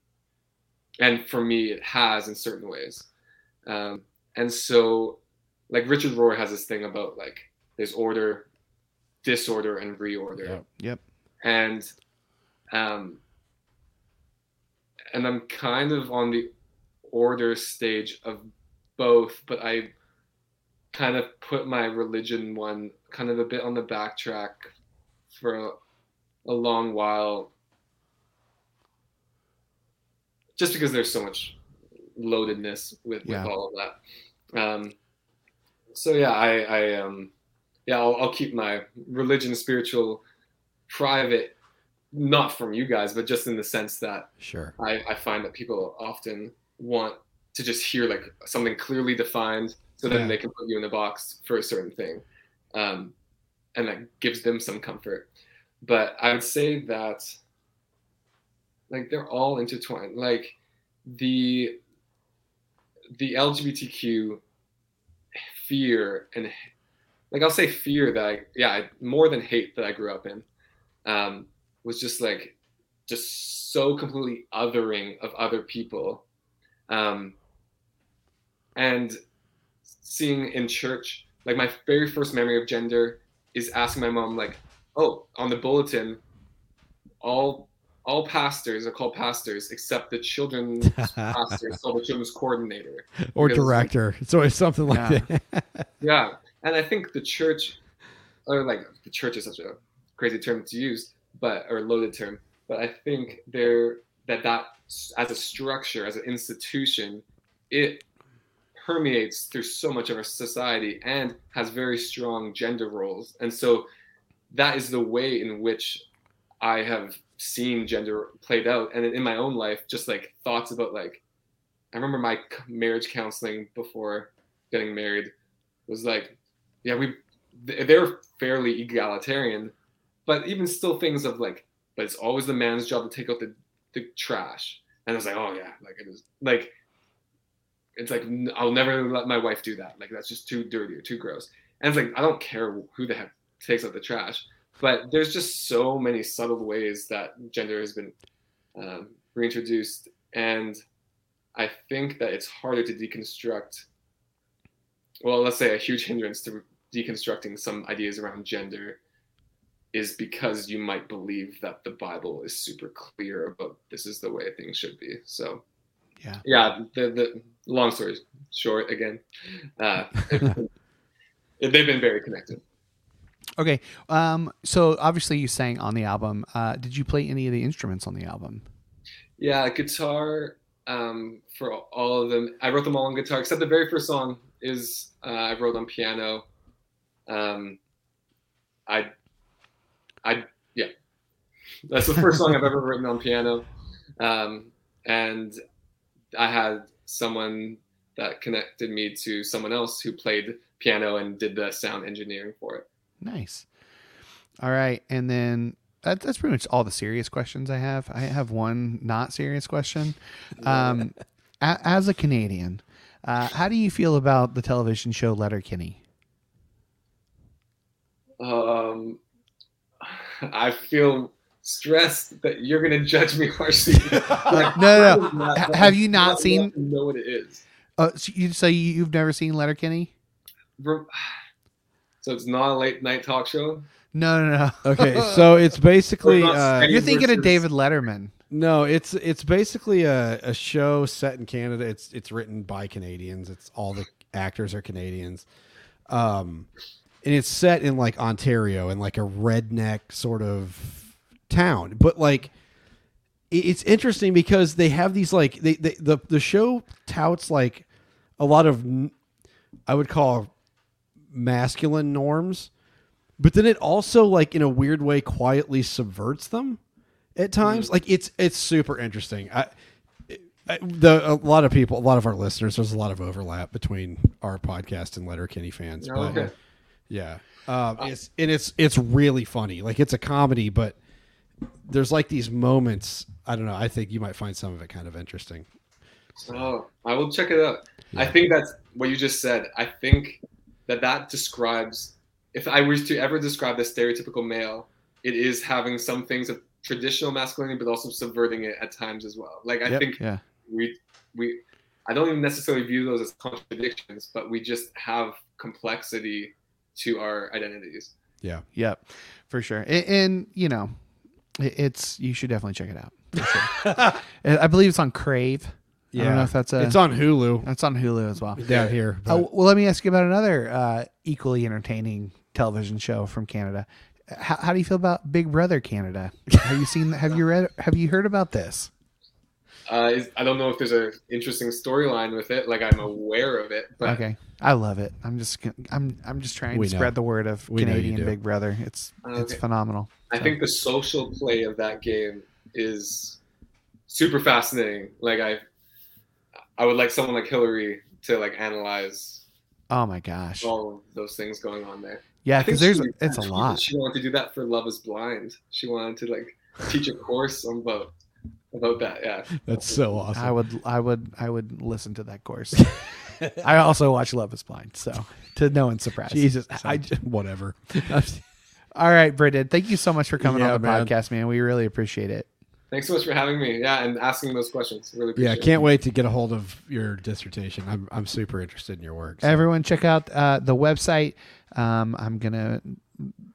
and for me, it has in certain ways. Um, and so, like Richard Rohr has this thing about like there's order, disorder, and reorder. Yep. Yep. And um, and I'm kind of on the order stage of both, but I kind of put my religion one kind of a bit on the backtrack for a, a long while just because there's so much loadedness with, Yeah. with all of that um, so yeah i i um yeah I'll, I'll keep my religion spiritual private not from you guys but just in the sense that Sure. I, I find that people often want to just hear like something clearly defined so then Yeah. they can put you in a box for a certain thing um, and that gives them some comfort but i would say that like they're all intertwined. Like the the LGBTQ fear and like I'll say fear that I yeah more than hate that I grew up in um, was just like just so completely othering of other people. Um, and seeing in church like my very first memory of gender is asking my mom like oh on the bulletin all all pastors are called pastors except the children's pastor is called the children's coordinator or Because- so It's something like Yeah. that. yeah, and I think the church, or like the church is such a crazy term to use, but or loaded term. But I think there that that as a structure, as an institution, it permeates through so much of our society and has very strong gender roles, and so that is the way in which I have seen gender played out, and in my own life, just like thoughts about like. I remember my marriage counseling before getting married was like, yeah, we they're fairly egalitarian, but even still things of like, but it's always the man's job to take out the, the trash. And I was like, oh yeah, like it is like, it's like i'll never let my wife do that. Like that's just too dirty or too gross. And it's like I don't care who the heck takes out the trash, but there's just so many subtle ways that gender has been um, reintroduced, and I think that it's harder to deconstruct well, let's say a huge hindrance to deconstructing some ideas around gender is because you might believe that the Bible is super clear about this is the way things should be. So, Yeah. yeah. The the long story short, again, uh, they've been very connected. Okay. Um. So obviously you sang on the album. Uh, did you play any of the instruments on the album? Yeah, guitar um, for all of them. I wrote them all on guitar, except the very first song is uh, I wrote on piano. Um, I, I yeah, that's the first song I've ever written on piano, um, and I had someone that connected me to someone else who played piano and did the sound engineering for it. Nice. All right, and then that, that's pretty much all the serious questions I have. I have one not serious question. Um, a, as a Canadian, uh, how do you feel about the television show Letterkenny? Um, I feel stressed that you're going to judge me harshly. Like, No, no, no. not- have you not seen- Know what it is. Uh, so you so you, you've never seen Letterkenny? Bro- So it's not a late night talk show. No, no, no. Okay, so it's basically uh, You're thinking of David Letterman. no, it's it's basically a, a show set in Canada. It's it's written by Canadians. It's all the actors are Canadians, um, and it's set in like Ontario in like a redneck sort of town. But like, it's interesting because they have these like they, they the the show touts like a lot of I would call masculine norms but then it also like in a weird way quietly subverts them at times. Like it's it's super interesting. I, I the a lot of people a lot of our listeners there's a lot of overlap between our podcast and Letterkenny fans Oh, but okay. yeah. Um it's and it's it's really funny. Like it's a comedy but there's like these moments i don't know i think you might find some of it kind of interesting. Oh, I will check it out. I think that's what you just said. I think that that describes, if I was to ever describe the stereotypical male, it is having some things of traditional masculinity, but also subverting it at times as well. Like I Yep. think Yeah. we we I don't even necessarily view those as contradictions, but we just have complexity to our identities. yeah Yep, for sure. And, and you know, it's you should definitely check it out. Sure. I believe it's on Crave. I don't know if that's a. it's on hulu That's on Hulu as well. down here Uh, well, let me ask you about another uh, equally entertaining television show from Canada. How, how do you feel about Big Brother Canada? Have you seen? Have you read? Have you heard about this? Uh, is, I don't know if there's an interesting storyline with it. Like I'm aware of it, but Okay, I love it. I'm just I'm I'm just trying We to know. spread the word of We know you Canadian do. Big Brother. It's it's Okay. phenomenal. I So, think the social play of that game is super fascinating. Like I, I would like someone like Hillary to like analyze Oh my gosh. all of those things going on there. Yeah, because there's she- it's a lot. She wanted to do that for Love Is Blind. She wanted to like teach a course on about about that. Yeah. That's so awesome. I would, I would, I would listen to that course. I also watch Love Is Blind, so to no one's surprise. Jesus, So- I j- whatever. All right, Brendan, thank you so much for coming Yeah, on the man. podcast, man. We really appreciate it. Thanks so much for having me. Yeah, and asking those questions. Really appreciate it. yeah, appreciate can't wait to get a hold of your dissertation. I'm I'm super interested in your work. so- Everyone, check out uh, the website. Um, I'm gonna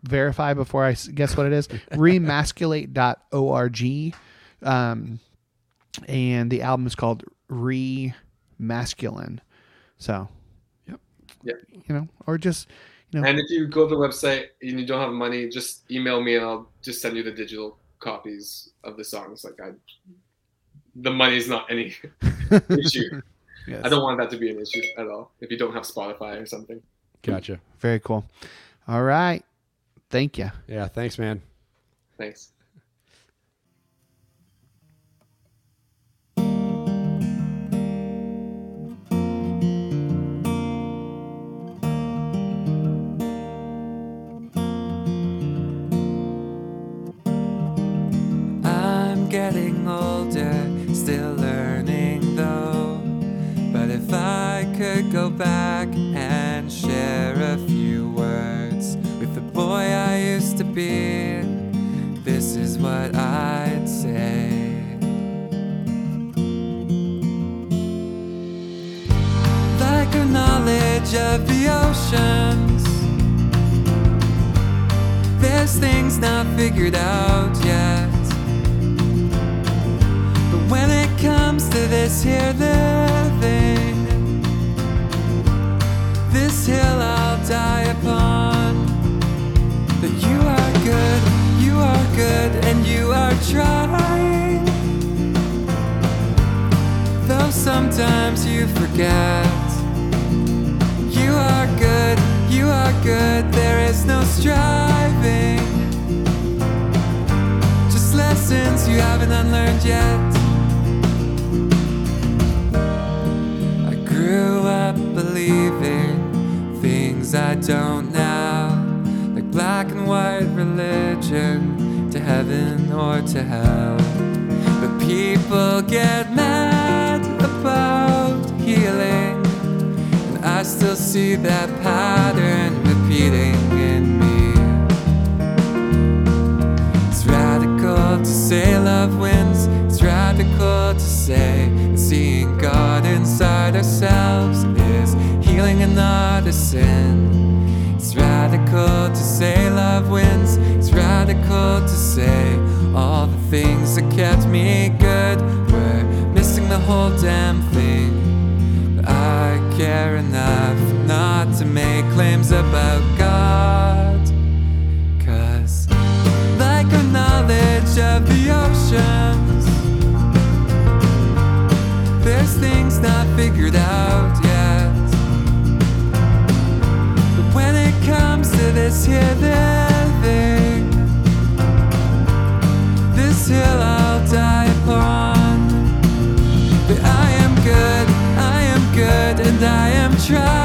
verify before I guess what it is. Remasculate.org, um, and the album is called Remasculine. So, yep. Yeah. you know, or just you know, And if you go to the website and you don't have money, just email me and I'll just send you the digital copies of the songs. Like I, the money's not any issue. Yes. I don't want that to be an issue at all. If you don't have Spotify or something. Gotcha. very cool. All right, thank you. Yeah, thanks, man. Thanks. Getting older, still learning though. But if I could go back and share a few words with the boy I used to be, this is what I'd say. Like a knowledge of the oceans. There's things not figured out yet. Comes to this here living, this hill I'll die upon. That you are good, you are good, and you are trying. Though sometimes you forget. You are good, you are good, there is no striving. Just lessons you haven't unlearned yet. Grew up believing things I don't now, like black and white religion, to heaven or to hell. But people get mad about healing. And I still see that pattern repeating in me. It's radical to say love wins. It's radical to say seeing inside ourselves is healing and not a sin. It's radical to say love wins. It's radical to say all the things that kept me good were missing the whole damn thing. But I care enough not to make claims about God. Cause, like a knowledge of the oceans, there's things not figured out yet. But when it comes to this here there thing, this hill I'll die upon. But I am good, I am good, and I am trying.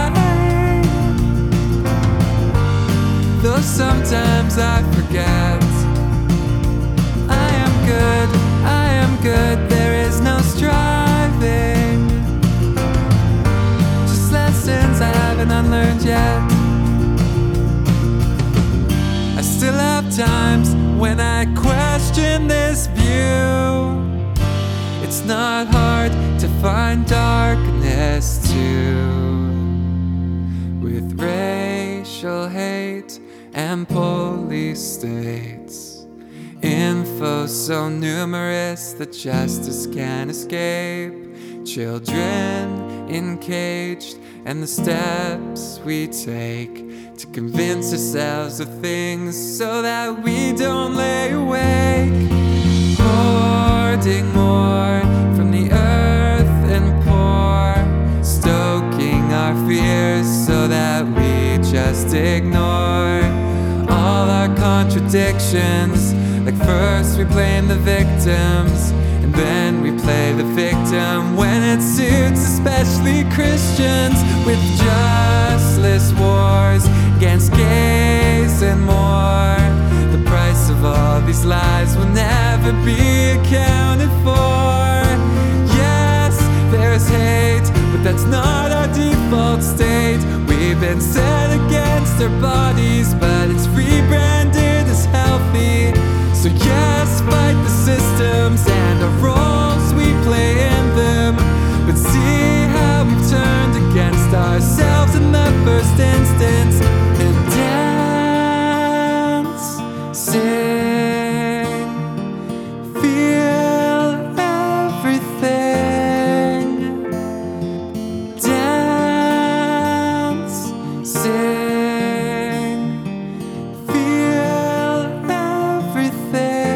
Still have times when I question this view. It's not hard to find darkness too. With racial hate and police states. Info so numerous that justice can't escape. Children encaged, and the steps we take to convince ourselves of things so that we don't lay awake. Hoarding more from the earth and pour, stoking our fears so that we just ignore all our contradictions. Like first we blame the victims, and then we play the victim when it suits, especially Christians with justless wars against gays and more. The price of all these lies will never be accounted for. Yes, there is hate, but that's not our default state. We've been set against our bodies, but it's rebranded as healthy. So, yes, fight the systems and the roles we play in them. But see how we've turned against ourselves in the first instance. Sing, feel everything. Dance, sing, feel everything.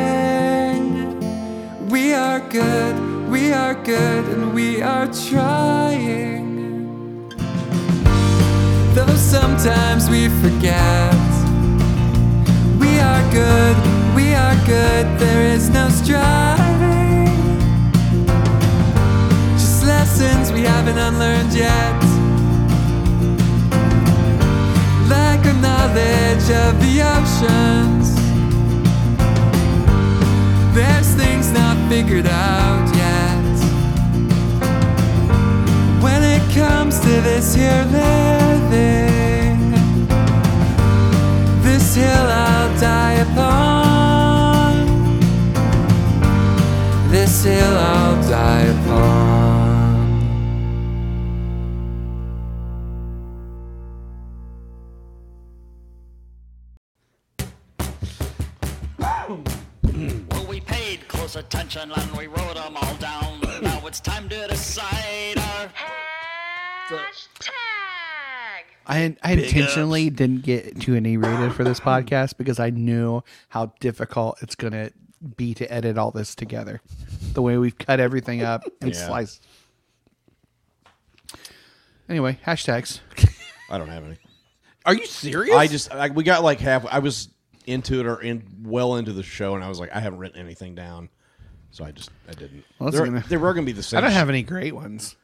We are good, we are good, and we are trying. Though sometimes we forget. Good, we are good, there is no striving. Just lessons we haven't unlearned yet. Lack of knowledge of the oceans. There's things not figured out yet. When it comes to this here living, this hill I'll die upon. This hill I'll die upon. Well, we paid close attention and we wrote them all down. Now it's time to decide uh, our. I, I Big intentionally didn't get too inebriated for this podcast because I knew how difficult it's going to be to edit all this together. The way we've cut everything up and Yeah. sliced. Anyway, hashtags. I don't have any. Are you serious? I just I, we got like half. I was into it or in well into the show, and I was like, I haven't written anything down, so I just I didn't. Well, that's They're- gonna- they were going to be the same. I don't have any great ones.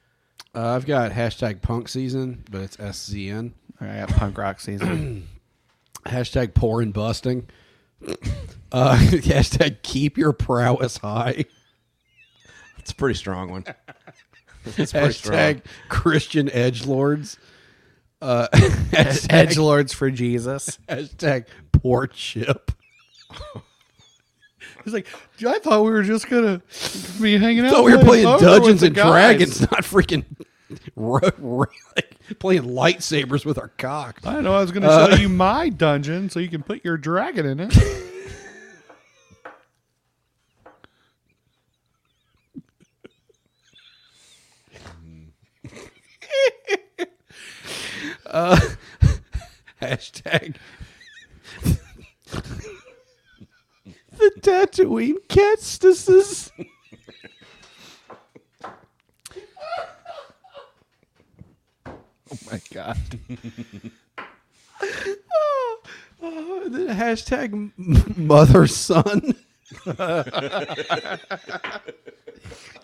Uh, I've got hashtag punk season, but it's SZN. I got punk rock season. hashtag poor and busting. Uh, hashtag keep your prowess high. It's a pretty strong one. It's pretty strong. hashtag Christian edge lords. Uh, Edge lords for Jesus. Hashtag poor chip. He's like, I thought we were just gonna be hanging out. thought we were playing Dungeons and. Dragons, not freaking ro- ro- like playing lightsabers with our cock. I know. I was gonna Uh, show you my dungeon so you can put your dragon in it. Uh, hashtag the Tatooine catstesses. oh my god. oh, oh, and then hashtag mother son.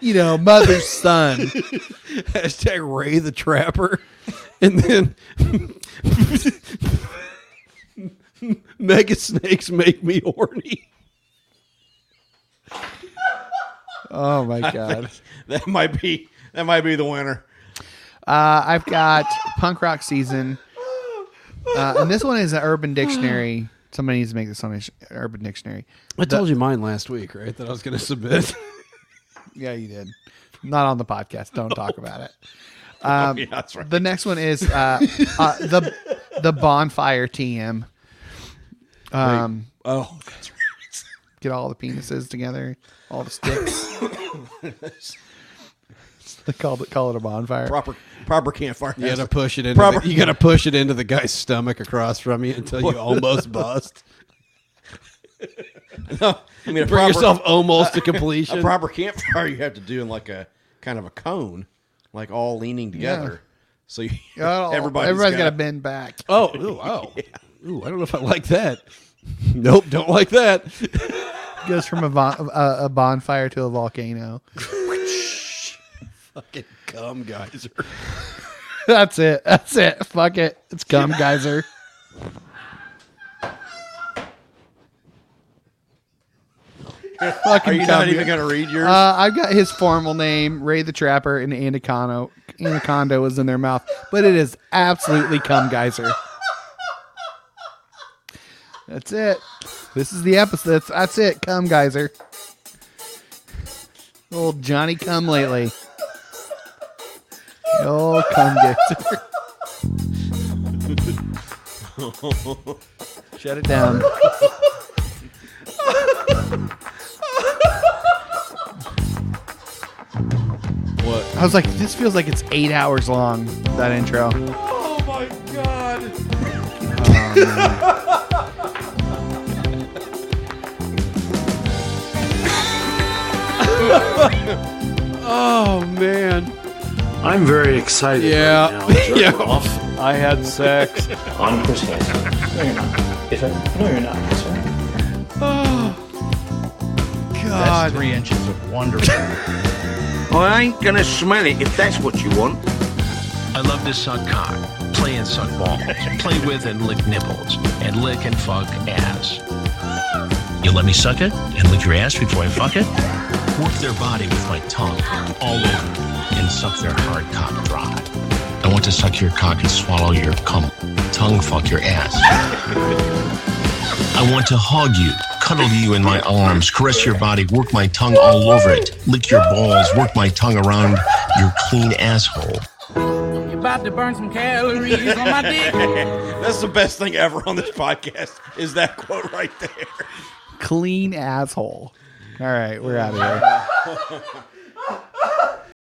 you know, mother's son. Hashtag Ray the Trapper. And then Mega snakes make me horny. Oh my god. that might be that might be the winner. Uh, I've got punk rock season, uh, and this one is an Urban Dictionary. Somebody needs to make this on Urban Dictionary. I told you mine last week, right? That I was going to submit. Yeah, you did. Not on the podcast. Don't talk about it. Um, Oh, yeah, that's right. The next one is uh, uh, the the bonfire TM. Um, oh, that's right. Get all the penises together, all the sticks. they call it call it a bonfire. Proper proper campfire. You got to push it into Proper- the, you got to push it into the guy's stomach across from you until you almost bust. No, I mean, a Bring proper- yourself almost to completion. A proper campfire you have to do in like a kind of a cone, like all leaning together. So you, everybody's, everybody's got to bend back. Oh, ooh, oh, ooh! I don't know if I like that. Nope, don't like that. Goes from a, bon- a, a bonfire to a volcano. Fucking cum geyser. That's it. That's it. Fuck it. It's cum geyser. Fucking Are you not cum even going to read yours? Uh, I've got his formal name, Ray the Trapper, and Anaconda. Anaconda was in their mouth, but it is absolutely cum geyser. That's it. This is the episode. That's, that's it. Come, geyser. Old Johnny come lately. Oh, cum geyser. Shut it down. what? I was like, this feels like it's eight hours long. That intro. Oh my god. Um, Oh man. I'm very excited Yeah. right now. Yeah. off. I had sex. I'm Chris Hansen. No, you're not. Yes, I, no, you're not. Yes, I am. Oh. That's God. three inches of wonderful. I ain't gonna smell it if that's what you want. I love to suck cock, play and suck balls, play with and lick nipples, and lick and fuck ass. You let me suck it and lick your ass before I fuck it? Work their body with my tongue all over and suck their hard cock dry. I want to suck your cock and swallow your cum, tongue fuck your ass. I want to hug you, cuddle you in my arms, caress your body, work my tongue all over it, lick your balls, work my tongue around your clean asshole. About to burn some calories on my dick. That's the best thing ever on this podcast. Is that quote right there? Clean asshole. All right, we're out of here.